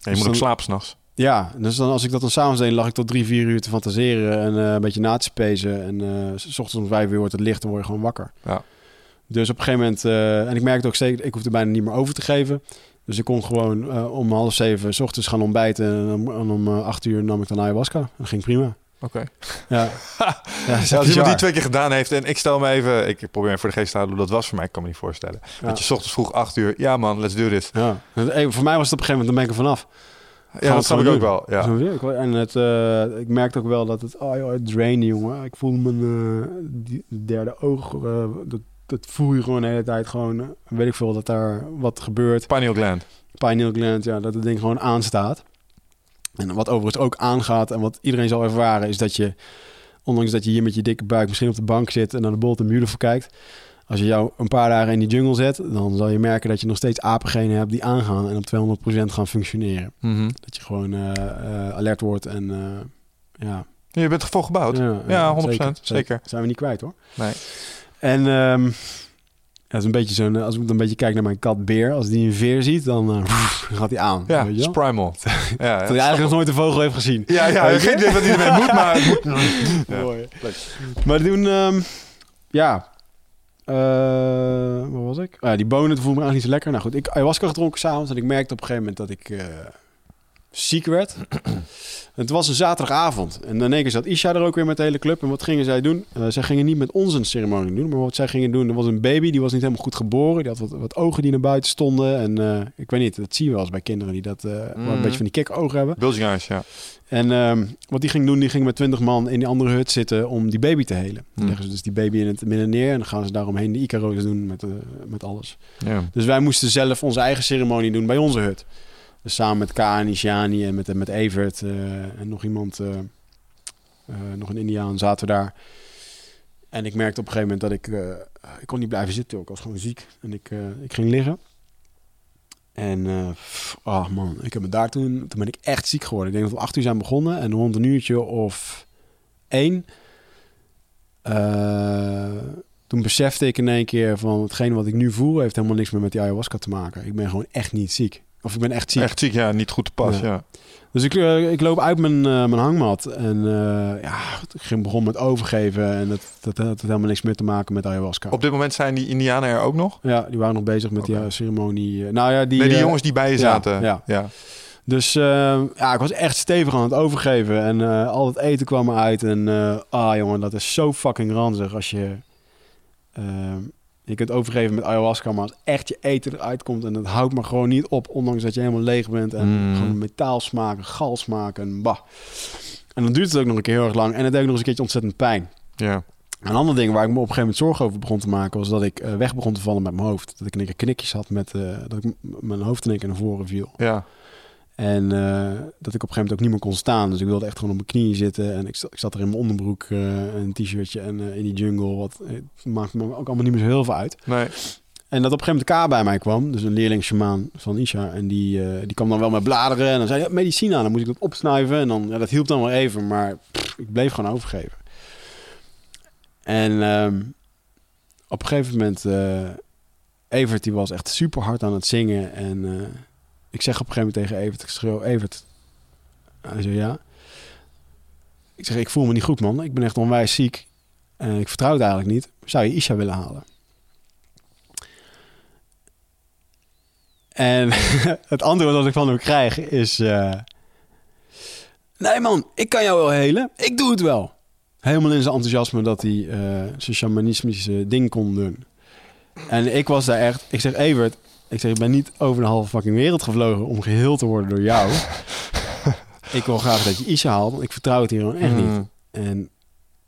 Speaker 3: je dus moet dan, ook slapen s'nachts.
Speaker 1: Ja, dus dan, als ik dat dan s'avonds deed, lag ik tot drie, vier uur te fantaseren en eh, een beetje na te spacen. En eh, s ochtends om vijf uur wordt het licht en word je gewoon wakker.
Speaker 3: Ja.
Speaker 1: Dus op een gegeven moment, eh, en ik merkte ook zeker, ik hoefde bijna niet meer over te geven. Dus ik kon gewoon om half zeven 's ochtends gaan ontbijten en om, en om acht uur nam ik dan ayahuasca. Dat ging prima.
Speaker 3: Oké.
Speaker 1: Ja. ja,
Speaker 3: als iemand die twee keer gedaan heeft en ik stel me even, ik probeer voor de geest te houden hoe dat was voor mij, ik kan me niet voorstellen.
Speaker 1: Ja.
Speaker 3: Dat je 's ochtends vroeg acht uur, ja man, let's do this.
Speaker 1: Ja. Voor mij was het op een gegeven moment, dan ben ik er vanaf.
Speaker 3: Ja, dat snap ik ook wel. Ja.
Speaker 1: Ik wel- En het, eh, ik merkte ook wel dat het, oh joh, het drainde, jongen. Ik voel mijn eh, die derde oog, eh, dat, dat voel je gewoon de hele tijd gewoon, eh, weet ik veel, dat daar wat gebeurt.
Speaker 3: Pineal gland.
Speaker 1: Pineal gland, ja, dat het ding gewoon aanstaat. En wat overigens ook aangaat en wat iedereen zal ervaren, is dat je, ondanks dat je hier met je dikke buik misschien op de bank zit en naar de Bolt en Beautiful kijkt, als je jou een paar dagen in die jungle zet, dan zal je merken dat je nog steeds apengenen hebt die aangaan en op 200% gaan functioneren.
Speaker 3: Mhm.
Speaker 1: Dat je gewoon eh, eh, alert wordt en eh, ja.
Speaker 3: Je bent ervoor gebouwd. Ja, 100%, zeker.
Speaker 1: Zijn we niet kwijt hoor.
Speaker 3: Nee.
Speaker 1: En ehm, ja, dat is een beetje zo'n, als ik dan een beetje kijk naar mijn kat Beer, als die een veer ziet, dan gaat hij aan.
Speaker 3: Ja,
Speaker 1: weet je wel?
Speaker 3: primal. ja,
Speaker 1: Dat hij eigenlijk nog nooit een vogel heeft gezien.
Speaker 3: ja, ja,
Speaker 1: Weet je?
Speaker 3: geen idee wat hij ermee moet, maar. Ja.
Speaker 1: Mooi. Maar toen, ehm, ja, eh, waar was ik? Ah, die bonen dat voelde me eigenlijk niet zo lekker. Nou goed, ik ayahuasca gedronken s'avonds en ik merkte op een gegeven moment dat ik eh, ziek werd. het was een zaterdagavond en in één keer zat Isha er ook weer met de hele club. En wat gingen zij doen? Eh, zij gingen niet met ons een ceremonie doen, maar wat zij gingen doen, er was een baby, die was niet helemaal goed geboren. Die had wat, wat ogen die naar buiten stonden. En eh, ik weet niet, dat zie je wel eens bij kinderen die dat,
Speaker 3: Mm.
Speaker 1: een beetje van die kikogen hebben.
Speaker 3: Bulging eyes, ja.
Speaker 1: En ehm, wat die ging doen, die ging met 20 man in die andere hut zitten om die baby te helen. Dan
Speaker 3: Hmm.
Speaker 1: leggen ze dus die baby in het midden neer en dan gaan ze daaromheen de Icaro's doen met, met alles.
Speaker 3: ja.
Speaker 1: Dus wij moesten zelf onze eigen ceremonie doen bij onze hut. Dus samen met Ishani en met, met Evert eh, en nog iemand, eh, eh, nog een Indiaan, zaten we daar. En ik merkte op een gegeven moment dat ik, ik kon niet blijven zitten. Ik was gewoon ziek en ik, ik ging liggen. En, oh man, ik heb me daar toen, toen ben ik echt ziek geworden. Ik denk dat we acht uur zijn begonnen en rond een uurtje of één. toen besefte ik in één keer van hetgene wat ik nu voel heeft helemaal niks meer met die ayahuasca te maken. Ik ben gewoon echt niet ziek. Of ik ben echt ziek.
Speaker 3: Echt ziek, ja, niet goed te pas,
Speaker 1: Ja.
Speaker 3: ja.
Speaker 1: Dus ik, eh, ik loop uit mijn, eh, mijn hangmat. En eh, ja, ik ging begon met overgeven. En dat, dat had helemaal niks meer te maken met ayahuasca.
Speaker 3: Op dit moment zijn die Indianen er ook nog?
Speaker 1: Ja, die waren nog bezig met die ceremonie. nou ja, die,
Speaker 3: nee, die jongens die bij je
Speaker 1: ja,
Speaker 3: zaten.
Speaker 1: ja.
Speaker 3: ja.
Speaker 1: Dus eh, ja, ik was echt stevig aan het overgeven. En al het eten kwam eruit. En ah jongen, dat is zo fucking ranzig als je... je kunt overgeven met ayahuasca, maar als echt je eten eruit komt en het houdt maar gewoon niet op, ondanks dat je helemaal leeg bent en
Speaker 3: Mm.
Speaker 1: gewoon metaal smaken, gal smaken en bah. En dan duurt het ook nog een keer heel erg lang en het deed ook nog eens een keertje ontzettend pijn.
Speaker 3: ja.
Speaker 1: Een ander ding waar ik me op een gegeven moment zorgen over begon te maken, was dat ik eh, weg begon te vallen met mijn hoofd. Dat ik keer knikjes had met, eh, dat ik mijn hoofd in één keer naar voren viel.
Speaker 3: ja.
Speaker 1: En eh, dat ik op een gegeven moment ook niet meer kon staan. Dus ik wilde echt gewoon op mijn knieën zitten. En ik, zat- ik zat er in mijn onderbroek, eh, een t-shirtje en eh, in die jungle. Wat het maakt me ook allemaal niet meer zo heel veel uit.
Speaker 3: Nee.
Speaker 1: En dat op een gegeven moment K bij mij kwam. Dus een leerling shamaan van Isha. En die, die kwam dan wel met bladeren. En dan zei hij, ja, medicina. Dan moest ik dat opsnuiven. En dan, ja, dat hielp dan wel even. Maar pff, ik bleef gewoon overgeven. En ehm, op een gegeven moment... Evert die was echt super hard aan het zingen. En ik zeg op een gegeven moment tegen Evert... Ik schreeuw, Evert. Hij zei, ja. Ik zeg, ik voel me niet goed, man. Ik ben echt onwijs ziek. En ik vertrouw het eigenlijk niet. Zou je Isha willen halen? En het antwoord dat ik van hem krijg is... eh, nee man, ik kan jou wel helen. Ik doe het wel. Helemaal in zijn enthousiasme dat hij eh, zijn shamanistische ding kon doen. En ik was daar echt... Ik zeg, Evert, ik zeg, ik ben niet over de halve fucking wereld gevlogen om geheel te worden door jou. ik wil graag dat je Isha haalt, want ik vertrouw het hier gewoon echt niet.
Speaker 3: Mm.
Speaker 1: En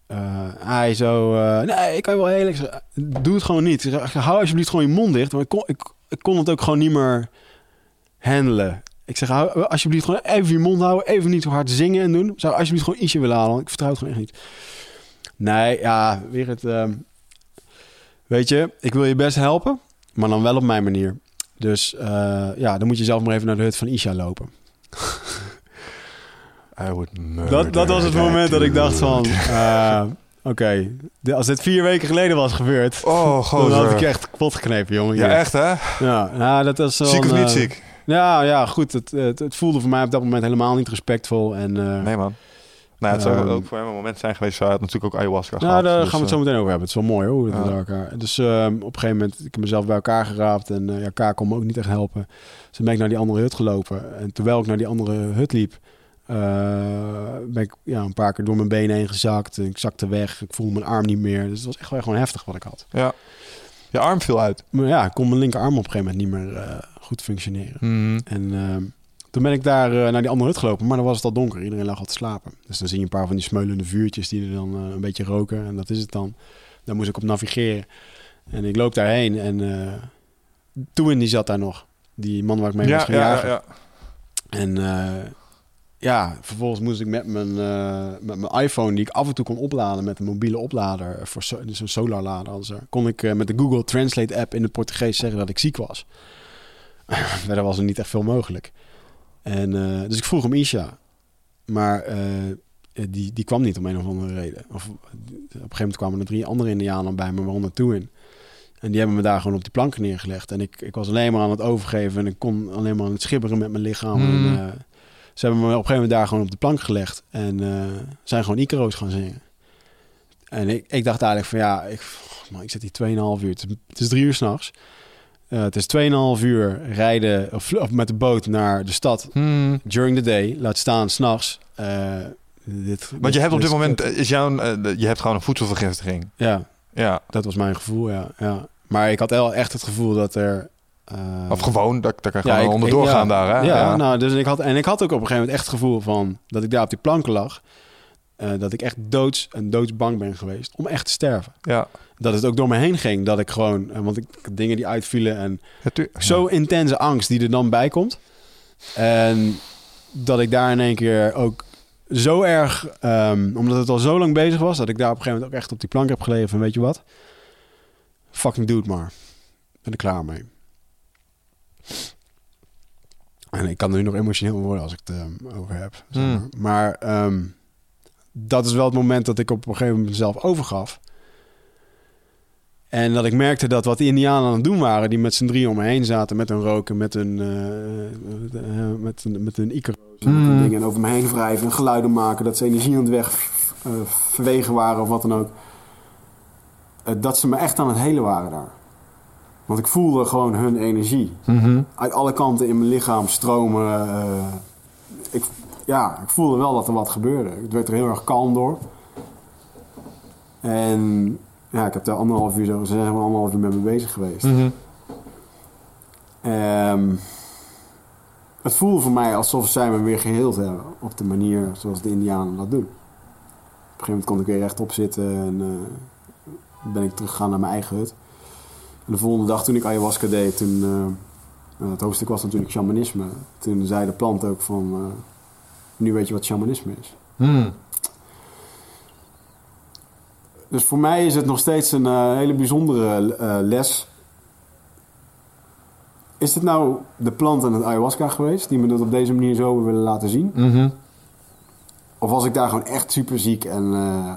Speaker 1: eh, hij zo, eh, nee, ik kan je wel heel... Ik zeg, doe het gewoon niet. Zeg, hou alsjeblieft gewoon je mond dicht. Want ik kon, ik, ik kon het ook gewoon niet meer handelen. Ik zeg, hou alsjeblieft gewoon even je mond houden. Even niet zo hard zingen en doen. Zou alsjeblieft gewoon ietsje willen halen. want Ik vertrouw het gewoon echt niet. Nee, ja, weer het... ehm, weet je, ik wil je best helpen. Maar dan wel op mijn manier. Dus eh, ja, dan moet je zelf maar even naar de hut van Isha lopen.
Speaker 3: I would murder
Speaker 1: Dat, dat was het moment dat ik dacht van... eh, Oké, als dit vier weken geleden was gebeurd...
Speaker 3: Oh,
Speaker 1: dan had ik echt kapot geknepen, jongen.
Speaker 3: Ja,
Speaker 1: Hier.
Speaker 3: echt hè?
Speaker 1: Ja, nou, dat wel
Speaker 3: Ziek of niet
Speaker 1: eh,
Speaker 3: ziek?
Speaker 1: Ja, ja, goed. Het, het, het voelde voor mij op dat moment helemaal niet respectvol. En, eh,
Speaker 3: Nee, man. Nou, het zou
Speaker 1: Ehm,
Speaker 3: ook voor hem een moment zijn geweest. Hij had natuurlijk ook ayahuasca
Speaker 1: nou,
Speaker 3: gehad.
Speaker 1: daar
Speaker 3: dus,
Speaker 1: gaan we het zo
Speaker 3: eh,
Speaker 1: meteen over hebben. Het is wel mooi hoor. hoe het
Speaker 3: Ja.
Speaker 1: met elkaar. Dus ehm, op een gegeven moment, ik heb mezelf bij elkaar geraapt. En eh, ja, kon me ook niet echt helpen. Dus ben ik naar die andere hut gelopen. En terwijl ik naar die andere hut liep, eh, ben ik ja, een paar keer door mijn benen heen gezakt. En ik zakte weg. Ik voelde mijn arm niet meer. Dus het was echt wel gewoon heftig wat ik had.
Speaker 3: Ja. Je arm viel uit.
Speaker 1: Maar ja, ik kon mijn linkerarm op een gegeven moment niet meer goed functioneren.
Speaker 3: Mhm.
Speaker 1: En ehm, toen ben ik daar eh, naar die andere hut gelopen, maar dan was het al donker. Iedereen lag al te slapen. Dus dan zie je een paar van die smeulende vuurtjes die er dan eh, een beetje roken. En dat is het dan. Daar moest ik op navigeren. En ik loop daarheen en eh toen die zat daar nog. Die man waar ik mee was
Speaker 3: Ja,
Speaker 1: gaan
Speaker 3: ja, ja,
Speaker 1: jagen.
Speaker 3: ja.
Speaker 1: En ja, vervolgens moest ik met mijn, met mijn iPhone, die ik af en toe kon opladen met een mobiele oplader, voor so dus een ze, kon ik met de Google Translate app in het Portugees zeggen dat ik ziek was. Verder was er niet echt veel mogelijk. En, eh, dus ik vroeg om Isha. Maar eh, die, die kwam niet om een of andere reden. Of, op een gegeven moment kwamen er drie andere indianen bij me, waaronder Toein. En die hebben me daar gewoon op die planken neergelegd. En ik, ik was alleen maar aan het overgeven en ik kon alleen maar aan het schibberen met mijn lichaam.
Speaker 3: Hmm.
Speaker 1: En, eh, ze hebben me op een gegeven moment daar gewoon op de plank gelegd. En zijn gewoon Icaro's gaan zingen. En ik, ik dacht eigenlijk van ja, ik, man, ik zit hier 2,5 uur. Het is, het is drie uur s'nachts. Eh het is 2,5 uur rijden of, of met de boot naar de stad
Speaker 3: Hmm.
Speaker 1: during the day. Laat staan s'nachts. Dit,
Speaker 3: Want je hebt op dit moment, eh, is jouw, je hebt gewoon een voedselvergiftiging.
Speaker 1: Ja,
Speaker 3: Ja.
Speaker 1: dat was mijn gevoel, ja. ja. Maar ik had wel echt het gevoel dat er...
Speaker 3: Of gewoon, daar, daar kan je
Speaker 1: Ja,
Speaker 3: gewoon
Speaker 1: ik-
Speaker 3: onderdoor
Speaker 1: ik- ja.
Speaker 3: gaan daar, hè?
Speaker 1: Ja, nou, dus ik had, en ik had ook op een gegeven moment echt het gevoel van dat ik daar op die planken lag. Eh, dat ik echt doods en doodsbang ben geweest om echt te sterven.
Speaker 3: ja.
Speaker 1: Dat het ook door me heen ging. Dat ik gewoon, eh, want ik dingen die uitvielen en zo intense angst die er dan bij komt. En dat ik daar in één keer ook zo erg, ehm, omdat het al zo lang bezig was, dat ik daar op een gegeven moment ook echt op die plank heb gelegen van weet je wat? Fucking doe het maar. Ben er klaar mee. En ik kan er nu nog emotioneel worden als ik het ehm, over heb. zeg maar.
Speaker 3: Hmm.
Speaker 1: Maar ehm, dat is wel het moment dat ik op een gegeven moment mezelf overgaf. En dat ik merkte dat wat die Indianen aan het doen waren, die met z'n drieën om me heen zaten met hun roken, met hun, eh, met, hun- met hun Icaro's en met hun
Speaker 3: Mm.
Speaker 1: dingen en over me heen wrijven en geluiden maken, dat ze energie aan het weg eh, verwegen waren of wat dan ook. Dat ze me echt aan het helen waren daar. Want ik voelde gewoon hun energie
Speaker 3: Mhm.
Speaker 1: uit alle kanten in mijn lichaam stromen. ik, ja, ik voelde wel dat er wat gebeurde. Het werd er heel erg kalm door. En ja, ik heb daar anderhalf uur, zo, ze zijn gewoon anderhalf uur met me bezig geweest.
Speaker 3: Mhm.
Speaker 1: Ehm, het voelde voor mij alsof zij me weer geheeld hebben. Op de manier zoals de Indianen dat doen. Op een gegeven moment kon ik weer rechtop zitten en eh, ben ik teruggegaan naar mijn eigen hut. En de volgende dag toen ik ayahuasca deed, toen, eh, het hoofdstuk was natuurlijk shamanisme. Toen zei de plant ook van, eh, nu weet je wat shamanisme is.
Speaker 3: Hmm.
Speaker 1: Dus voor mij is het nog steeds een eh, hele bijzondere eh, les. Is het nou de plant en het ayahuasca geweest die me dat op deze manier zo willen laten zien?
Speaker 3: Mhm.
Speaker 1: Of was ik daar gewoon echt super ziek en eh,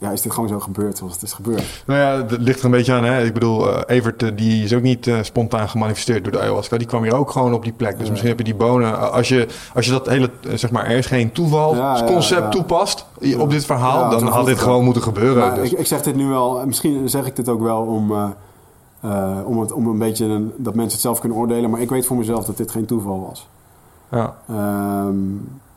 Speaker 1: ja, is dit gewoon zo gebeurd zoals het is gebeurd?
Speaker 3: Nou ja, het ligt er een beetje aan. Hè? Ik bedoel, eh, Evert eh, die is ook niet eh, spontaan gemanifesteerd door de ayahuasca. Die kwam hier ook gewoon op die plek. Dus
Speaker 1: Ja.
Speaker 3: misschien heb je die bonen... Als je, als je dat hele, zeg maar, er is geen toeval
Speaker 1: Ja,
Speaker 3: concept
Speaker 1: ja.
Speaker 3: toepast op dit verhaal... Dan had dit gewoon
Speaker 1: wel.
Speaker 3: moeten gebeuren. Dus-
Speaker 1: ik, ik zeg dit nu wel, misschien zeg ik dit ook wel om, om, het, om een beetje een- dat mensen het zelf kunnen oordelen. Maar ik weet voor mezelf dat dit geen toeval was.
Speaker 3: ja.
Speaker 1: Ehm, eh,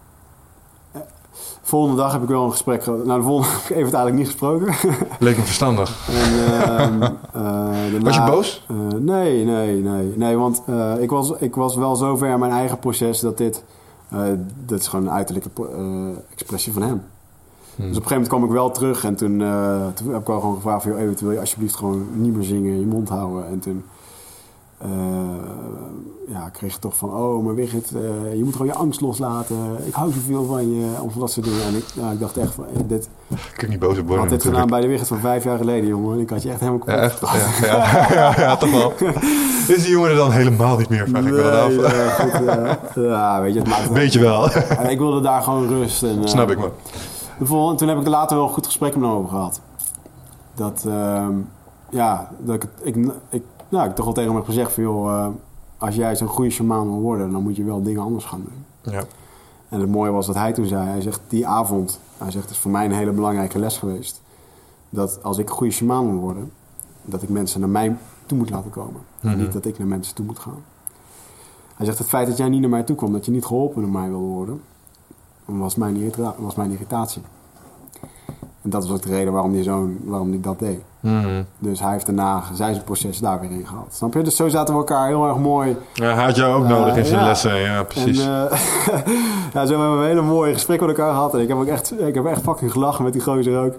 Speaker 1: volgende dag heb ik wel een gesprek gehad. Nou, de volgende heb ik even het eigenlijk niet gesproken.
Speaker 3: Leek me verstandig.
Speaker 1: en, ehm, eh,
Speaker 3: Was je boos?
Speaker 1: Eh, nee, nee, nee. Nee, want eh, ik, was, ik was wel zo ver in mijn eigen proces dat dit... dit is gewoon een uiterlijke expressie van hem.
Speaker 3: Hmm.
Speaker 1: Dus op een gegeven moment kwam ik wel terug en toen, toen heb ik wel gewoon gevraagd van... joh, wil je alsjeblieft gewoon niet meer zingen, je mond houden. En toen ja, kreeg toch van... oh, maar Wigert, eh, je moet gewoon je angst loslaten. Ik hou zoveel van je, of dat soort dingen. En ik, ja, ik dacht echt van... eh, dit,
Speaker 3: Ik kan niet boos op worden
Speaker 1: had dit gedaan bij de Wigert van vijf jaar geleden, jongen. Ik had je echt helemaal kapot.
Speaker 3: Ja, echt? Ja, ja, ja, ja, toch wel. Is die jongen er dan helemaal niet meer? Vraag ik dan af.
Speaker 1: Nee, goed, eh, ja, weet je, het maakt
Speaker 3: Weet je wel.
Speaker 1: En ik wilde daar gewoon rust. En, eh,
Speaker 3: Snap ik, man.
Speaker 1: volgende- toen heb ik er later wel een goed gesprek met hem over gehad. Dat, ehm, ja, dat ik, ik, ik, nou, ik toch wel tegen hem heb gezegd van, joh, eh, als jij zo'n goede shamaan wil worden, dan moet je wel dingen anders gaan doen.
Speaker 3: Ja.
Speaker 1: En het mooie was wat hij toen zei. Hij zegt, die avond, hij zegt, het is voor mij een hele belangrijke les geweest. Dat als ik een goede shamaan wil worden, dat ik mensen naar mij toe moet laten komen. En niet dat ik naar mensen toe moet gaan. Hij zegt, het feit dat jij niet naar mij toe kwam, dat je niet geholpen door mij wilde worden, was mijn, was mijn irritatie. En dat was ook de reden waarom hij, zo'n, waarom hij dat deed.
Speaker 3: Mhm.
Speaker 1: Dus hij heeft daarna zijn proces daar weer in gehad. Snap je? Dus zo zaten we elkaar heel erg mooi
Speaker 3: Ja, hij had jou ook nodig in zijn
Speaker 1: ja.
Speaker 3: lessen. Ja, precies.
Speaker 1: en eh, ja, zo hebben we een hele mooie gesprek met elkaar gehad. En ik heb ook echt, ik heb echt fucking gelachen met die gozer ook.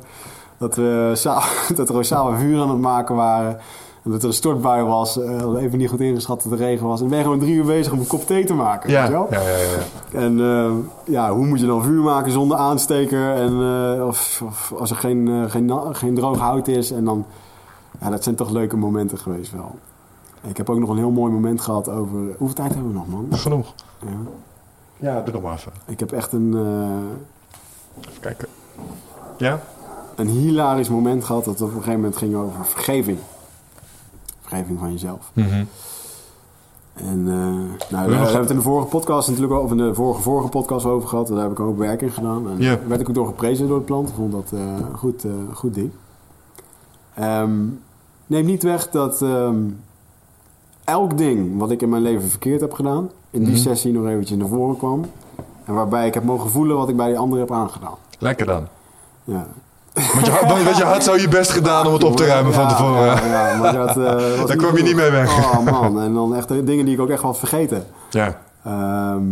Speaker 1: Dat we, dat we samen vuur aan het maken waren. En dat er een stortbui was. hadden even niet goed ingeschat dat het regen was. En ben je gewoon drie uur bezig om een kop thee te maken.
Speaker 3: ja.
Speaker 1: Weet je wel?
Speaker 3: Ja, ja, ja.
Speaker 1: En eh, ja, hoe moet je dan vuur maken zonder aansteker? En, eh, of, of als er geen, geen, geen droog hout is. En dan, ja, dat zijn toch leuke momenten geweest wel. Ik heb ook nog een heel mooi moment gehad over... Hoeveel tijd hebben we nog, man?
Speaker 3: Genoeg.
Speaker 1: Ja.
Speaker 3: Ja, doe nog maar even.
Speaker 1: Ik heb echt een,
Speaker 3: Even kijken. Ja?
Speaker 1: een hilarisch moment gehad dat op een gegeven moment ging over vergeving. Van jezelf.
Speaker 3: Mhm.
Speaker 1: En eh, nou, daar hebben we het in de vorige podcast natuurlijk al, of in de vorige, vorige podcast over gehad. Daar heb ik ook werk in gedaan. En werd ik ook door geprezen door het plant. Ik vond dat eh, een goed, eh, goed ding. Ehm, neem niet weg dat ehm, elk ding wat ik in mijn leven verkeerd heb gedaan, in die
Speaker 3: Mhm.
Speaker 1: sessie nog eventjes naar voren kwam. En waarbij ik heb mogen voelen wat ik bij die ander heb aangedaan.
Speaker 3: Lekker dan.
Speaker 1: Ja.
Speaker 3: Want je, had, want je had zo je best gedaan om het op te ruimen van tevoren.
Speaker 1: Ja, ja, maar dat, eh,
Speaker 3: Daar kwam je niet mee weg.
Speaker 1: Oh man, en dan echt de dingen die ik ook echt wel vergeten.
Speaker 3: Ja.
Speaker 1: Ehm,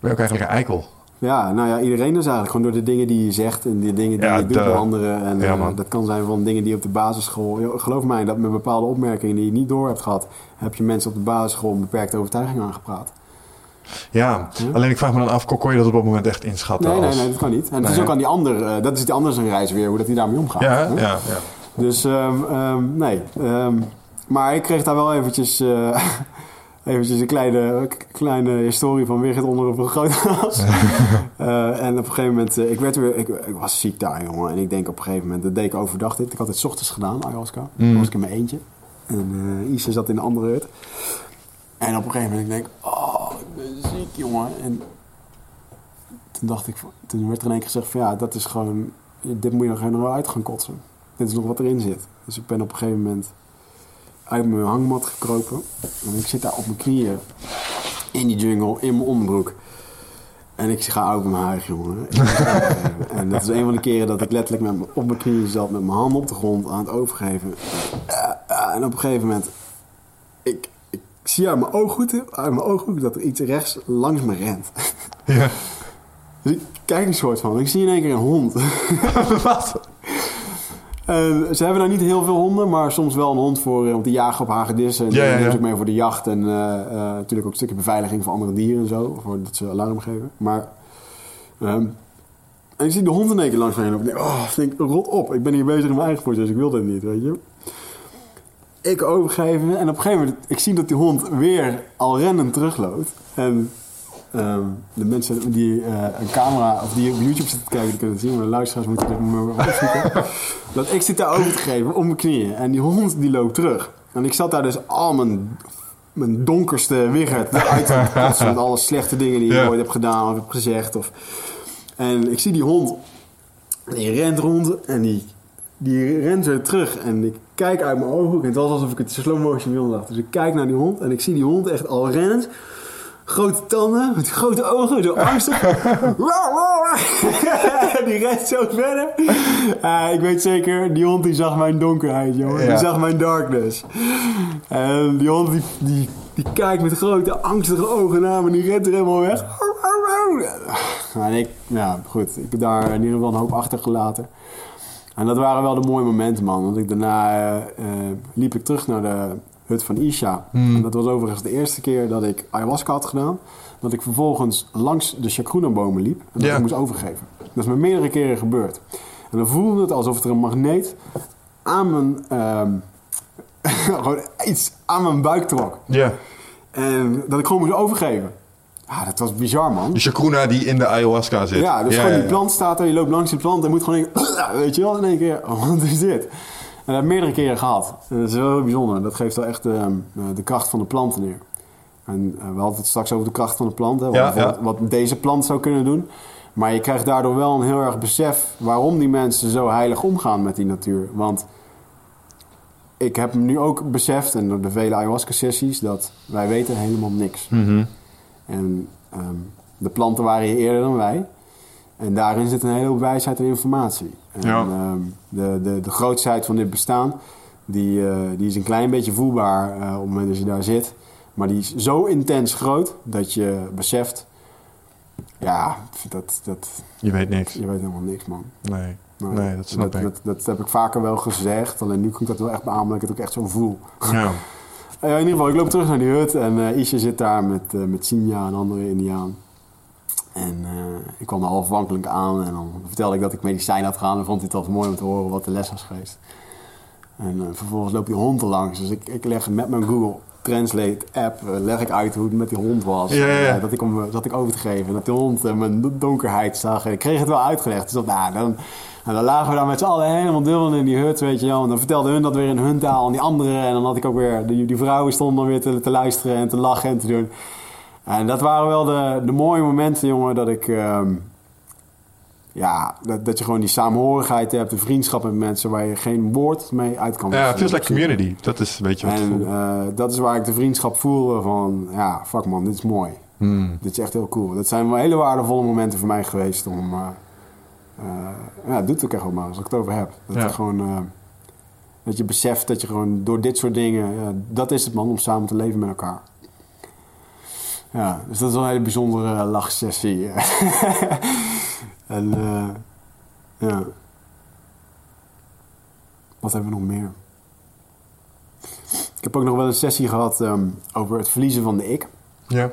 Speaker 3: Ben je ook eigenlijk een eikel?
Speaker 1: ja, nou ja, iedereen is eigenlijk gewoon door de dingen die je zegt en de dingen die
Speaker 3: Ja,
Speaker 1: je doet bij anderen. En
Speaker 3: Ja,
Speaker 1: eh, dat kan zijn van dingen die op de basisschool. Geloof mij, dat met bepaalde opmerkingen die je niet door hebt gehad, heb je mensen op de basisschool een beperkte overtuiging aangepraat.
Speaker 3: Ja, alleen ik vraag me dan af, kon je dat op dat moment echt inschatten?
Speaker 1: Nee, nee,
Speaker 3: als...
Speaker 1: nee, dat kan niet. En het is ook aan die ander, eh, dat is die ander zijn reis weer, hoe dat hij daarmee omgaat.
Speaker 3: Ja,
Speaker 1: hè?
Speaker 3: ja, ja.
Speaker 1: Dus ehm, ehm, nee. Ehm, maar ik kreeg daar wel eventjes, eh, eventjes een kleine, kleine historie van Wigert onder een vergrootglas. Eh en op een gegeven moment, ik, werd weer, ik, ik was ziek daar, jongen. En ik denk op een gegeven moment, dat deed ik overdag dit. Ik had het 's ochtends gedaan, ayahuasca. Dan was ik in mijn eentje. En eh Isa zat in een andere hut. En op een gegeven moment denk ik, oh, jongen. En toen dacht ik, toen werd er in één keer gezegd van ja, dat is gewoon, dit moet je nog helemaal uit gaan kotsen. Dit is nog wat erin zit. Dus ik ben op een gegeven moment uit mijn hangmat gekropen. En ik zit daar op mijn knieën in die jungle, in mijn onderbroek. En ik ga ook mijn huig, jongen. Overgeven. en dat is een van de keren dat ik letterlijk met op mijn knieën zat, met mijn handen op de grond aan het overgeven. Ja, ja, en op een gegeven moment, ik, ik zie uit mijn ooghoek, uit mijn ooghoek dat er iets rechts langs me rent.
Speaker 3: ja.
Speaker 1: Dus ik kijk een soort van. Ik zie in één keer een hond.
Speaker 3: Wat?
Speaker 1: En ze hebben daar niet heel veel honden, maar soms wel een hond voor eh, om te jagen op hagedissen. En
Speaker 3: Ja, ja,
Speaker 1: ja, ook mee voor de jacht en eh, eh, natuurlijk ook een stukje beveiliging voor andere dieren en zo, voordat ze alarm geven. Maar ehm, en ik zie de hond in één keer langs me heen lopen. Ik denk, oh, ik denk, rot op. Ik ben hier bezig in mijn eigen proces. Ik wil dit niet, weet je. Ik overgeven en op een gegeven moment, ik zie dat die hond weer al rennend terugloopt. En ehm, de mensen die eh, een camera of die op YouTube zitten te kijken, die kunnen het zien, maar de luisteraars moeten dit maar opzoeken. dat ik zit daar over te geven op mijn knieën en die hond die loopt terug. En ik zat daar dus al mijn, mijn donkerste Wigert eruit te kotsen met alle slechte dingen die ik ooit heb gedaan of heb gezegd. Of, en ik zie die hond, die rent rond en die, die rent weer terug. En ik kijk uit mijn ogen en het was alsof ik het slow motion wilde zag. Dus ik kijk naar die hond en ik zie die hond echt al rennend. Grote tanden, met grote ogen, zo angstig. die rent zo verder. Ah, ik weet zeker, die hond die zag mijn donkerheid, jongen.
Speaker 3: Ja.
Speaker 1: Die zag mijn darkness. En die hond die, die, die kijkt met grote angstige ogen naar me en die rent er helemaal weg. Nou, en ik, ja, goed. Ik heb daar in ieder geval een hoop achtergelaten. En dat waren wel de mooie momenten, man. Want ik daarna eh, eh, liep ik terug naar de hut van Isha. En dat was overigens de eerste keer dat ik ayahuasca had gedaan. Dat ik vervolgens langs de chacruna-bomen liep. En dat ik moest overgeven. Dat is me meerdere keren gebeurd. En dan voelde het alsof er een magneet aan mijn... ehm, gewoon iets aan mijn buik trok.
Speaker 3: Ja.
Speaker 1: En dat ik gewoon moest overgeven. Ja, dat was bizar, man.
Speaker 3: De chacruna die in de ayahuasca zit.
Speaker 1: Ja, dus gewoon
Speaker 3: ja,
Speaker 1: die plant staat er, je loopt langs die plant en moet gewoon denken, weet je wel, in één keer, oh, wat is dit? dat heb ik meerdere keren gehad. En dat is wel heel bijzonder. Dat geeft wel echt ehm, eh, de kracht van de planten neer. En eh, we hadden het straks over de kracht van de planten. Wat,
Speaker 3: Ja, ja.
Speaker 1: wat, wat deze plant zou kunnen doen. Maar je krijgt daardoor wel een heel erg besef waarom die mensen zo heilig omgaan met die natuur. Want ik heb nu ook beseft, en door de vele ayahuasca-sessies, dat wij weten helemaal niks.
Speaker 3: Mhm.
Speaker 1: En ehm, de planten waren hier eerder dan wij. En daarin zit een hele hoop wijsheid en informatie. En,
Speaker 3: Ja.
Speaker 1: ehm, de, de, de grootsheid van dit bestaan, die, eh, die is een klein beetje voelbaar eh, op het moment dat je daar zit. Maar die is zo intens groot dat je beseft... Ja, dat, dat,
Speaker 3: Je weet niks.
Speaker 1: je weet helemaal niks, man.
Speaker 3: Nee. Nee, dat snap ik.
Speaker 1: Dat, dat heb ik vaker wel gezegd. Alleen nu ik dat wel echt beamen dat ik het ook echt zo voel.
Speaker 3: Ja.
Speaker 1: Eh, in ieder geval, ik loop terug naar die hut en Isha zit daar met, eh met Sinja, een andere Indiaan. En ik kwam er half wankelijk aan en dan vertelde ik dat ik medicijn had gedaan en vond hij het altijd mooi om te horen wat de les was geweest. En vervolgens loopt die hond er langs, dus ik, ik leg met mijn Google Translate app eh, leg ik uit hoe het met die hond was.
Speaker 3: Ja, ja, ja.
Speaker 1: Eh, dat ik om dat ik over te geven en dat die hond eh, mijn donkerheid zag. Ik kreeg het wel uitgelegd. Dus dat, nou, dan, en dan lagen we daar met z'n allen helemaal dubbel in die hut, weet je wel. En dan vertelde hun dat weer in hun taal en die anderen. En dan had ik ook weer, die, die vrouwen stonden dan weer te, te luisteren en te lachen en te doen. En dat waren wel de, de mooie momenten, jongen, dat ik... ehm, ja, dat, dat je gewoon die saamhorigheid hebt, de vriendschap met mensen waar je geen woord mee uit kan
Speaker 3: Ja, het feels like community. Dat is een beetje wat ik
Speaker 1: En eh, dat is waar ik de vriendschap voelde van, ja, fuck man, dit is mooi.
Speaker 3: Hmm.
Speaker 1: Dit is echt heel cool. Dat zijn wel hele waardevolle momenten voor mij geweest om... eh eh, ja, doe het ook echt wel maar als ik het over heb. Dat,
Speaker 3: Ja.
Speaker 1: je gewoon, eh, dat je beseft dat je gewoon door dit soort dingen... dat is het man, om samen te leven met elkaar. Ja, dus dat is wel een hele bijzondere lachsessie. en eh, ja... Wat hebben we nog meer? Ik heb ook nog wel een sessie gehad ehm, over het verliezen van de ik.
Speaker 3: Ja,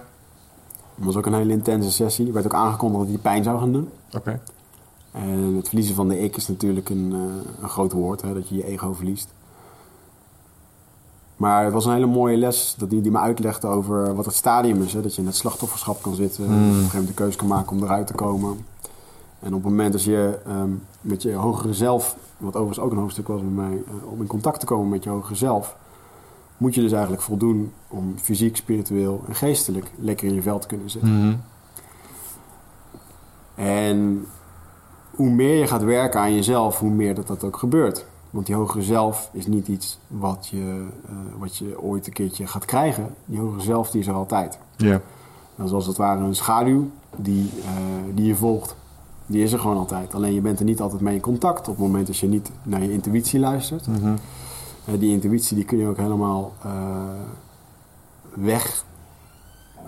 Speaker 1: Dat was ook een hele intense sessie. Er werd ook aangekondigd dat hij pijn zou gaan doen.
Speaker 3: oké.
Speaker 1: En het verliezen van de ik is natuurlijk een, eh, een groot woord, hè, dat je je ego verliest. Maar het was een hele mooie les dat die, die me uitlegde over wat het stadium is. Hè, dat je in het slachtofferschap kan zitten, en op een gegeven moment de keuze kan maken om eruit te komen. En op het moment dat je ehm, met je hogere zelf, wat overigens ook een hoofdstuk was bij mij, eh, om in contact te komen met je hogere zelf, moet je dus eigenlijk voldoen om fysiek, spiritueel en geestelijk lekker in je vel te kunnen zitten.
Speaker 3: Mhm.
Speaker 1: En hoe meer je gaat werken aan jezelf, hoe meer dat dat ook gebeurt. Want die hogere zelf is niet iets wat je, eh, wat je ooit een keertje gaat krijgen. Die hogere zelf die is er altijd.
Speaker 3: Ja.
Speaker 1: Dat is als het ware een schaduw die, eh, die je volgt. Die is er gewoon altijd. Alleen je bent er niet altijd mee in contact op het moment dat je niet naar je intuïtie luistert.
Speaker 3: Mhm.
Speaker 1: Eh, die intuïtie die kun je ook helemaal eh, weg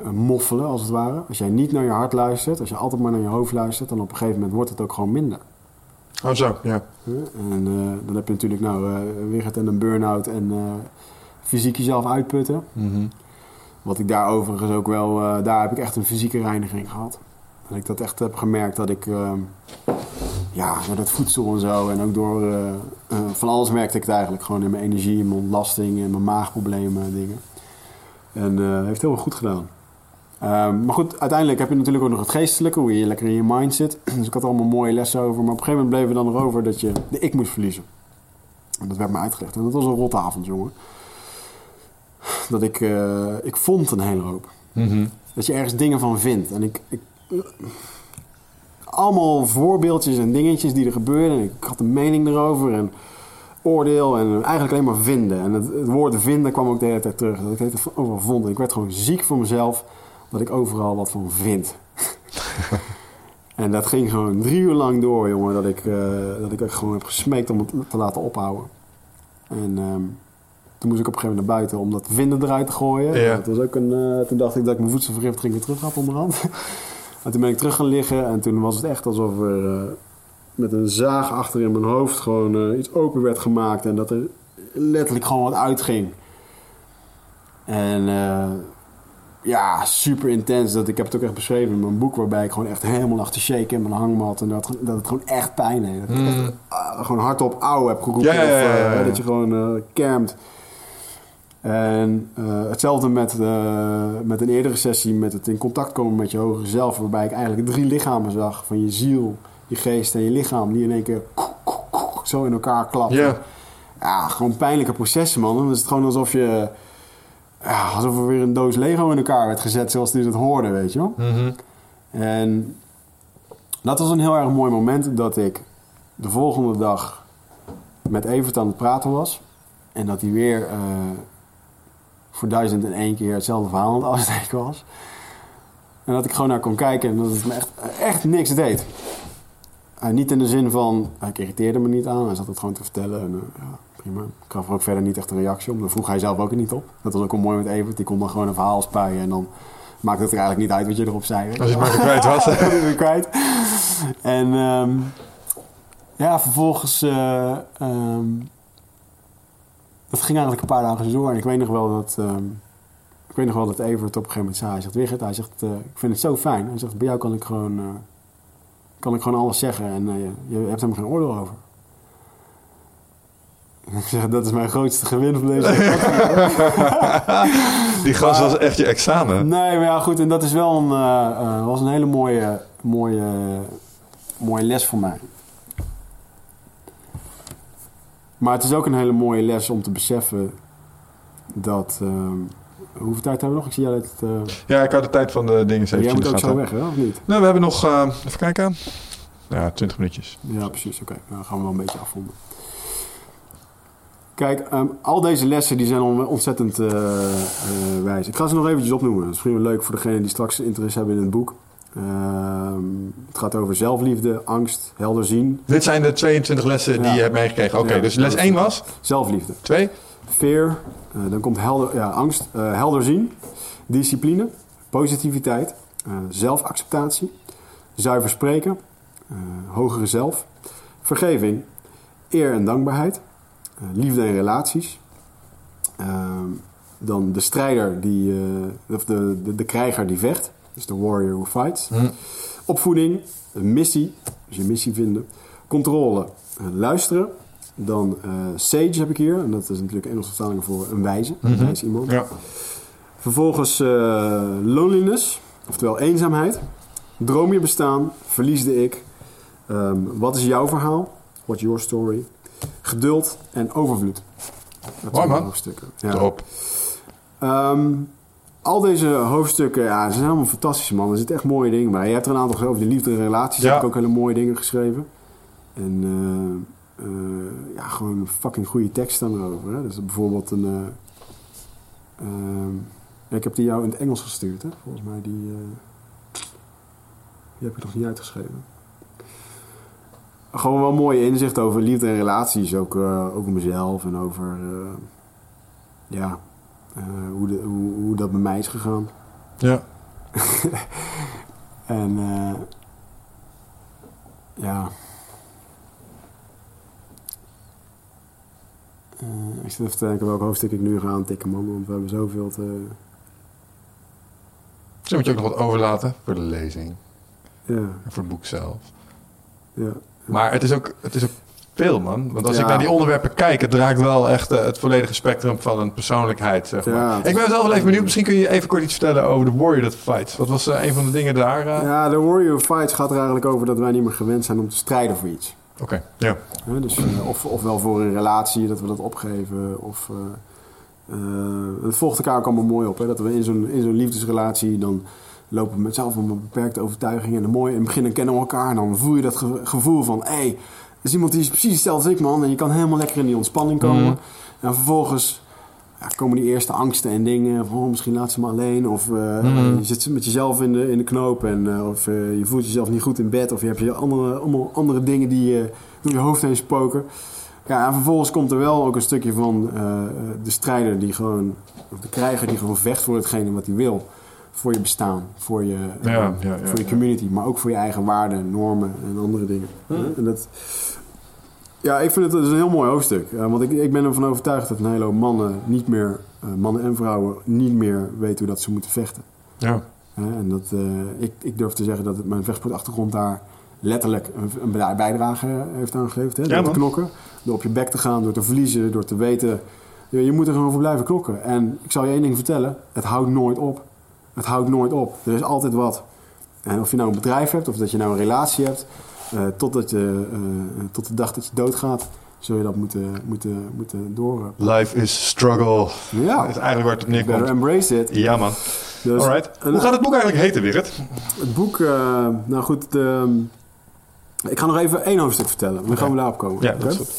Speaker 1: eh, moffelen, als het ware. Als jij niet naar je hart luistert, als je altijd maar naar je hoofd luistert, dan op een gegeven moment wordt het ook gewoon minder.
Speaker 3: Oh zo, ja.
Speaker 1: En dan heb je natuurlijk nou eh Wigert en een burn-out en fysiek jezelf uitputten.
Speaker 3: Mhm.
Speaker 1: Wat ik daar overigens ook wel, daar heb ik echt een fysieke reiniging gehad. Dat ik dat echt heb gemerkt dat ik, eh, ja, door dat voedsel en zo en ook door eh, eh, van alles merkte ik het eigenlijk. Gewoon in mijn energie, in mijn ontlasting, in mijn maagproblemen en dingen. En eh heeft heel erg goed gedaan. Ehm, maar goed, uiteindelijk heb je natuurlijk ook nog het geestelijke, hoe je lekker in je mind zit. Dus ik had er allemaal mooie lessen over. Maar op een gegeven moment bleef er dan nog over dat je de ik moest verliezen. En dat werd me uitgelegd. En dat was een rotte avond, jongen. Dat ik, ik vond een hele hoop.
Speaker 3: Mhm.
Speaker 1: Dat je ergens dingen van vindt. En ik, ik allemaal voorbeeldjes en dingetjes die er gebeuren. En ik had een mening erover en oordeel en eigenlijk alleen maar vinden. En het, het woord vinden kwam ook de hele tijd terug. Dat ik het overal vond. En ik werd gewoon ziek voor mezelf dat ik overal wat van vind. en dat ging gewoon drie uur lang door, jongen. Dat ik, eh, dat ik gewoon heb gesmeekt om het te laten ophouden. En ehm, toen moest ik op een gegeven moment naar buiten om dat vinden eruit te gooien.
Speaker 3: Ja.
Speaker 1: Dat was ook een, eh, toen dacht ik dat ik mijn voedselvergiftiging weer terug had onderhand. en toen ben ik terug gaan liggen en toen was het echt alsof er eh, met een zaag achter in mijn hoofd gewoon eh, iets open werd gemaakt. En dat er letterlijk gewoon wat uitging. En eh, ja, super intens. Dat, ik heb het ook echt beschreven in mijn boek, waarbij ik gewoon echt helemaal lag te shaken in mijn hangmat. En dat, dat het gewoon echt pijn heeft. Dat ik echt, ah, gewoon hardop auw heb geroepen.
Speaker 3: Ja, ja, ja,
Speaker 1: Of,
Speaker 3: ja, ja.
Speaker 1: dat je gewoon kermt. En eh, hetzelfde met, eh, met een eerdere sessie, met het in contact komen met je hogere zelf, waarbij ik eigenlijk drie lichamen zag: van je ziel, je geest en je lichaam, die in één keer zo in elkaar klappen.
Speaker 3: Ja.
Speaker 1: ja, gewoon pijnlijke processen, man. Dan is het gewoon alsof je... Ja, alsof er weer een doos Lego in elkaar werd gezet zoals die het hoorde, weet je wel. En dat was een heel erg mooi moment dat ik de volgende dag met Evert aan het praten was. En dat hij weer eh, voor duizend en één keer hetzelfde verhaal aan het afsteken was. En dat ik gewoon naar kon kijken en dat het me echt, echt niks deed. Eh, niet in de zin van, hij irriteerde me niet aan, hij zat het gewoon te vertellen. En, eh, ja, prima. Ik gaf er ook verder niet echt een reactie op. Dan vroeg hij zelf ook niet op. Dat was ook wel mooi met Evert. Die kon dan gewoon een verhaal spuien en dan maakte het er eigenlijk niet uit wat je erop zei.
Speaker 3: Als je het maar kwijt was.
Speaker 1: Kwijt. En ehm, ja, vervolgens. eh, ehm, dat ging eigenlijk een paar dagen zo door. En ik weet nog wel dat. ehm, ik weet nog wel dat Evert op een gegeven moment zei: Hij zegt, Wigert, hij zegt, eh, ik vind het zo fijn. Hij zegt, bij jou kan ik gewoon. eh, kan ik gewoon alles zeggen en eh, je, je hebt helemaal geen oordeel over. Ik zeg, dat is mijn grootste gewin van deze
Speaker 3: Die gast was echt je examen.
Speaker 1: Nee, maar ja, goed. En dat is wel een, was een hele mooie, mooie, mooie les voor mij. Maar het is ook een hele mooie les om te beseffen dat... ehm, hoeveel tijd hebben we nog? Ik zie jij dat... eh,
Speaker 3: Ja, ik had de tijd van de dingen even
Speaker 1: jij moet ook zo weg, hè? Of niet?
Speaker 3: Nou, we hebben nog, eh, even kijken. Ja, 20 minuutjes.
Speaker 1: Ja, precies. Oké, dan gaan we wel een beetje afronden. Kijk, ehm, al deze lessen die zijn on- ontzettend eh, eh, wijs. Ik ga ze nog eventjes opnoemen. Dat is misschien wel leuk voor degenen die straks interesse hebben in het boek. Ehm, het gaat over zelfliefde, angst, helder zien,
Speaker 3: Dit zijn de 22 lessen die
Speaker 1: Ja.
Speaker 3: je hebt meegekregen. Oké,
Speaker 1: Ja.
Speaker 3: dus les 1 was?
Speaker 1: zelfliefde.
Speaker 3: 2?
Speaker 1: Fear, eh, dan komt helder, ja, angst, eh, helder zien, discipline, positiviteit, eh, zelfacceptatie, zuiver spreken, hogere zelf, vergeving, eer en dankbaarheid, liefde en relaties. Ehm, dan de strijder, die, of de, de, de krijger die vecht, dus de warrior who fights. Opvoeding, een missie, dus je missie vinden, controle, eh, luisteren. Dan eh, sage heb ik hier, en dat is natuurlijk Engelse vertaling voor een wijze, een wijs iemand.
Speaker 3: Ja.
Speaker 1: Vervolgens eh, loneliness, oftewel eenzaamheid. Droom je bestaan, verliesde ik. Ehm, wat is jouw verhaal? What's your story? Geduld en overvloed. Dat zijn hoofdstukken. Ja.
Speaker 3: Top.
Speaker 1: Ehm, al deze hoofdstukken, ja, ze zijn allemaal fantastisch, man. Er zitten echt mooie dingen bij. Je hebt er een aantal over de liefde en relaties.
Speaker 3: Ja.
Speaker 1: Heb ik ook hele mooie dingen geschreven. En eh, eh, ja, gewoon een fucking goede tekst staan erover. Hè? Dus bijvoorbeeld een... ja, ik heb die jou in het Engels gestuurd, hè? Volgens mij, die... eh, die heb ik nog niet uitgeschreven. Gewoon wel mooie inzicht over liefde en relaties. Ook over mezelf en over... eh, ja, eh, hoe, de, hoe, hoe dat bij mij is gegaan.
Speaker 3: Ja.
Speaker 1: En eh, ja. Eh, ik zit even te denken welk hoofdstuk ik nu ga aantikken, man. Want we hebben zoveel te.
Speaker 3: Misschien moet je ook nog wat overlaten voor de lezing.
Speaker 1: Ja,
Speaker 3: En voor het boek zelf.
Speaker 1: ja.
Speaker 3: Maar het is ook, het is ook veel, man. Want als
Speaker 1: Ja.
Speaker 3: ik naar die onderwerpen kijk, het draagt wel echt eh, het volledige spectrum van een persoonlijkheid, zeg maar.
Speaker 1: Ja,
Speaker 3: ik ben zelf wel even benieuwd. Misschien kun je even kort iets vertellen over de Warrior That Fights. Wat was eh, een van de dingen daar? eh?
Speaker 1: ja, de Warrior Fights gaat er eigenlijk over dat wij niet meer gewend zijn om te strijden voor iets.
Speaker 3: Oké, ja.
Speaker 1: Dus, of, ofwel voor een relatie, dat we dat opgeven. Of, het volgt elkaar ook allemaal mooi op. Hè? Dat we in zo'n, in zo'n liefdesrelatie, dan lopen we met zelf een beperkte overtuiging. En mooi, in het begin dan kennen we elkaar. En dan voel je dat ge- gevoel van, hé, hey, is iemand die is precies hetzelfde als ik, man. En je kan helemaal lekker in die ontspanning komen.
Speaker 3: Mhm.
Speaker 1: En vervolgens ja, komen die eerste angsten en dingen. Van, oh, misschien laat ze me alleen. Of eh,
Speaker 3: Mhm.
Speaker 1: je zit met jezelf in de, in de knoop. En, eh, of eh, je voelt jezelf niet goed in bed. Of je hebt je andere, allemaal andere dingen die door je hoofd heen spoken. Ja, en vervolgens komt er wel ook een stukje van de strijder die gewoon... Of de krijger die gewoon vecht voor hetgene wat hij wil. Voor je bestaan. Voor je, eh,
Speaker 3: Ja, ja, ja,
Speaker 1: voor je
Speaker 3: ja.
Speaker 1: community. Maar ook voor je eigen waarden, normen en andere dingen. En dat... Ja, ik vind het, het is een heel mooi hoofdstuk. Eh, want ik, ik ben ervan overtuigd dat een hele hoop mannen niet meer, eh, mannen en vrouwen, niet meer weten hoe dat ze moeten vechten.
Speaker 3: ja.
Speaker 1: Hè, en dat, eh, ik, ik durf te zeggen dat het mijn vechtsportachtergrond daar letterlijk een, een bij- bijdrage heeft aangeleverd. Hè?
Speaker 3: Ja,
Speaker 1: door te knokken, door op je bek te gaan, door te verliezen, door te weten. Je, je moet er gewoon voor blijven knokken. En ik zal je één ding vertellen: het houdt nooit op. Het houdt nooit op. Er is altijd wat. En of je nou een bedrijf hebt of dat je nou een relatie hebt, eh, totdat je, eh, tot de dag dat je doodgaat, zul je dat moeten, moeten, moeten door.
Speaker 3: Life is struggle.
Speaker 1: Ja.
Speaker 3: Dat is eigenlijk waar het op
Speaker 1: Better
Speaker 3: neerkomt.
Speaker 1: embrace it.
Speaker 3: Ja, man.
Speaker 1: Dus,
Speaker 3: Alright.
Speaker 1: en,
Speaker 3: Hoe gaat het boek eigenlijk heten, Wigert?
Speaker 1: Het boek, eh, nou goed, de, ik ga nog even één hoofdstuk vertellen. Dan gaan we daarop komen.
Speaker 3: Ja, dat is goed.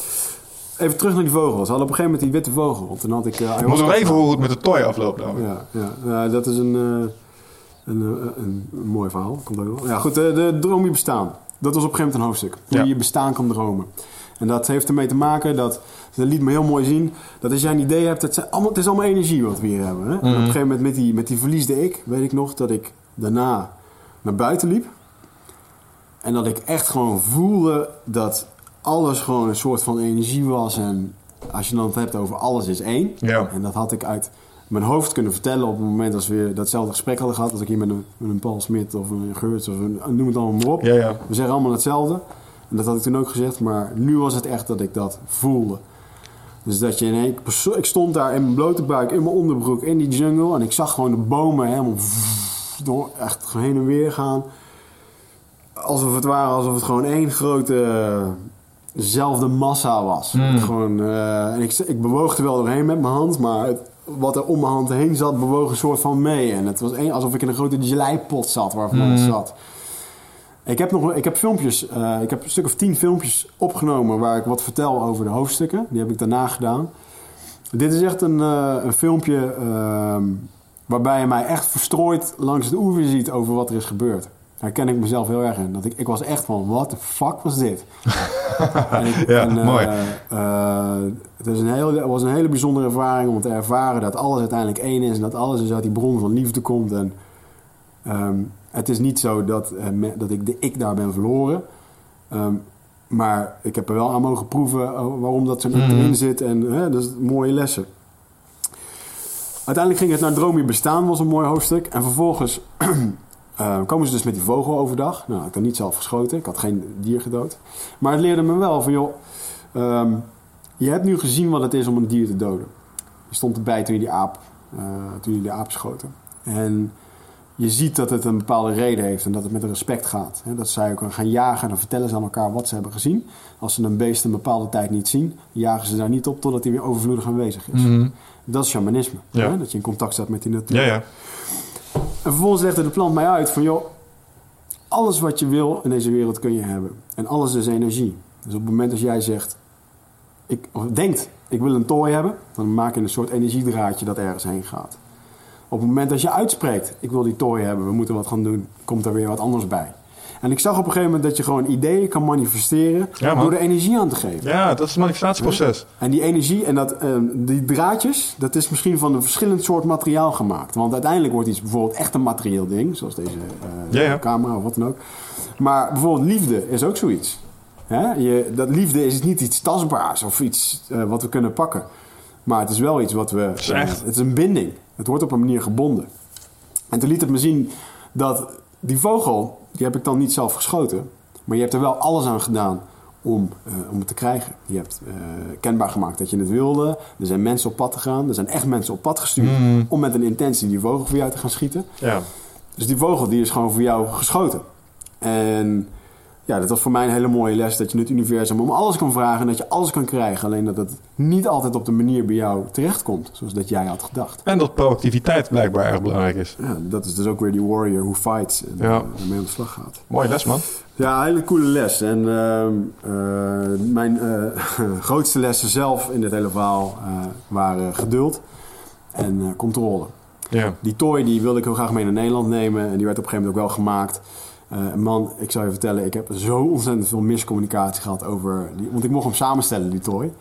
Speaker 1: Even terug naar die vogels. We hadden op een gegeven moment die witte vogel. Want toen had ik... ayahuasca
Speaker 3: moeten nog even horen hoe het met de toy afloopt.
Speaker 1: Ja, ja. Dat is een, eh, een, eh, een, een mooi verhaal. Komt ook wel. Ja, goed, de, droom je bestaan. Dat was op een gegeven moment een hoofdstuk. Hoe je je bestaan kan dromen. En dat heeft ermee te maken dat, dat liet me heel mooi zien, dat als jij een idee hebt, het, zijn allemaal, het is allemaal energie wat we hier hebben. Hè? En op een gegeven moment met die, met die verliesde ik, weet ik nog dat ik daarna naar buiten liep. En dat ik echt gewoon voelde dat alles gewoon een soort van energie was. En als je dan het hebt over alles is één.
Speaker 3: Ja.
Speaker 1: En dat had ik uit mijn hoofd kunnen vertellen op het moment als we datzelfde gesprek hadden gehad. Als ik hier met een, met een Paul Smit of een Geurts of een, noem het allemaal maar op.
Speaker 3: Ja, ja.
Speaker 1: We zeggen allemaal hetzelfde. En dat had ik toen ook gezegd. Maar nu was het echt dat ik dat voelde. Dus dat je in één perso- Ik stond daar in mijn blote buik, in mijn onderbroek, in die jungle. En ik zag gewoon de bomen helemaal door, echt heen en weer gaan. Alsof het waren, alsof het gewoon één grote eh, zelfde massa was. Gewoon, eh, en ik, ik bewoog er wel doorheen met mijn hand, maar het- wat er om mijn hand heen zat, bewoog een soort van mee. En het was één, alsof ik in een grote geleipot zat waarvan het zat. Ik heb, nog, ik heb filmpjes, eh, ik heb een stuk of tien filmpjes opgenomen waar ik wat vertel over de hoofdstukken. Die heb ik daarna gedaan. Dit is echt een, eh, een filmpje ehm, waarbij je mij echt verstrooid langs de oever ziet over wat er is gebeurd. Daar ken ik mezelf heel erg in. Dat ik, ik was echt van, what the fuck was dit? en ik,
Speaker 3: Ja,
Speaker 1: en, eh,
Speaker 3: mooi.
Speaker 1: eh, het, is een was een hele bijzondere ervaring om te ervaren dat alles uiteindelijk één is. En dat alles dus uit die bron van liefde komt. En Ehm, het is niet zo dat, eh, me- dat ik de ik daar ben verloren. Ehm, maar ik heb er wel aan mogen proeven waarom dat zo'n ik erin zit. En hè, dat is mooie lessen. Uiteindelijk ging het naar Droom je bestaan, was een mooi hoofdstuk. En vervolgens eh, komen ze dus met die vogel overdag. Nou, ik had niet zelf geschoten. Ik had geen dier gedood. Maar het leerde me wel van, joh... ehm, je hebt nu gezien wat het is om een dier te doden. Je stond erbij toen je die aap, eh, toen je die aap schoten. En je ziet dat het een bepaalde reden heeft en dat het met respect gaat. Hè, Dat zij ook gaan jagen, dan vertellen ze aan elkaar wat ze hebben gezien. Als ze een beest een bepaalde tijd niet zien, jagen ze daar niet op totdat hij weer overvloedig aanwezig is. Dat is shamanisme.
Speaker 3: Ja.
Speaker 1: Dat je in contact staat met die natuur.
Speaker 3: Ja, ja.
Speaker 1: En vervolgens legde de plant mij uit van, joh, alles wat je wil in deze wereld kun je hebben. En alles is energie. Dus op het moment dat jij zegt, ik, of denkt, ik wil een tooi hebben, dan maak je een soort energiedraadje dat ergens heen gaat. Op het moment dat je uitspreekt, ik wil die tooi hebben, we moeten wat gaan doen, komt er weer wat anders bij. En ik zag op een gegeven moment dat je gewoon ideeën kan manifesteren
Speaker 3: Ja,
Speaker 1: door er energie aan te geven.
Speaker 3: Ja, dat is het manifestatieproces.
Speaker 1: En die energie en dat, ehm, die draadjes, dat is misschien van een verschillend soort materiaal gemaakt. Want uiteindelijk wordt iets bijvoorbeeld echt een materieel ding, zoals deze eh,
Speaker 3: Ja,
Speaker 1: camera of wat dan ook. Maar bijvoorbeeld liefde is ook zoiets. Hè? Je, dat liefde is niet iets tastbaars of iets eh, wat we kunnen pakken. Maar het is wel iets wat we.
Speaker 3: is echt.
Speaker 1: het is een binding. Het wordt op een manier gebonden. En toen liet het me zien dat die vogel, die heb ik dan niet zelf geschoten. Maar je hebt er wel alles aan gedaan om, eh, om het te krijgen. Je hebt eh, kenbaar gemaakt dat je het wilde. Er zijn mensen op pad gegaan. Er zijn echt mensen op pad gestuurd om met een intentie die vogel voor jou te gaan schieten.
Speaker 3: Ja.
Speaker 1: Dus die vogel die is gewoon voor jou geschoten. En ja, dat was voor mij een hele mooie les. Dat je het universum om alles kan vragen en dat je alles kan krijgen. Alleen dat het niet altijd op de manier bij jou terechtkomt. Zoals dat jij had gedacht.
Speaker 3: En dat proactiviteit blijkbaar erg belangrijk is.
Speaker 1: Ja, dat is dus ook weer die warrior who fights en
Speaker 3: Ja.
Speaker 1: eh, ermee aan de slag gaat.
Speaker 3: Mooie les, man.
Speaker 1: Ja, een hele coole les. En ehm, eh, mijn eh, grootste lessen zelf in dit hele verhaal waren geduld en controle.
Speaker 3: Ja.
Speaker 1: Die toy die wilde ik heel graag mee naar Nederland nemen. En die werd op een gegeven moment ook wel gemaakt. Eh, man, ik zou je vertellen, ik heb zo ontzettend veel miscommunicatie gehad over... Die, want ik mocht hem samenstellen, die toy.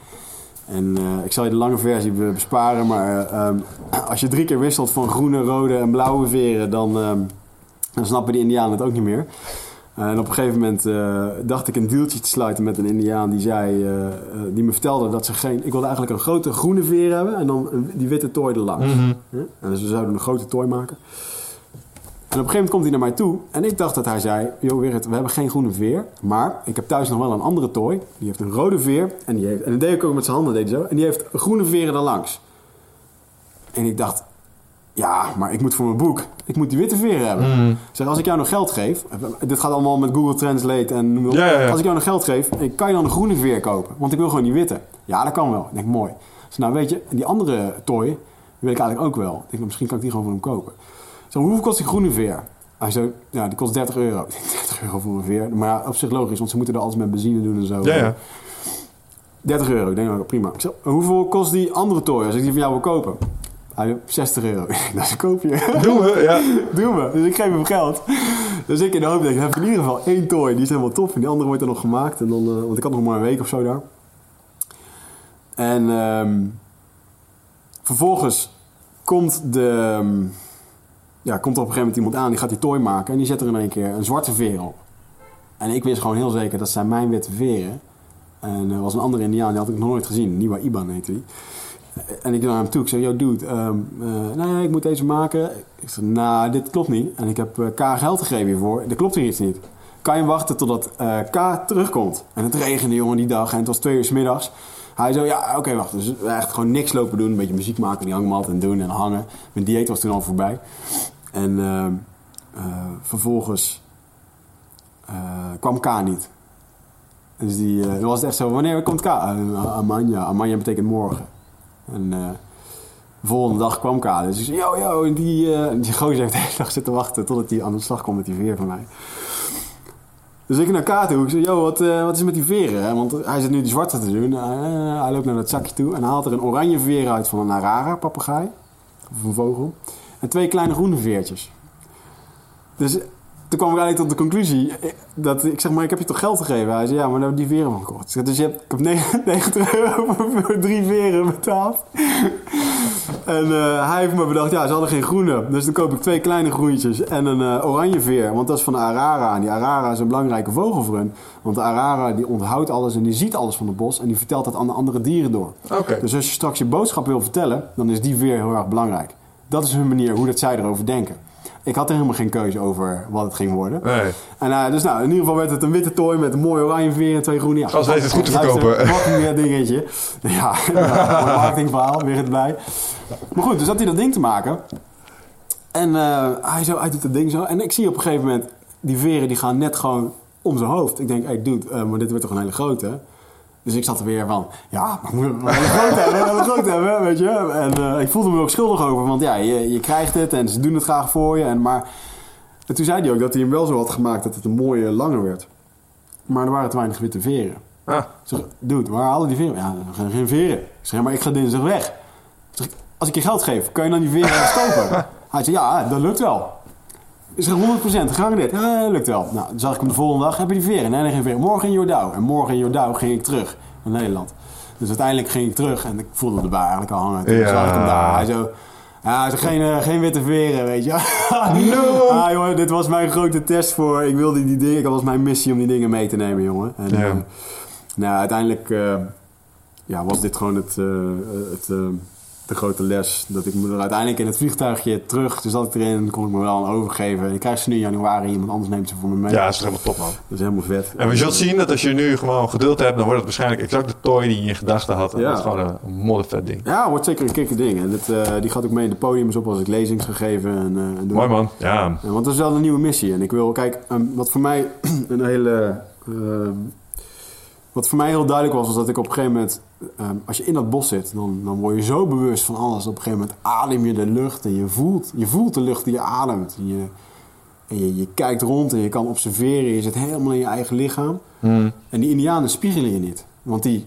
Speaker 1: En eh, ik zal je de lange versie be- besparen. Maar eh, ehm, als je drie keer wisselt van groene, rode en blauwe veren... dan, ehm, dan snappen die indianen het ook niet meer. En op een gegeven moment dacht ik een deeltje te sluiten met een indiaan die zei, die me vertelde dat ze geen, ik wilde eigenlijk een grote groene veer hebben en dan die witte tooi erlangs. Ja? En dus we zouden een grote tooi maken. En op een gegeven moment komt hij naar mij toe en ik dacht dat hij zei, joh Gerrit, we hebben geen groene veer, maar ik heb thuis nog wel een andere tooi. Die heeft een rode veer en die heeft, en dat deed ik ook met zijn handen, deed hij zo, en die heeft groene veren erlangs. En ik dacht, Ja, maar ik moet voor mijn boek, ik moet die witte veren hebben. Ik zeg, als ik jou nog geld geef, dit gaat allemaal met Google Translate en noem maar op.
Speaker 3: Ja, ja, ja.
Speaker 1: Als ik jou nog geld geef, kan je dan een groene veer kopen? Want ik wil gewoon die witte. Ja, dat kan wel. Ik denk, mooi. Zeg, nou weet je, die andere toy, die wil ik eigenlijk ook wel. Ik denk, misschien kan ik die gewoon voor hem kopen. Zeg, hoeveel kost die groene veer? Hij zei, ja, die kost 30 euro. Ik denk, 30 euro voor een veer. Maar ja, op zich logisch, want ze moeten er alles met benzine doen en zo.
Speaker 3: Ja, ja.
Speaker 1: 30 euro. Ik denk, nou, prima. Ik hoeveel kost die andere toy als ik die van jou wil kopen? Hij zei, 60 euro. Ik denk, nou, koop je.
Speaker 3: Doen we, ja.
Speaker 1: Doe me. Dus ik geef hem geld. Dus ik in de hoop denk, ik heb in ieder geval één toy. Die is helemaal tof. En die andere wordt er nog gemaakt. En dan, eh, want ik had nog maar een week of zo daar. En ehm, vervolgens komt de... ehm, ja, komt er op een gegeven moment iemand aan. Die gaat die toy maken. En die zet er in één keer een zwarte veer op. En ik wist gewoon heel zeker, dat zijn mijn witte veren. En er was een andere indiaan, die had ik nog nooit gezien. Nieuwa Iban heette die. En ik naar hem toe. Ik zei, yo dude, ehm, eh, nee, ik moet deze maken. Ik zei, nou, dit klopt niet. En ik heb eh, K geld gegeven hiervoor. Dat klopt hier iets niet. Kan je wachten totdat eh, K terugkomt? En het regende, jongen, die dag. En het was twee uur 's middags. Hij zei, ja, oké, wacht. Dus echt gewoon niks lopen doen. Een beetje muziek maken. Die hangmat en doen en hangen. Mijn dieet was toen al voorbij. En ehm, eh, vervolgens eh, kwam K niet. Dus die, eh, dan was echt zo, wanneer komt K? Uh, Amanja. Betekent morgen. En de volgende dag kwam K. Dus ik zei, yo, yo. En die, eh, die gozer heeft de hele zitten wachten totdat hij aan de slag kwam met die veer van mij. Dus ik naar K toe. Ik zei, yo, wat, wat is met die veren? Want hij zit nu die zwarte te doen. Hij loopt naar dat zakje toe en haalt er een oranje veer uit van een arara, papegaai. Of een vogel. En twee kleine groene veertjes. Dus toen kwam ik eigenlijk tot de conclusie dat ik zeg maar, ik heb je toch geld gegeven? Hij zei, ja, maar daar heb ik die veren van gekocht. Dus je hebt, ik heb 90 euro voor drie veren betaald. En eh, hij heeft me bedacht, ja, ze hadden geen groene. Dus dan koop ik twee kleine groentjes en een eh, oranje veer. Want dat is van de arara. En die arara is een belangrijke vogel voor hun. Want de arara die onthoudt alles en die ziet alles van het bos. En die vertelt dat aan de andere dieren door.
Speaker 3: Oké.
Speaker 1: Dus als je straks je boodschap wil vertellen, dan is die veer heel erg belangrijk. Dat is hun manier, hoe dat zij erover denken. Ik had er helemaal geen keuze over wat het ging worden.
Speaker 3: Nee.
Speaker 1: En eh, dus nou, in ieder geval werd het een witte tooi met een mooi oranje veer en twee groene. Ja,
Speaker 3: Gast weet het goed te verkopen.
Speaker 1: Wat dingetje. Ja, ja marketingverhaal, weer erbij. Maar goed, dus zat hij dat ding te maken. En eh, hij, zo, hij doet dat ding zo. En ik zie op een gegeven moment, die veren die gaan net gewoon om zijn hoofd. Ik denk, hey dude, eh, maar dit wordt toch een hele grote? Dus ik zat er weer van, ja, maar we groot hebben, een groot hebben, weet je. En eh, ik voelde me ook schuldig over, want ja, je, je krijgt het en ze doen het graag voor je. En, maar en toen zei hij ook dat hij hem wel zo had gemaakt dat het een mooie lange werd. Maar er waren te weinig witte veren.
Speaker 3: Ah,
Speaker 1: Ik zeg, dude, waar halen die veren? Ja, er zijn geen veren. Ik zeg, maar ik ga dinsdag weg. Ik zeg, als ik je geld geef, kan je dan die veren kopen? Hij zei, ja, dat lukt wel. Ik zeg, 100% gegarandeerd. Ja, lukt wel. Nou, dan zag ik hem de volgende dag, heb je die veren? Nee, nee, geen veren. Morgen in Jordouw. En morgen in Jordouw ging ik terug naar Nederland. Dus uiteindelijk ging ik terug en ik voelde erbij eigenlijk al hangen. Toen
Speaker 3: Ja.
Speaker 1: zag ik hem daar. Hij zo... Ja, geen, eh, geen witte veren, weet je.
Speaker 3: No!
Speaker 1: Ah, jongen, dit was mijn grote test voor... Ik wilde die dingen... Dat was mijn missie om die dingen mee te nemen, jongen. En,
Speaker 3: Ja.
Speaker 1: eh, nou, uiteindelijk eh, ja, was dit gewoon het, eh, het, de grote les. Dat ik me er uiteindelijk in het vliegtuigje terug... Dus zat ik erin kon ik me wel aan overgeven. En ik krijg ze nu in januari. Iemand anders neemt ze voor me mee.
Speaker 3: ja, dat is helemaal top, man.
Speaker 1: Dat is helemaal vet.
Speaker 3: En we zullen zien dat als je nu gewoon geduld hebt, dan wordt het waarschijnlijk exact de toy die je in gedachten had. En
Speaker 1: Ja.
Speaker 3: dat is gewoon een, moddervet ding.
Speaker 1: Ja, wordt zeker een kikker ding. En dit, eh, die gaat ook mee in de podiums op als ik lezings ga geven. En, eh, en.
Speaker 3: Mooi man. Ja.
Speaker 1: Want dat is wel een nieuwe missie. En ik wil, kijk, ehm, wat voor mij een hele. ehm, wat voor mij heel duidelijk was, was dat ik op een gegeven moment. ehm, als je in dat bos zit, dan, dan word je zo bewust van alles. Op een gegeven moment adem je de lucht en je voelt, je voelt de lucht die je ademt. En, je, en je, je kijkt rond en je kan observeren. Je zit helemaal in je eigen lichaam.
Speaker 3: Hmm.
Speaker 1: En die Indianen spiegelen je niet. Want die,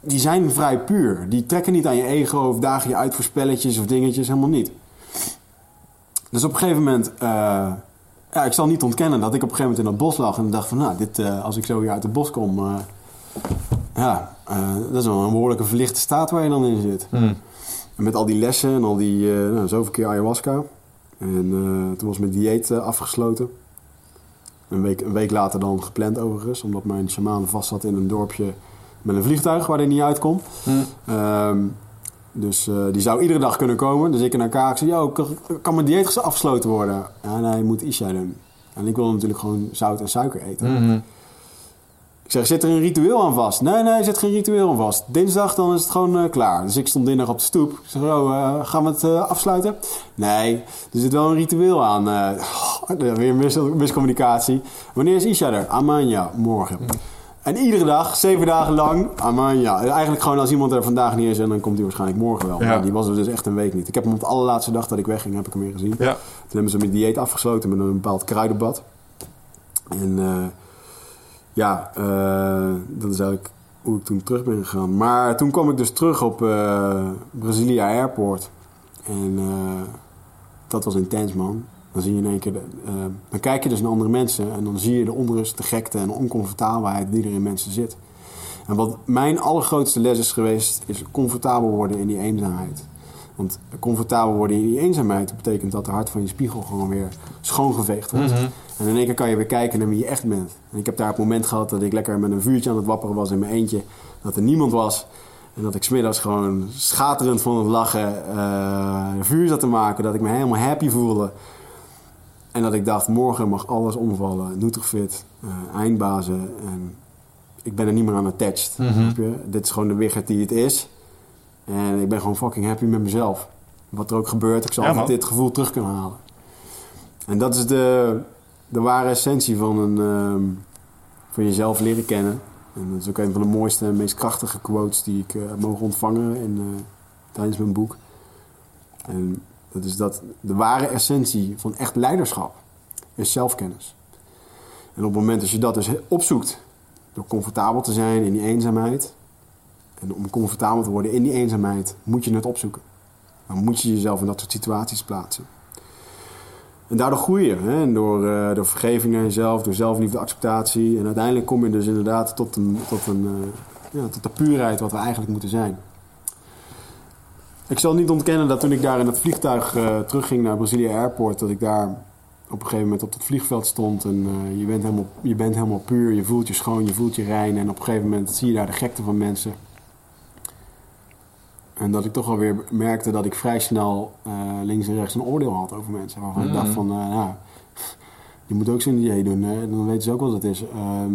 Speaker 1: die zijn vrij puur. Die trekken niet aan je ego of dagen je uit voor spelletjes of dingetjes. Helemaal niet. Dus op een gegeven moment... eh, ja, ik zal niet ontkennen dat ik op een gegeven moment in dat bos lag... en dacht van, nou, dit, eh, als ik zo weer uit het bos kom... eh, ja, eh, dat is wel een behoorlijke verlichte staat waar je dan in zit.
Speaker 3: Hmm.
Speaker 1: En met al die lessen en al die... eh nou, zoveel keer ayahuasca. En eh, toen was mijn dieet afgesloten. Een week, een week later dan gepland overigens. Omdat mijn shamaan vast zat in een dorpje met een vliegtuig waar hij niet uitkomt.
Speaker 3: Hmm.
Speaker 1: Ehm, dus die zou iedere dag kunnen komen. Dus ik en elkaar, ik zei, yo, kan, kan mijn dieet afgesloten worden? Ja, nee, moet Isha doen. En ik wilde natuurlijk gewoon zout en suiker eten.
Speaker 3: Mhm.
Speaker 1: Ik zeg, zit er een ritueel aan vast? Nee, nee, zit geen ritueel aan vast. Dinsdag, dan is het gewoon eh, klaar. Dus ik stond dinsdag op de stoep. Ik zeg, oh, eh, gaan we het eh, afsluiten? Nee, er zit wel een ritueel aan. Eh, weer mis miscommunicatie. Wanneer is Isha er? Amanja, morgen. En iedere dag, zeven dagen lang, Amanja. Eigenlijk gewoon als iemand er vandaag niet is... en dan komt hij waarschijnlijk morgen wel.
Speaker 3: Ja.
Speaker 1: Maar die was er dus echt een week niet. Ik heb hem op de allerlaatste dag dat ik wegging, heb ik hem weer gezien.
Speaker 3: Ja.
Speaker 1: Toen hebben ze mijn dieet afgesloten met een bepaald kruidenbad. En eh, ja, eh, dat is eigenlijk hoe ik toen terug ben gegaan. Maar toen kwam ik dus terug op eh Brasilia Airport. En eh, dat was intens, man. Dan zie je in één keer... De, dan kijk je dus naar andere mensen... en dan zie je de onrust, de gekte en oncomfortabelheid... die er in mensen zit. En wat mijn allergrootste les is geweest... is comfortabel worden in die eenzaamheid. Want comfortabel worden in die eenzaamheid... betekent dat de hart van je spiegel gewoon weer schoongeveegd wordt. En in één keer kan je weer kijken naar wie je echt bent. En ik heb daar het moment gehad dat ik lekker met een vuurtje aan het wapperen was in mijn eentje. Dat er niemand was. En dat ik smiddags gewoon schaterend van het lachen een vuur zat te maken. Dat ik me helemaal happy voelde. En dat ik dacht, morgen mag alles omvallen. Nutrifit, eh eindbazen. En ik ben er niet meer aan attached. snap je? Dit is gewoon de wiggert die het is. En ik ben gewoon fucking happy met mezelf. Wat er ook gebeurt, ik zal
Speaker 3: Ja,
Speaker 1: altijd dit gevoel terug kunnen halen. En dat is de, de ware essentie van, een, ehm, van jezelf leren kennen. En dat is ook een van de mooiste en meest krachtige quotes die ik eh, heb mogen ontvangen in, eh, tijdens mijn boek. En dat is dat de ware essentie van echt leiderschap is zelfkennis. En op het moment dat je dat dus opzoekt, door comfortabel te zijn in die eenzaamheid, en om comfortabel te worden in die eenzaamheid, moet je het opzoeken. Dan moet je jezelf in dat soort situaties plaatsen. En daardoor groei je. Hè? Door, eh, door vergeving naar jezelf, door zelfliefde, acceptatie. En uiteindelijk kom je dus inderdaad tot, een, tot, een, eh, ja, tot de puurheid wat we eigenlijk moeten zijn. Ik zal niet ontkennen dat toen ik daar in het vliegtuig eh, terugging naar Brasilia Airport, dat ik daar op een gegeven moment op het vliegveld stond. En je, bent helemaal, je bent helemaal puur, je voelt je schoon, je voelt je rein. En op een gegeven moment zie je daar de gekte van mensen. En dat ik toch alweer merkte dat ik vrij snel eh, links en rechts een oordeel had over mensen. Waarvan ik dacht van, eh, nou, je moet ook zo'n idee doen. Hè? Dan weten ze ook wat het is. Ehm,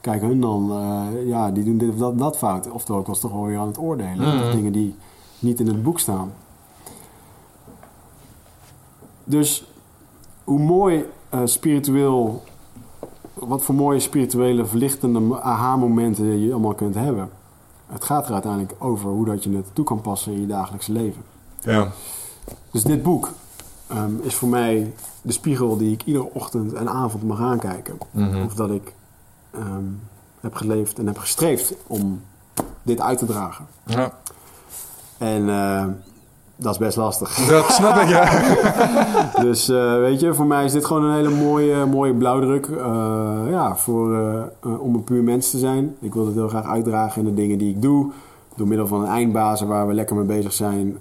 Speaker 1: kijk, hun dan, eh, ja, die doen dit of dat, dat fout. Oftewel, ik was toch alweer aan het oordelen. Of dingen die niet in het boek staan. Dus hoe mooi spiritueel, wat voor mooie spirituele verlichtende aha-momenten je allemaal kunt hebben. Het gaat er uiteindelijk over hoe dat je het toe kan passen in je dagelijkse leven.
Speaker 3: Ja.
Speaker 1: Dus dit boek ehm, is voor mij de spiegel die ik iedere ochtend en avond mag aankijken. Of dat ik ehm, heb geleefd en heb gestreefd om dit uit te dragen.
Speaker 3: ja.
Speaker 1: En eh, dat is best lastig.
Speaker 3: Dat snap ik, ja.
Speaker 1: Dus eh, weet je, voor mij is dit gewoon een hele mooie, mooie blauwdruk. eh, ja, voor, eh, om een puur mens te zijn. Ik wil het heel graag uitdragen in de dingen die ik doe. Door middel van een eindbazen waar we lekker mee bezig zijn.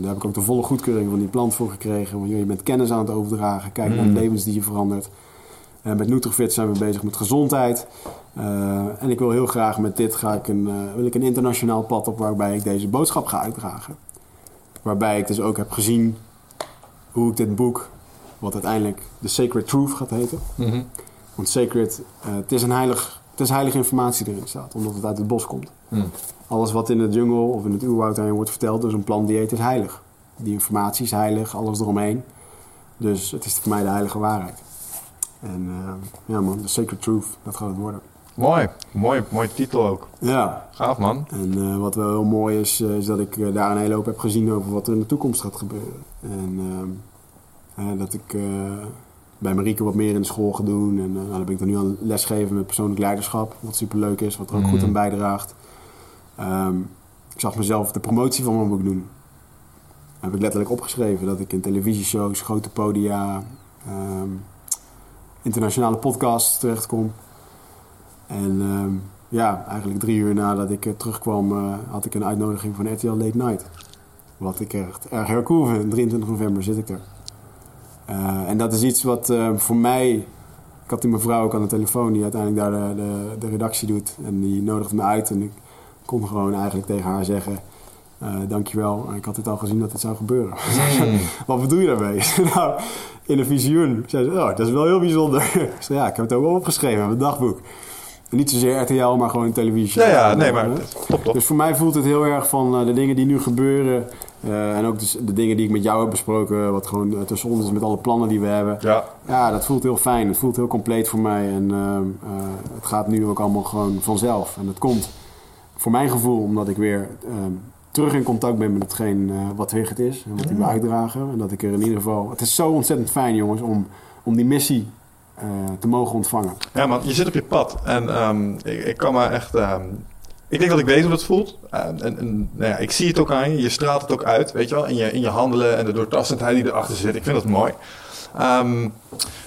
Speaker 1: Daar heb ik ook de volle goedkeuring van die plant voor gekregen. Want joh, je bent kennis aan het overdragen. Kijk naar de levens die je verandert. Met Nutrifit zijn we bezig met gezondheid. En ik wil heel graag met dit ga ik een, wil ik een internationaal pad op waarbij ik deze boodschap ga uitdragen. Waarbij ik dus ook heb gezien hoe ik dit boek, wat uiteindelijk The Sacred Truth gaat heten. Want Sacred, eh, het, is een heilig, het is heilige informatie die erin staat, omdat het uit het bos komt. Alles wat in de jungle of in het oerwoud daarin wordt verteld door zo'n plantdieet is heilig. Die informatie is heilig, alles eromheen. Dus het is voor mij de heilige waarheid. En eh, ja man, The Sacred Truth, dat gaat het worden.
Speaker 3: Mooi. Mooi, mooi titel ook.
Speaker 1: Ja,
Speaker 3: Gaaf, man.
Speaker 1: en eh, wat wel heel mooi is, eh, is dat ik eh, daar een hele hoop heb gezien over wat er in de toekomst gaat gebeuren. En dat ik bij Marieke wat meer in de school ga doen. En nou, dan ben ik dan nu aan lesgeven met persoonlijk leiderschap. Wat superleuk is, wat er ook goed aan bijdraagt. Ehm, ik zag mezelf de promotie van mijn boek doen. heb ik letterlijk opgeschreven dat ik in televisieshows, grote podia, ehm, internationale podcasts terechtkom. En ehm, ja, eigenlijk drie uur nadat ik eh, terugkwam, eh, had ik een uitnodiging van RTL Late Night. Wat ik echt erg heel cool vind. 23 november zit ik er. Eh, en dat is iets wat eh, voor mij... Ik had die mevrouw ook aan de telefoon die uiteindelijk daar de, de, de redactie doet. En die nodigde me uit en ik kon gewoon eigenlijk tegen haar zeggen... eh dankjewel, ik had het al gezien dat dit zou gebeuren. Wat bedoel je daarmee? nou, in een visioen zei ze, oh, dat is wel heel bijzonder. ik zei, ja, ik heb het ook wel opgeschreven in mijn dagboek. Niet zozeer RTL, maar gewoon televisie.
Speaker 3: Ja, ja, nee, maar
Speaker 1: Eh,
Speaker 3: top, top.
Speaker 1: Dus voor mij voelt het heel erg van eh, de dingen die nu gebeuren. eh, en ook dus de dingen die ik met jou heb besproken. Wat gewoon uh, tussen ons is met alle plannen die we hebben.
Speaker 3: Ja.
Speaker 1: Ja, dat voelt heel fijn. Het voelt heel compleet voor mij. En uh, uh, het gaat nu ook allemaal gewoon vanzelf. En het komt voor mijn gevoel omdat ik weer uh, terug in contact ben met hetgeen wat Wigget is. En wat hij wil uitdragen. En dat ik er in ieder geval... Het is zo ontzettend fijn, jongens, om, om die missie te mogen ontvangen.
Speaker 3: Ja, man, je zit op je pad. En um, ik, ik, kan me echt. Um, ik denk dat ik weet hoe dat voelt. Uh, en, en nou ja, ik zie het ook aan je. Je straalt het ook uit, weet je wel. In je, in je handelen en de doortastendheid die erachter zit. Ik vind dat mooi. Um,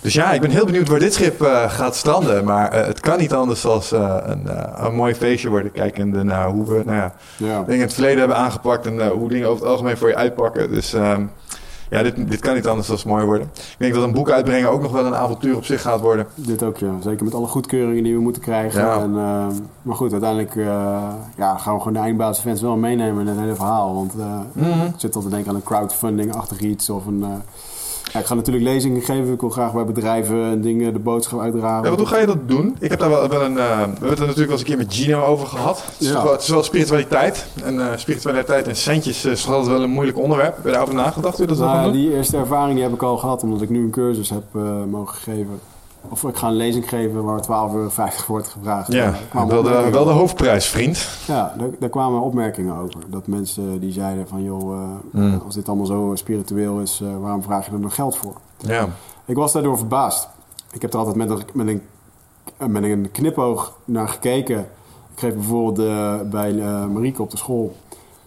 Speaker 3: dus ja, ik ben heel benieuwd waar dit schip uh, gaat stranden. Maar uh, het kan niet anders dan een, een mooi feestje worden. Kijkende naar hoe we nou ja, ja. dingen in het verleden hebben aangepakt. En hoe dingen over het algemeen voor je uitpakken. Dus ja, dit, dit kan niet anders dan mooi worden. Ik denk dat een boek uitbrengen ook nog wel een avontuur op zich gaat worden.
Speaker 1: Dit ook, ja. Zeker met alle goedkeuringen die we moeten krijgen. Ja. En, uh, maar goed, uiteindelijk uh, ja, gaan we gewoon de eindbaasfans wel meenemen in het hele verhaal. Want uh, mm -hmm. ik zit al te denken aan een crowdfunding-achtig iets of een... Ja, ik ga natuurlijk lezingen geven. Ik wil graag bij bedrijven en dingen de boodschap uitdragen.
Speaker 3: Ja, hoe ga je dat doen? Ik heb daar wel, wel een. Uh, we hebben het er natuurlijk wel eens een keer met Gino over gehad. Het is, ja. wel, het is wel spiritualiteit. En uh, spiritualiteit en centjes uh, is altijd wel een moeilijk onderwerp. Heb je daarover nagedacht? Hoe dat
Speaker 1: nou? Die eerste ervaring die heb ik al gehad, omdat ik nu een cursus heb mogen geven. Of ik ga een lezing geven waar 12,50 euro wordt gevraagd.
Speaker 3: Ja, wel de, wel de hoofdprijs, vriend.
Speaker 1: Ja, daar, daar, kwamen opmerkingen over. Dat mensen die zeiden van, joh, uh, mm. als dit allemaal zo spiritueel is, uh, waarom vraag je er nog geld voor?
Speaker 3: Ja.
Speaker 1: Ik was daardoor verbaasd. Ik heb er altijd met een, met een, met een knipoog naar gekeken. Ik geef bijvoorbeeld uh, bij Marieke op de school.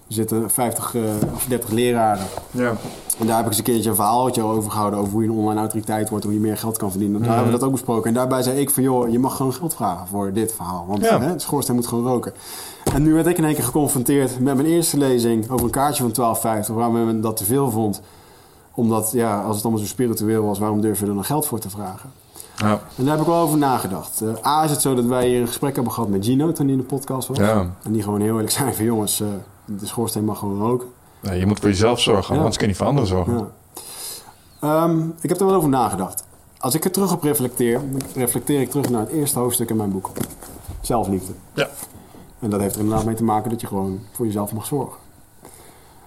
Speaker 1: Er zitten 50 of 30 leraren.
Speaker 3: Ja.
Speaker 1: En daar heb ik eens een keertje een verhaaltje over gehouden over hoe je een online autoriteit wordt, hoe je meer geld kan verdienen. Daar mm. hebben we dat ook besproken. En daarbij zei ik van joh, je mag gewoon geld vragen voor dit verhaal. Want
Speaker 3: ja.
Speaker 1: hè, de schoorsteen moet gewoon roken. En nu werd ik in één keer geconfronteerd met mijn eerste lezing over een kaartje van 12,50, waarom men dat te veel vond. Omdat, ja, als het allemaal zo spiritueel was, waarom durf je er dan geld voor te vragen?
Speaker 3: Ja.
Speaker 1: En daar heb ik wel over nagedacht. Uh, A is het zo dat wij hier een gesprek hebben gehad met Gino toen hij in de podcast was.
Speaker 3: Ja.
Speaker 1: En die gewoon heel eerlijk zijn van jongens, uh, de schoorsteen mag gewoon roken.
Speaker 3: Nee, je moet voor jezelf zorgen, ja. anders kun je niet voor anderen zorgen.
Speaker 1: Ja. Um, ik heb er wel over nagedacht. Als ik er terug op reflecteer, reflecteer ik terug naar het eerste hoofdstuk in mijn boek. Zelfliefde.
Speaker 3: Ja.
Speaker 1: En dat heeft er inderdaad mee te maken dat je gewoon voor jezelf mag zorgen.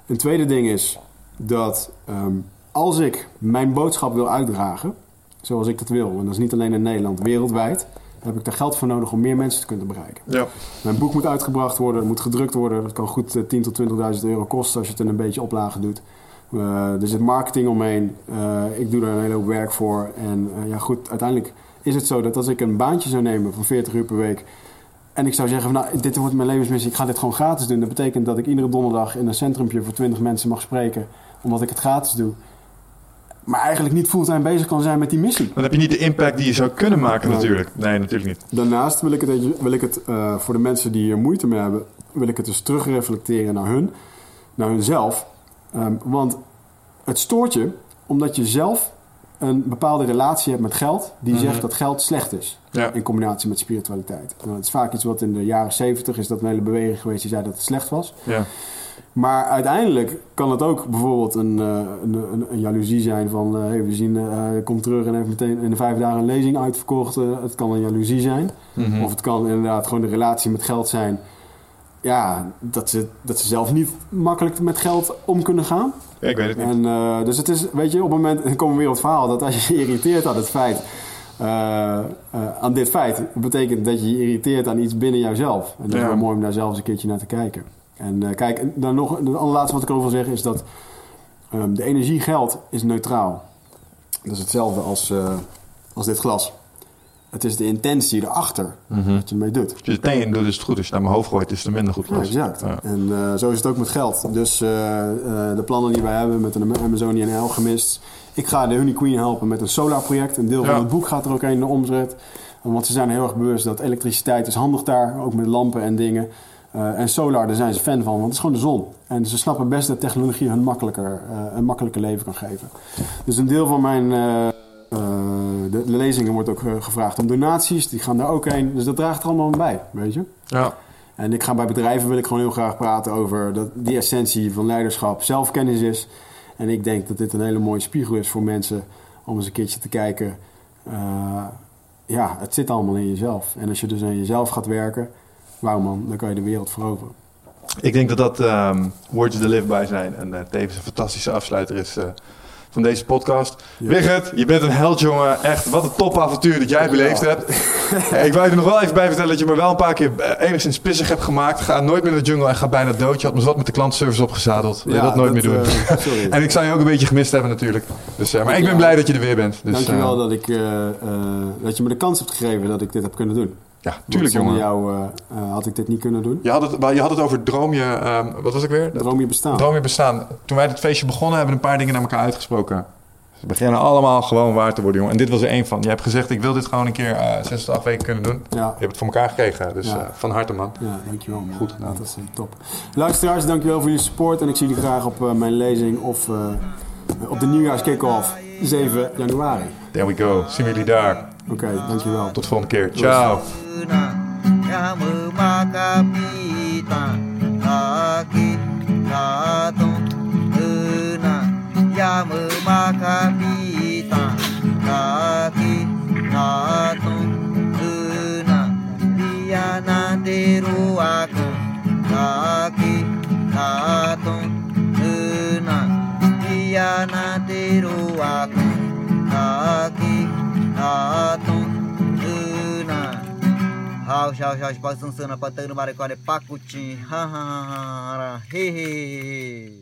Speaker 1: Een tweede ding is dat um, als ik mijn boodschap wil uitdragen, zoals ik dat wil, en dat is niet alleen in Nederland, wereldwijd, heb ik daar geld voor nodig om meer mensen te kunnen bereiken.
Speaker 3: Ja.
Speaker 1: Mijn boek moet uitgebracht worden, het moet gedrukt worden. Dat kan goed 10.000 tot 20.000 euro kosten als je het in een beetje oplagen doet. Uh, er zit marketing omheen. Uh, ik doe daar een hele hoop werk voor. En uh, ja, goed, uiteindelijk is het zo dat als ik een baantje zou nemen van 40 uur per week. En ik zou zeggen, van, nou, dit wordt mijn levensmissie, ik ga dit gewoon gratis doen. Dat betekent dat ik iedere donderdag in een centrumpje voor 20 mensen mag spreken, omdat ik het gratis doe. Maar eigenlijk niet fulltime bezig kan zijn met die missie.
Speaker 3: Dan heb je niet de impact die je zou kunnen maken, natuurlijk. Nee, natuurlijk niet.
Speaker 1: Daarnaast wil ik het, wil ik het uh, voor de mensen die hier moeite mee hebben, wil ik het dus terugreflecteren naar hun, naar hunzelf. Um, want het stoort je omdat je zelf een bepaalde relatie hebt met geld die mm-hmm. zegt dat geld slecht is.
Speaker 3: Ja.
Speaker 1: In combinatie met spiritualiteit. Nou, het is vaak iets wat in de jaren 70 is dat een hele beweging geweest die zei dat het slecht was.
Speaker 3: Ja.
Speaker 1: Maar uiteindelijk kan het ook bijvoorbeeld een, uh, een, een, een, jaloezie zijn van... Uh, hey, we zien, hij komt terug en heeft meteen in de vijf dagen een lezing uitverkocht. het kan een jaloezie zijn.
Speaker 3: Mm-hmm.
Speaker 1: Of het kan inderdaad gewoon de relatie met geld zijn... Ja, dat ze, dat ze zelf niet makkelijk met geld om kunnen gaan.
Speaker 3: Ja, ik weet het niet.
Speaker 1: En, uh, dus het is, weet je, op het moment, dan komen we weer op het verhaal, dat als je je irriteert aan het feit, uh, uh, aan dit feit, betekent dat je je irriteert aan iets binnen jouzelf. En dat
Speaker 3: Ja.
Speaker 1: is wel mooi om daar zelf eens een keertje naar te kijken. En eh, kijk, dan nog, het allerlaatste wat ik over wil zeggen is dat ehm, de energie geld is neutraal. Dat is hetzelfde als, eh, als dit glas. Het is de intentie erachter
Speaker 3: Mhm.
Speaker 1: wat je ermee doet.
Speaker 3: Als je het tegen doet, is het goed. Als je naar mijn hoofd gooit, is het minder goed.
Speaker 1: Ja, exact.
Speaker 3: Ja.
Speaker 1: En eh, zo is het ook met geld. Dus de plannen die wij hebben met een Amazonian Alchemist. Ik ga de Honey Queen helpen met een solarproject. Een deel
Speaker 3: Ja.
Speaker 1: van het boek gaat er ook heen de omzet. Want ze zijn heel erg bewust dat elektriciteit is handig daar. Ook met lampen en dingen. Eh, en solar, daar zijn ze fan van, want het is gewoon de zon. En ze snappen best dat technologie hun makkelijker, eh, een makkelijker leven kan geven. Dus een deel van mijn eh, de, de lezingen wordt ook gevraagd om donaties. Die gaan daar ook heen. Dus dat draagt er allemaal bij, weet je.
Speaker 3: Ja.
Speaker 1: En ik ga bij bedrijven wil ik gewoon heel graag praten over dat die essentie van leiderschap zelfkennis is. En ik denk dat dit een hele mooie spiegel is voor mensen om eens een keertje te kijken. ja, het zit allemaal in jezelf. En als je dus aan jezelf gaat werken, waarom man, dan kan je de wereld veroveren.
Speaker 3: Ik denk dat dat ehm, words to live by zijn. En eh, tevens een fantastische afsluiter is eh, van deze podcast.
Speaker 1: Ja.
Speaker 3: Wigert, je bent een held, jongen. Echt, wat een topavontuur dat jij beleefd hebt. Ik wou je er nog wel even bij vertellen dat je me wel een paar keer eh, enigszins pissig hebt gemaakt. Ga nooit meer naar de jungle en ga bijna dood. Je had me wat met de klantservice opgezadeld. Wil je dat nooit meer doen?
Speaker 1: sorry.
Speaker 3: en ik zou je ook een beetje gemist hebben natuurlijk. Dus, maar ik ben blij dat je er weer bent. Dus,
Speaker 1: Dankjewel dat, ik, dat je me de kans hebt gegeven dat ik dit heb kunnen doen.
Speaker 3: Ja, tuurlijk
Speaker 1: zonder
Speaker 3: jongen.
Speaker 1: jou eh, eh, had ik dit niet kunnen doen.
Speaker 3: Je had, het, maar je had het over droom je... ehm, wat was ik weer?
Speaker 1: Droom je bestaan.
Speaker 3: Droom je bestaan. Toen wij dit feestje begonnen, hebben we een paar dingen naar elkaar uitgesproken. Ze beginnen allemaal gewoon waar te worden, jongen. En dit was er één van. Je hebt gezegd, ik wil dit gewoon een keer eh, zes tot acht weken kunnen doen.
Speaker 1: Ja.
Speaker 3: Je hebt het voor elkaar gekregen, dus
Speaker 1: Ja.
Speaker 3: eh, van harte, man.
Speaker 1: Ja, dankjewel man.
Speaker 3: Goed gedaan.
Speaker 1: Dat is eh, top. Luisteraars, dankjewel voor jullie support. En ik zie jullie graag op eh, mijn lezing of eh, op de nieuwjaars kick-off 7 januari.
Speaker 3: There we go. Zien we jullie daar.
Speaker 1: Oké, dankjewel.
Speaker 3: Tot de volgende keer. Ciao.
Speaker 2: berkenan yang memakapi tak sakit katong enak yang memakapi tak sakit katong enak dia nanti ruaku sakit katong enak dia nanti ruaku sakit katong Hau, hau, hau, și pasă în sână, pătă în mare coane, pacuci, ha, ha, ha, ha, he, he, he, he.